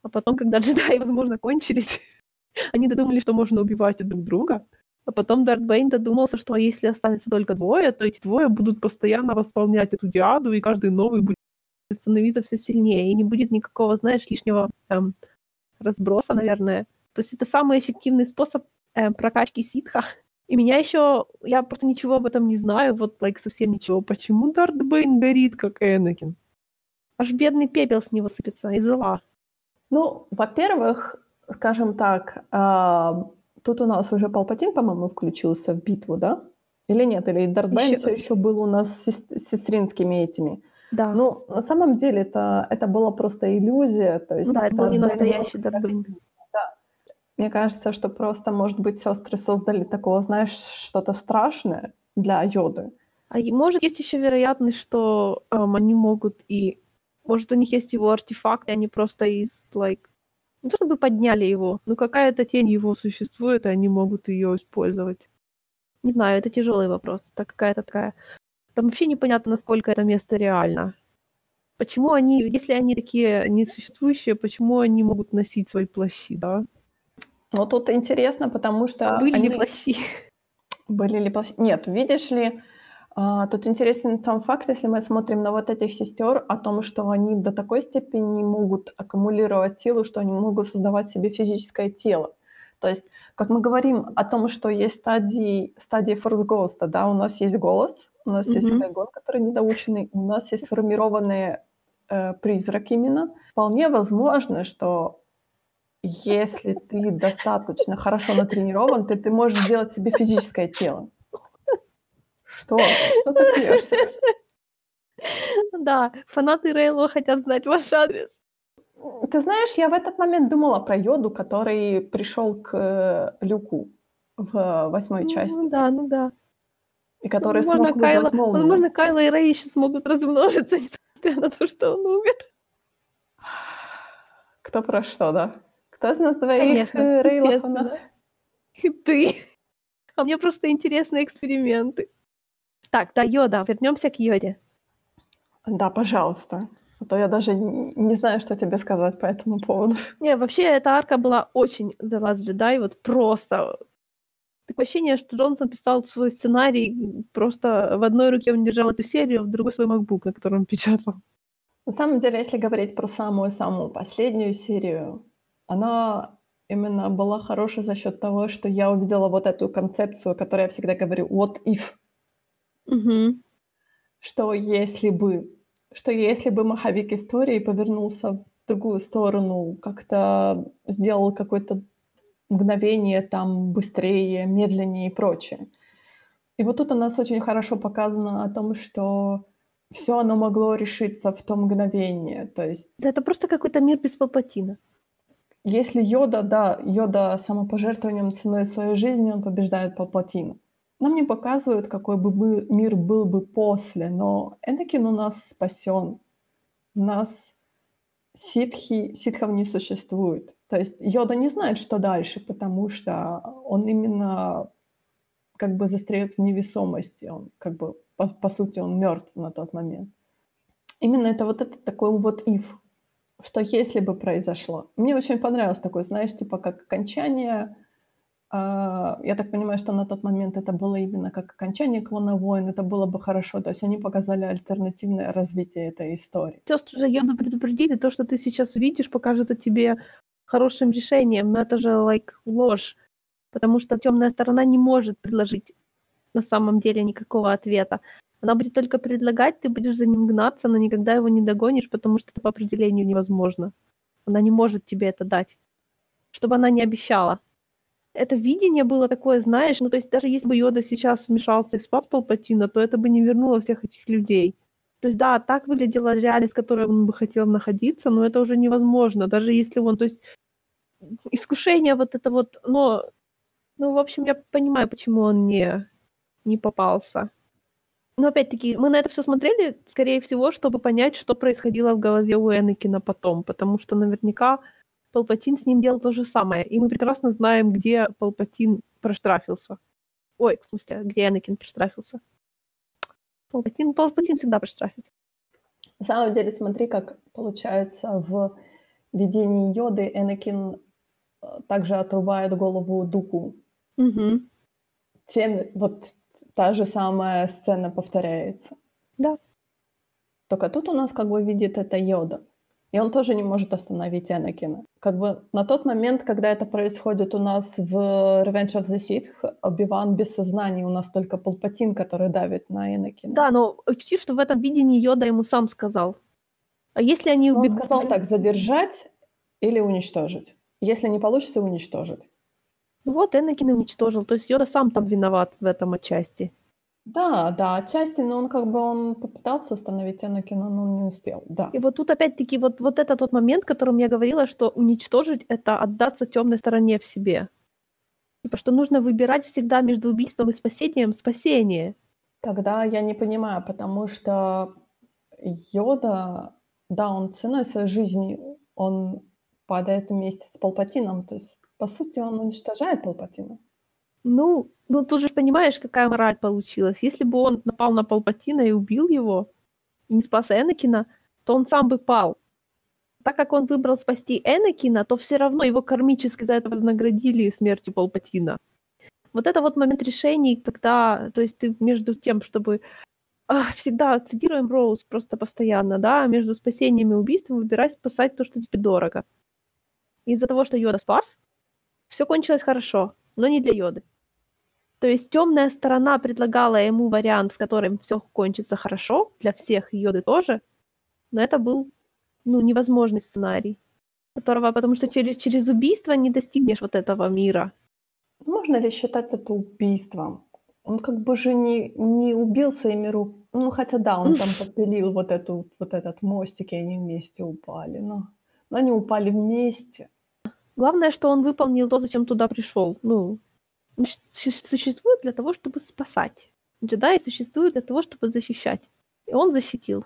а потом, когда джедаи, возможно, кончились, они додумали, что можно убивать друг друга, а потом Дарт Бейн додумался, что если останется только двое, то эти двое будут постоянно восполнять эту диаду, и каждый новый будет становиться все сильнее, и не будет никакого, знаешь, лишнего эм, разброса, наверное. То есть это самый эффективный способ эм, прокачки ситха. И меня еще, я просто ничего об этом не знаю, вот, like, совсем ничего. Почему Дарт Бейн горит, как Энакин? Аж бедный пепел с него сыпется из зла. Ну, во-первых, скажем так, а, тут у нас уже Палпатин, по-моему, включился в битву, да? Или нет? Или Дарт Бэйн Ещё- все еще был у нас с сес- сестринскими этими? Да. Ну, на самом деле это, это была просто иллюзия. То есть Ну да, это был не настоящий Дарт Бэйн. Мне кажется, что просто, может быть, сестры создали такого, знаешь, что-то страшное для Йоды. А может есть еще вероятность, что эм, они могут и... Может, у них есть его артефакт, и они просто из, like... Не то чтобы подняли его, но какая-то тень его существует, и они могут ее использовать. Не знаю, это тяжелый вопрос. Это какая-то такая... Там вообще непонятно, насколько это место реально. Почему они, если они такие несуществующие, почему они могут носить свои плащи, да? Но тут интересно, потому что... А Были они... ли плащи? Были ли плащи? Нет, видишь ли, а, тут интересен сам факт, если мы смотрим на вот этих сестер, о том, что они до такой степени могут аккумулировать силу, что они могут создавать себе физическое тело. То есть, как мы говорим о том, что есть стадии, стадии Ghost, да, у нас есть голос, у нас есть Мгм. Хайгон, который недоученный, у нас есть формированные э, призрак именно. Вполне возможно, что если ты достаточно хорошо натренирован, то ты можешь сделать себе физическое тело. Что? Что ты смеешься? Да, фанаты Рейло хотят знать ваш адрес. Ты знаешь, я в этот момент думала про Йоду, который пришел к э, Люку в восьмой части, Ну да, ну да. и который возможно, смог Кайла, молнию. возможно, Кайла и Рэй еще смогут размножиться, несмотря на то, что он умер. Кто про что, да? Кто из нас двоих Конечно, э? И ты. А мне просто интересны эксперименты. Так, да, Йода, вернемся к Йоде. Да, пожалуйста. А то я даже не знаю, что тебе сказать по этому поводу. Не, вообще, эта арка была очень The Last Jedi, вот просто. Такое ощущение, что Джонсон писал свой сценарий, просто в одной руке он держал эту серию, а в другой свой MacBook, на котором печатал. На самом деле, если говорить про самую-самую последнюю серию, она именно была хорошей за счет того, что я увидела вот эту концепцию, о которой я всегда говорю, what if, Угу. что если бы, что если бы маховик истории повернулся в другую сторону, как-то сделал какое-то мгновение там быстрее, медленнее и прочее. И вот тут у нас очень хорошо показано о том, что все оно могло решиться в то мгновение. То есть Да это просто какой-то мир без Палпатина. Если Йода, да, Йода самопожертвованием ценой своей жизни, он побеждает Палпатина. Нам не показывают, какой бы мир был бы после, но Энакин у нас спасен. У нас ситхи, ситхов не существует. То есть Йода не знает, что дальше, потому что он именно как бы застряет в невесомости. Он как бы, по, по сути, он мертв на тот момент. Именно это вот это такой вот if, что если бы произошло. Мне очень понравилось такое, знаешь, типа как окончание А, я так понимаю, что на тот момент это было именно как окончание «Клона войн», это было бы хорошо. То есть они показали альтернативное развитие этой истории. Сестры же явно предупредили, то, что ты сейчас увидишь, покажет тебе хорошим решением, но это же, like, ложь. Потому что темная сторона не может предложить на самом деле никакого ответа. Она будет только предлагать, ты будешь за ним гнаться, но никогда его не догонишь, потому что это по определению невозможно. Она не может тебе это дать. Чтобы она не обещала это видение было такое, знаешь, ну, то есть даже если бы Йода сейчас вмешался и спас Палпатина, то это бы не вернуло всех этих людей. То есть, да, так выглядела реальность, в которой он бы хотел находиться, но это уже невозможно, даже если он, то есть, искушение вот это вот, но, ну, в общем, я понимаю, почему он не, не попался. Но опять-таки, мы на это все смотрели, скорее всего, чтобы понять, что происходило в голове у Энакина потом, потому что наверняка Палпатин с ним делал то же самое. И мы прекрасно знаем, где Палпатин проштрафился. Ой, в смысле, где Энакин проштрафился. Палпатин, Палпатин всегда проштрафится. На самом деле, смотри, как получается в видении Йоды Энакин э, также отрубает голову Дуку. Угу. Тем, вот та же самая сцена повторяется. Да. Только тут у нас как бы видит это Йода. И он тоже не может остановить Энакина. Как бы на тот момент, когда это происходит у нас в Revenge of the Sith, Оби-Ван без сознания, у нас только Палпатин, который давит на Энакина. Да, но учти, что в этом видении Йода ему сам сказал. А если они убегут... Он сказал так, задержать или уничтожить. Если не получится, уничтожить. Ну вот, Энакин уничтожил. То есть Йода сам там виноват в этом отчасти. Да, да, отчасти, но он как бы он попытался остановить Энакина, но он не успел, да. И вот тут опять-таки вот, вот это тот момент, о котором я говорила, что уничтожить — это отдаться темной стороне в себе. Типа, что нужно выбирать всегда между убийством и спасением спасение. Тогда я не понимаю, потому что Йода, да, он ценой своей жизни, он падает вместе с Палпатином, то есть, по сути, он уничтожает Палпатина. Ну, ну тут же понимаешь, какая мораль получилась. Если бы он напал на Палпатина и убил его, и не спас Энакина, то он сам бы пал. Так как он выбрал спасти Энакина, то все равно его кармически за это вознаградили смертью Палпатина. Вот это вот момент решений, когда, то есть ты между тем, чтобы а, всегда цитируем Роуз просто постоянно, да, между спасением и убийством выбирай спасать то, что тебе дорого. Из-за того, что Йода спас, все кончилось хорошо, но не для Йоды. То есть темная сторона предлагала ему вариант, в котором все кончится хорошо, для всех Йоды тоже, но это был ну, невозможный сценарий, которого, потому что через, через убийство не достигнешь вот этого мира. Можно ли считать это убийством? Он как бы же не, не убил своими руками. Ну, хотя да, он там подпилил вот, эту, вот этот мостик, и они вместе упали. Но, но они упали вместе. Главное, что он выполнил то, зачем туда пришел. Ну, существует для того, чтобы спасать. Джедаи существуют для того, чтобы защищать. И он защитил.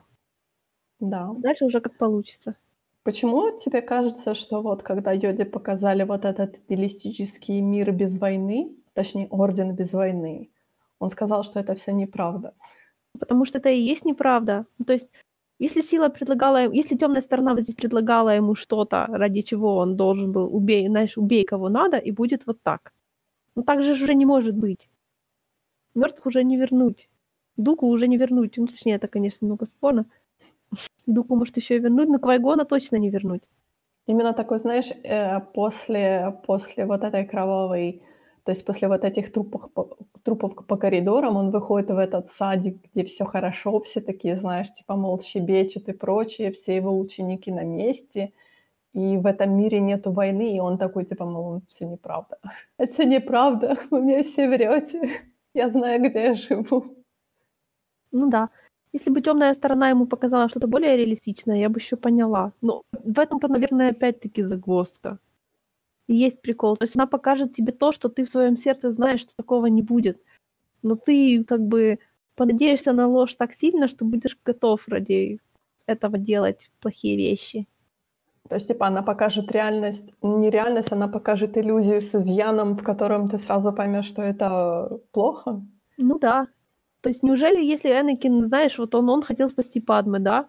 Да. Дальше уже как получится. Почему тебе кажется, что вот когда Йоде показали вот этот идеалистический мир без войны, точнее, орден без войны, он сказал, что это все неправда? Потому что это и есть неправда. Ну, то есть, если сила предлагала, если темная сторона здесь предлагала ему что-то, ради чего он должен был убей, знаешь, убей кого надо, и будет вот так. Ну так же уже не может быть. Мертвых уже не вернуть. Дуку уже не вернуть. Ну, точнее, это, конечно, много спорно. Дуку может еще и вернуть, но Квайгона точно не вернуть. Именно такой, знаешь, э, после, после вот этой кровавой, то есть после вот этих трупов, трупов по коридорам, он выходит в этот садик, где все хорошо, все такие, знаешь, типа, мол, щебечут и прочее, все его ученики на месте – и в этом мире нету войны, и он такой, типа, ну, все неправда. Это все неправда, вы мне все врете. Я знаю, где я живу. Ну да. Если бы темная сторона ему показала что-то более реалистичное, я бы еще поняла. Но в этом-то, наверное, опять-таки загвоздка. И есть прикол. То есть она покажет тебе то, что ты в своем сердце знаешь, что такого не будет. Но ты как бы понадеешься на ложь так сильно, что будешь готов ради этого делать плохие вещи. То есть, типа, она покажет реальность, не реальность, она покажет иллюзию с изъяном, в котором ты сразу поймешь, что это плохо? Ну да. То есть, неужели, если Энакин, знаешь, вот он, он хотел спасти Падмы, да?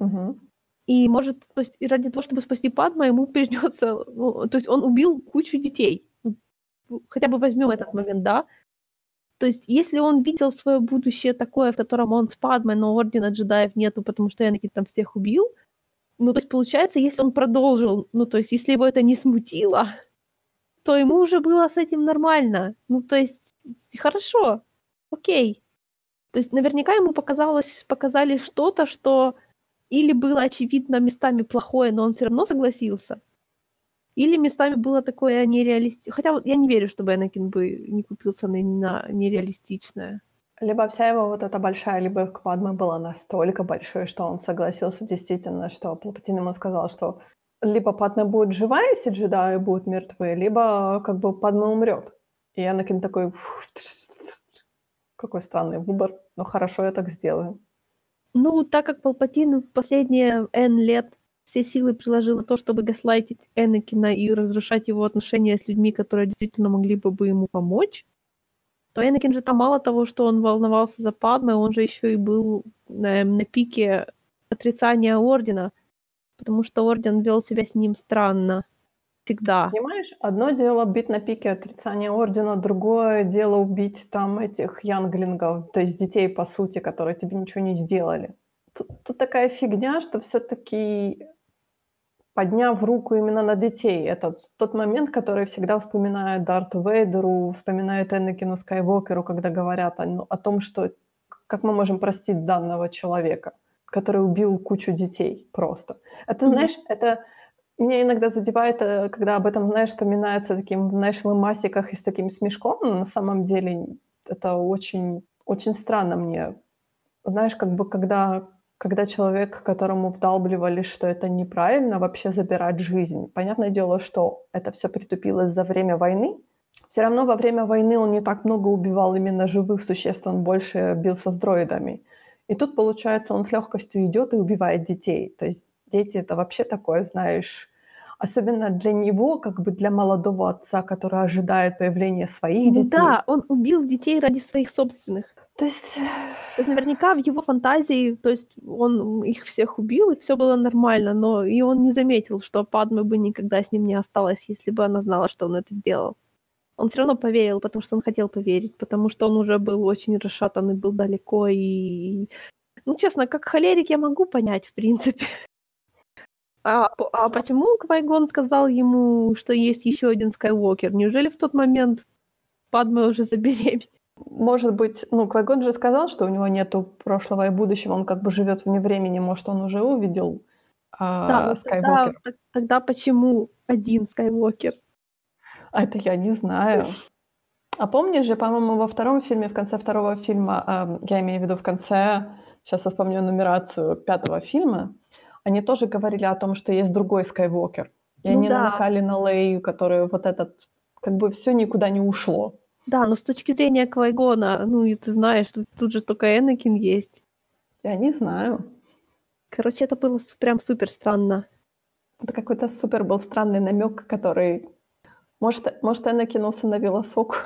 Угу. И может, то есть, ради того, чтобы спасти Падма, ему придется, ну, то есть, он убил кучу детей. хотя бы возьмем этот момент, да? То есть, если он видел свое будущее такое, в котором он с Падмой, но Ордена джедаев нету, потому что Энакин там всех убил, ну, то есть, получается, если он продолжил, ну, то есть, если его это не смутило, то ему уже было с этим нормально. Ну, то есть, хорошо, окей. То есть, наверняка ему показалось, показали что-то, что или было очевидно местами плохое, но он все равно согласился, или местами было такое нереалистичное. Хотя вот я не верю, чтобы Энакин бы не купился на, на нереалистичное. Либо вся его вот эта большая любовь к Падме была настолько большой, что он согласился действительно, что Палпатин ему сказал, что либо Падме будет жива, если джедаи будут мертвы, либо как бы Падме умрет. И Энакин такой, какой странный выбор, но хорошо, я так сделаю. Ну, так как Палпатин последние N лет все силы приложил на то, чтобы гаслайтить Энакина и разрушать его отношения с людьми, которые действительно могли бы, бы ему помочь, то Энакин же там мало того, что он волновался за Падме, он же еще и был на, на пике отрицания Ордена, потому что Орден вел себя с ним странно всегда. Понимаешь, одно дело бить на пике отрицания Ордена, другое дело убить там этих янглингов, то есть детей, по сути, которые тебе ничего не сделали. Тут, тут такая фигня, что все таки подняв руку именно на детей. Это тот момент, который всегда вспоминают Дарту Вейдеру, вспоминают Энакину Скайуокеру, когда говорят о, ну, о том, что как мы можем простить данного человека, который убил кучу детей просто. Это, mm-hmm. знаешь, это меня иногда задевает, э, когда об этом, знаешь, вспоминается таким, знаешь, в масиках и с таким смешком, но на самом деле это очень, очень странно мне. Знаешь, как бы когда когда человек, которому вдалбливали, что это неправильно вообще забирать жизнь. Понятное дело, что это все притупилось за время войны. Все равно во время войны он не так много убивал именно живых существ, он больше бился с дроидами. И тут, получается, он с легкостью идет и убивает детей. То есть дети это вообще такое, знаешь, особенно для него, как бы для молодого отца, который ожидает появления своих ну детей. Да, он убил детей ради своих собственных. То есть... То есть наверняка в его фантазии, то есть он их всех убил, и все было нормально, но и он не заметил, что Падме бы никогда с ним не осталась, если бы она знала, что он это сделал. Он все равно поверил, потому что он хотел поверить, потому что он уже был очень расшатан и был далеко, и... Ну, честно, как холерик я могу понять, в принципе. А, а почему Квайгон сказал ему, что есть еще один Скайуокер? Неужели в тот момент Падме уже забеременела? Может быть, ну, Квайгон же сказал, что у него нету прошлого и будущего, он как бы живет вне времени, может, он уже увидел а, да, Скайуокер. Тогда, тогда почему один Скайуокер? А это я не знаю. А помнишь же, по-моему, во втором фильме, в конце второго фильма, э, я имею в виду в конце, сейчас я вспомню нумерацию пятого фильма, они тоже говорили о том, что есть другой Скайуокер. И ну, они да. намекали на Лею, который вот этот, как бы все никуда не ушло. Да, но с точки зрения Квайгона, ну и ты знаешь, тут, тут же только Энакин есть. Я не знаю. Короче, это было прям супер странно. Это какой-то супер был странный намек, который... Может, может Энакин усыновила Соку?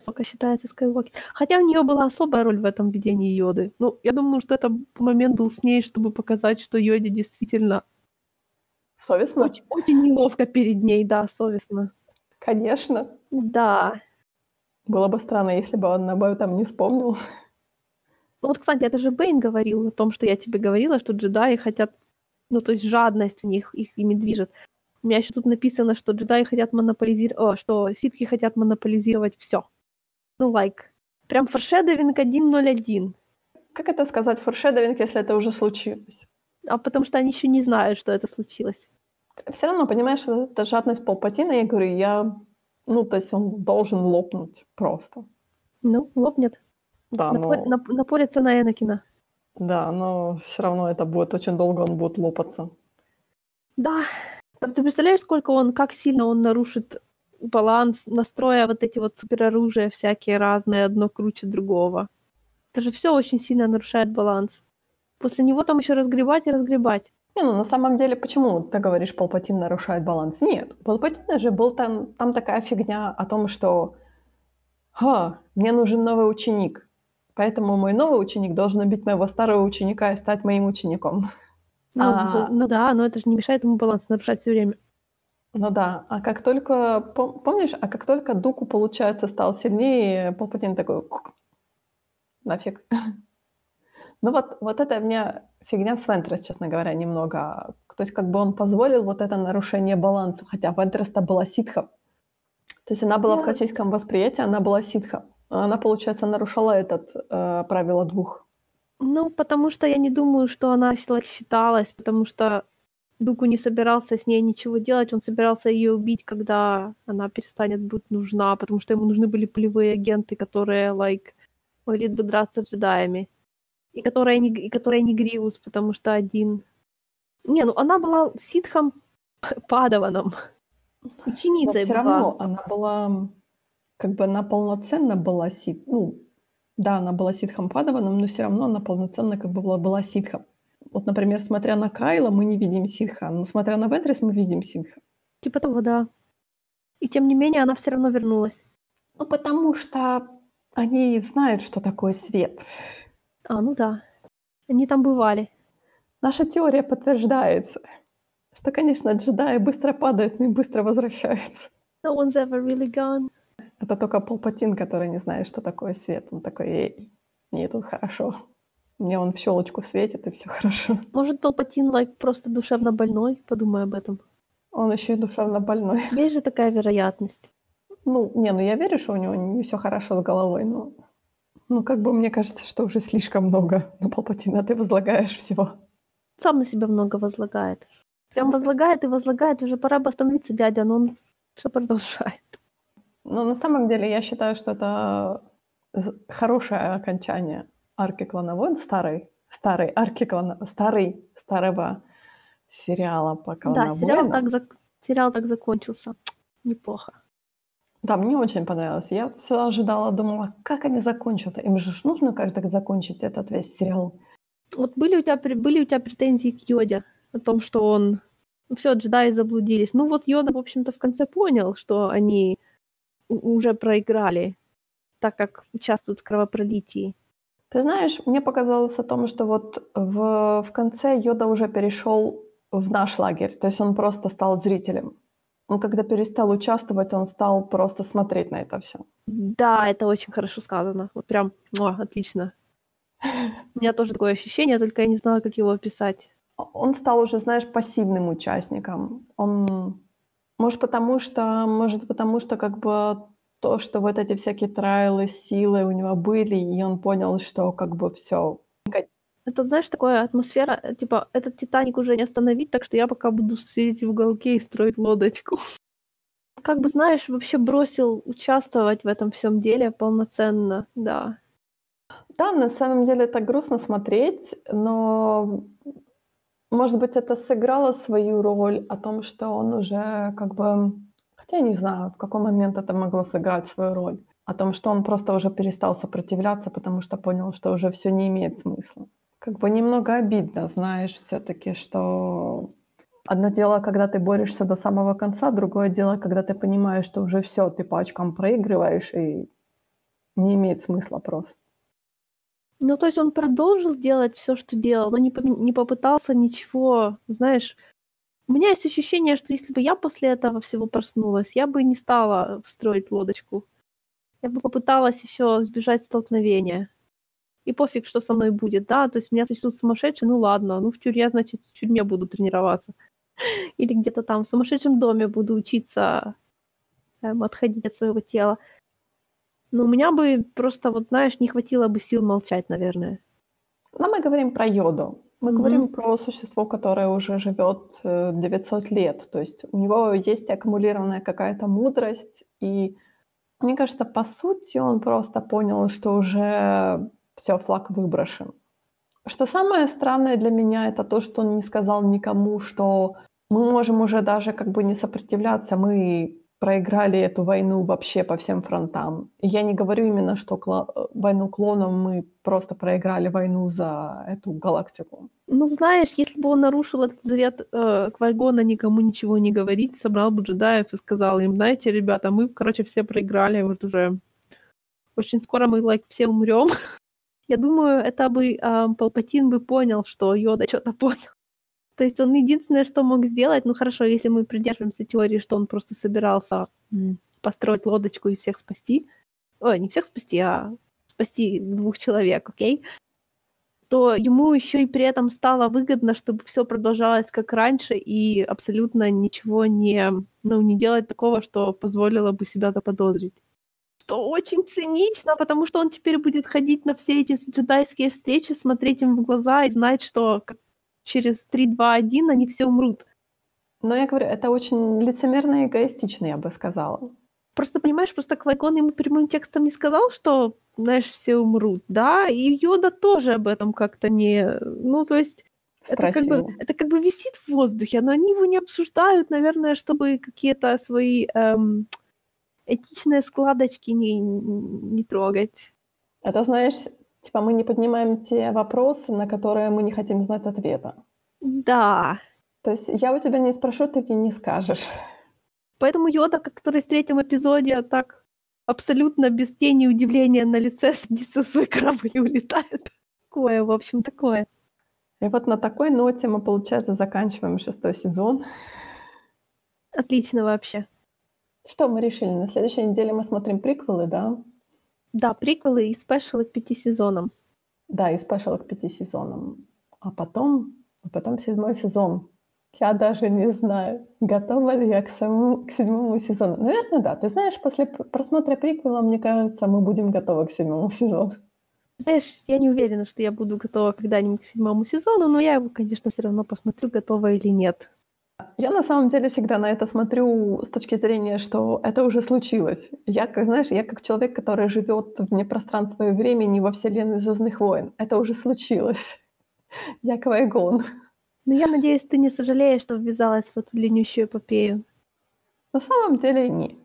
Сока считается Скайуокер. Хотя у нее была особая роль в этом видении Йоды. Ну, я думаю, что этот момент был с ней, чтобы показать, что Йоде действительно... Совестно? Очень, очень неловко перед ней, да, совестно. Конечно. Да. Было бы странно, если бы он об этом не вспомнил. Ну вот, кстати, это же Бэйн говорил о том, что я тебе говорила, что джедаи хотят... Ну, то есть жадность в них их ими движет. У меня еще тут написано, что джедаи хотят монополизировать... О, что ситхи хотят монополизировать все. Ну, like. Прям форшедовинг 1.01. Как это сказать форшедовинг, если это уже случилось? А потому что они еще не знают, что это случилось. Все равно, понимаешь, это жадность Палпатина, я говорю, я ну, то есть он должен лопнуть просто. Ну, лопнет. Да, Напор, но... Нап- напорится на Энакина. Да, но все равно это будет очень долго, он будет лопаться. Да. Ты представляешь, сколько он, как сильно он нарушит баланс, настроя вот эти вот супероружия всякие разные, одно круче другого. Это же все очень сильно нарушает баланс. После него там еще разгребать и разгребать. Не, ну на самом деле, почему ты говоришь, Палпатин нарушает баланс? Нет, у Палпатина же был там, там такая фигня о том, что «Ха, мне нужен новый ученик, поэтому мой новый ученик должен убить моего старого ученика и стать моим учеником». Ну, а... ну да, но это же не мешает ему баланс нарушать все время. Ну да, а как только, пом- помнишь, а как только Дуку, получается, стал сильнее, Палпатин такой, нафиг. Ну вот, вот это у меня фигня с Вентрес, честно говоря, немного. То есть как бы он позволил вот это нарушение баланса, хотя Вентрес-то была ситхом. То есть она была в Да. классическом восприятии, она была ситхом. А Она, получается, нарушала этот э, правило двух. Ну, потому что я не думаю, что она считалась, потому что Дуку не собирался с ней ничего делать, он собирался ее убить, когда она перестанет быть нужна, потому что ему нужны были полевые агенты, которые, like, могли бы драться с джедаями. И которые не, и которые не Гривус, потому что один... Не, ну она была ситхом Падаваном. Но Ученицей все была. равно она была, как бы она полноценно была сит, ну, да, она была ситхом Падаваном, но все равно она полноценно как бы была, была ситхом. Вот, например, смотря на Кайла, мы не видим ситха, но смотря на Вентрес, мы видим ситха. Типа того, да. И тем не менее, она все равно вернулась. Ну, потому что они знают, что такое свет. А, ну да. Они там бывали. Наша теория подтверждается, что, конечно, джедаи быстро падают, но и быстро возвращаются. No one's ever really gone. Это только Палпатин, который не знает, что такое свет. Он такой, эй, мне тут хорошо. Мне он в щелочку светит, и все хорошо. Может, Палпатин, like, просто душевно больной? Подумай об этом. Он еще и душевно больной. Есть же такая вероятность. Ну, не, ну я верю, что у него не все хорошо с головой, но... Ну, как бы мне кажется, что уже слишком много на Палпатина ты возлагаешь всего. Сам на себя много возлагает. Прям возлагает и возлагает. Уже пора бы остановиться, дядя, но он все продолжает. Но на самом деле я считаю, что это хорошее окончание арки клана Войн, старой, старой арки клана, старый, старого сериала по Да, клану сериал так, зак- сериал так закончился. Неплохо. Да, мне очень понравилось. Я все ожидала, думала, как они закончат. Им же нужно как-то закончить этот весь сериал. Вот были у тебя, были у тебя претензии к Йоде о том, что он... Все, джедаи заблудились. Ну вот Йода, в общем-то, в конце понял, что они уже проиграли, так как участвуют в кровопролитии. Ты знаешь, мне показалось о том, что вот в, в конце Йода уже перешел в наш лагерь, то есть он просто стал зрителем. Он когда перестал участвовать, он стал просто смотреть на это все. Да, это очень хорошо сказано. Вот прям муа, отлично. У меня тоже такое ощущение, только я не знала, как его описать. Он стал уже, знаешь, пассивным участником. Он, может, потому что, может, потому что как бы то, что вот эти всякие трайлы, силы у него были, и он понял, что как бы все. Это, знаешь, такая атмосфера, э, типа, этот Титаник уже не остановить, так что я пока буду сидеть в уголке и строить лодочку. Как бы, знаешь, вообще бросил участвовать в этом всем деле полноценно, да. Да, на самом деле это грустно смотреть, но, может быть, это сыграло свою роль о том, что он уже как бы... Хотя не знаю, в какой момент это могло сыграть свою роль. О том, что он просто уже перестал сопротивляться, потому что понял, что уже все не имеет смысла. Как бы немного обидно, знаешь, все-таки, что одно дело, когда ты борешься до самого конца, другое дело, когда ты понимаешь, что уже все, ты по очкам проигрываешь, и не имеет смысла просто. Ну, то есть он продолжил делать все, что делал, но не, не попытался ничего, знаешь. У меня есть ощущение, что если бы я после этого всего проснулась, я бы не стала строить лодочку. Я бы попыталась еще сбежать столкновения. И пофиг, что со мной будет, да, то есть меня сочтут сумасшедшей, ну ладно, ну в тюрьме, значит, в тюрьме буду тренироваться. Или где-то там в сумасшедшем доме буду учиться эм, отходить от своего тела. Но у меня бы просто, вот знаешь, не хватило бы сил молчать, наверное. Но мы говорим про йоду. Мы Мгм. говорим про существо, которое уже живет э, 900 лет. То есть у него есть аккумулированная какая-то мудрость. И мне кажется, по сути, он просто понял, что уже все, флаг выброшен. Что самое странное для меня, это то, что он не сказал никому, что мы можем уже даже как бы не сопротивляться, мы проиграли эту войну вообще по всем фронтам. Я не говорю именно, что кла- э, войну клонов мы просто проиграли войну за эту галактику. Ну, знаешь, если бы он нарушил этот завет э, Квальгона никому ничего не говорить, собрал бы джедаев и сказал им, знаете, ребята, мы, короче, все проиграли, вот уже очень скоро мы, like, все умрем. Я думаю, это бы э, Палпатин бы понял, что Йода что-то понял. То есть он единственное, что мог сделать, ну хорошо, если мы придерживаемся теории, что он просто собирался построить лодочку и всех спасти, ой, не всех спасти, а спасти двух человек, окей? То ему еще и при этом стало выгодно, чтобы все продолжалось как раньше и абсолютно ничего не, ну, не делать такого, что позволило бы себя заподозрить. Что очень цинично, потому что он теперь будет ходить на все эти джедайские встречи, смотреть им в глаза и знать, что через 3, 2, 1 они все умрут. Но я говорю, это очень лицемерно и эгоистично, я бы сказала. Просто, понимаешь, просто Квайкон ему прямым текстом не сказал, что, знаешь, все умрут, да, и Йода тоже об этом как-то не... Ну, то есть это как, бы, это как бы висит в воздухе, но они его не обсуждают, наверное, чтобы какие-то свои эм, этичные складочки не, не трогать. Это, знаешь, типа мы не поднимаем те вопросы, на которые мы не хотим знать ответа. Да. То есть я у тебя не спрошу, ты мне не скажешь. Поэтому Йода, который в третьем эпизоде так абсолютно без тени удивления на лице садится свой корабль и улетает. Такое, в общем, такое. И вот на такой ноте мы, получается, заканчиваем шестой сезон. Отлично вообще. Что мы решили? На следующей неделе мы смотрим приквелы, да? Да, приквелы и спешалы к пяти сезонам. Да, и спешалы к пяти сезонам. А потом, а потом седьмой сезон. Я даже не знаю, готова ли я к, самому, к седьмому сезону. Наверное, да. Ты знаешь, после просмотра приквела, мне кажется, мы будем готовы к седьмому сезону. Знаешь, я не уверена, что я буду готова когда-нибудь к седьмому сезону, но я его, конечно, все равно посмотрю, готова или нет. Я на самом деле всегда на это смотрю с точки зрения, что это уже случилось. Я, как знаешь, я как человек, который живет вне пространства и времени во вселенной Звездных войн. Это уже случилось. Я Квайгон. Ну, я надеюсь, ты не сожалеешь, что ввязалась в эту длиннющую эпопею. На самом деле нет.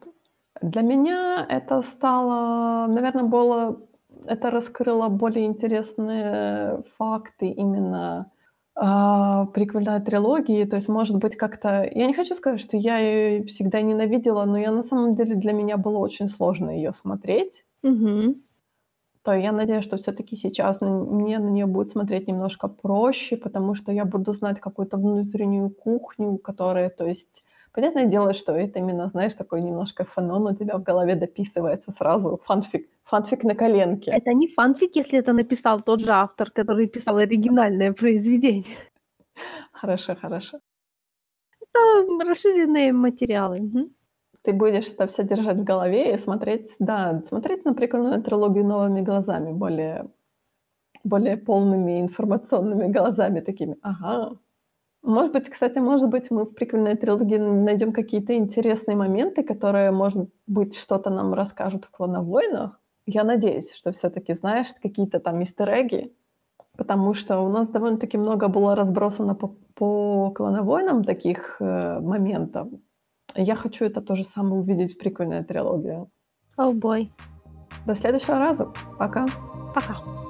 Для меня это стало, наверное, было, это раскрыло более интересные факты именно а, приквельной трилогии. То есть, может быть, как-то... Я не хочу сказать, что я ее всегда ненавидела, но я на самом деле для меня было очень сложно ее смотреть. Угу то я надеюсь, что все-таки сейчас мне на нее будет смотреть немножко проще, потому что я буду знать какую-то внутреннюю кухню, которая, то есть, понятное дело, что это именно, знаешь, такой немножко фанон у тебя в голове дописывается сразу, фанфик, фанфик на коленке. Это не фанфик, если это написал тот же автор, который писал оригинальное произведение. Хорошо, хорошо. Это расширенные материалы. Угу ты будешь это все держать в голове и смотреть, да, смотреть на прикольную трилогию новыми глазами, более, более полными информационными глазами такими. Ага. Может быть, кстати, может быть, мы в прикольной трилогии найдем какие-то интересные моменты, которые, может быть, что-то нам расскажут в «Клоновойнах». Я надеюсь, что все таки знаешь, какие-то там мистереги, потому что у нас довольно-таки много было разбросано по, по «Клоновойнам» таких э, моментов. Я хочу это то же самое увидеть в прикольной трилогии. О, oh бой. До следующего раза. Пока. Пока.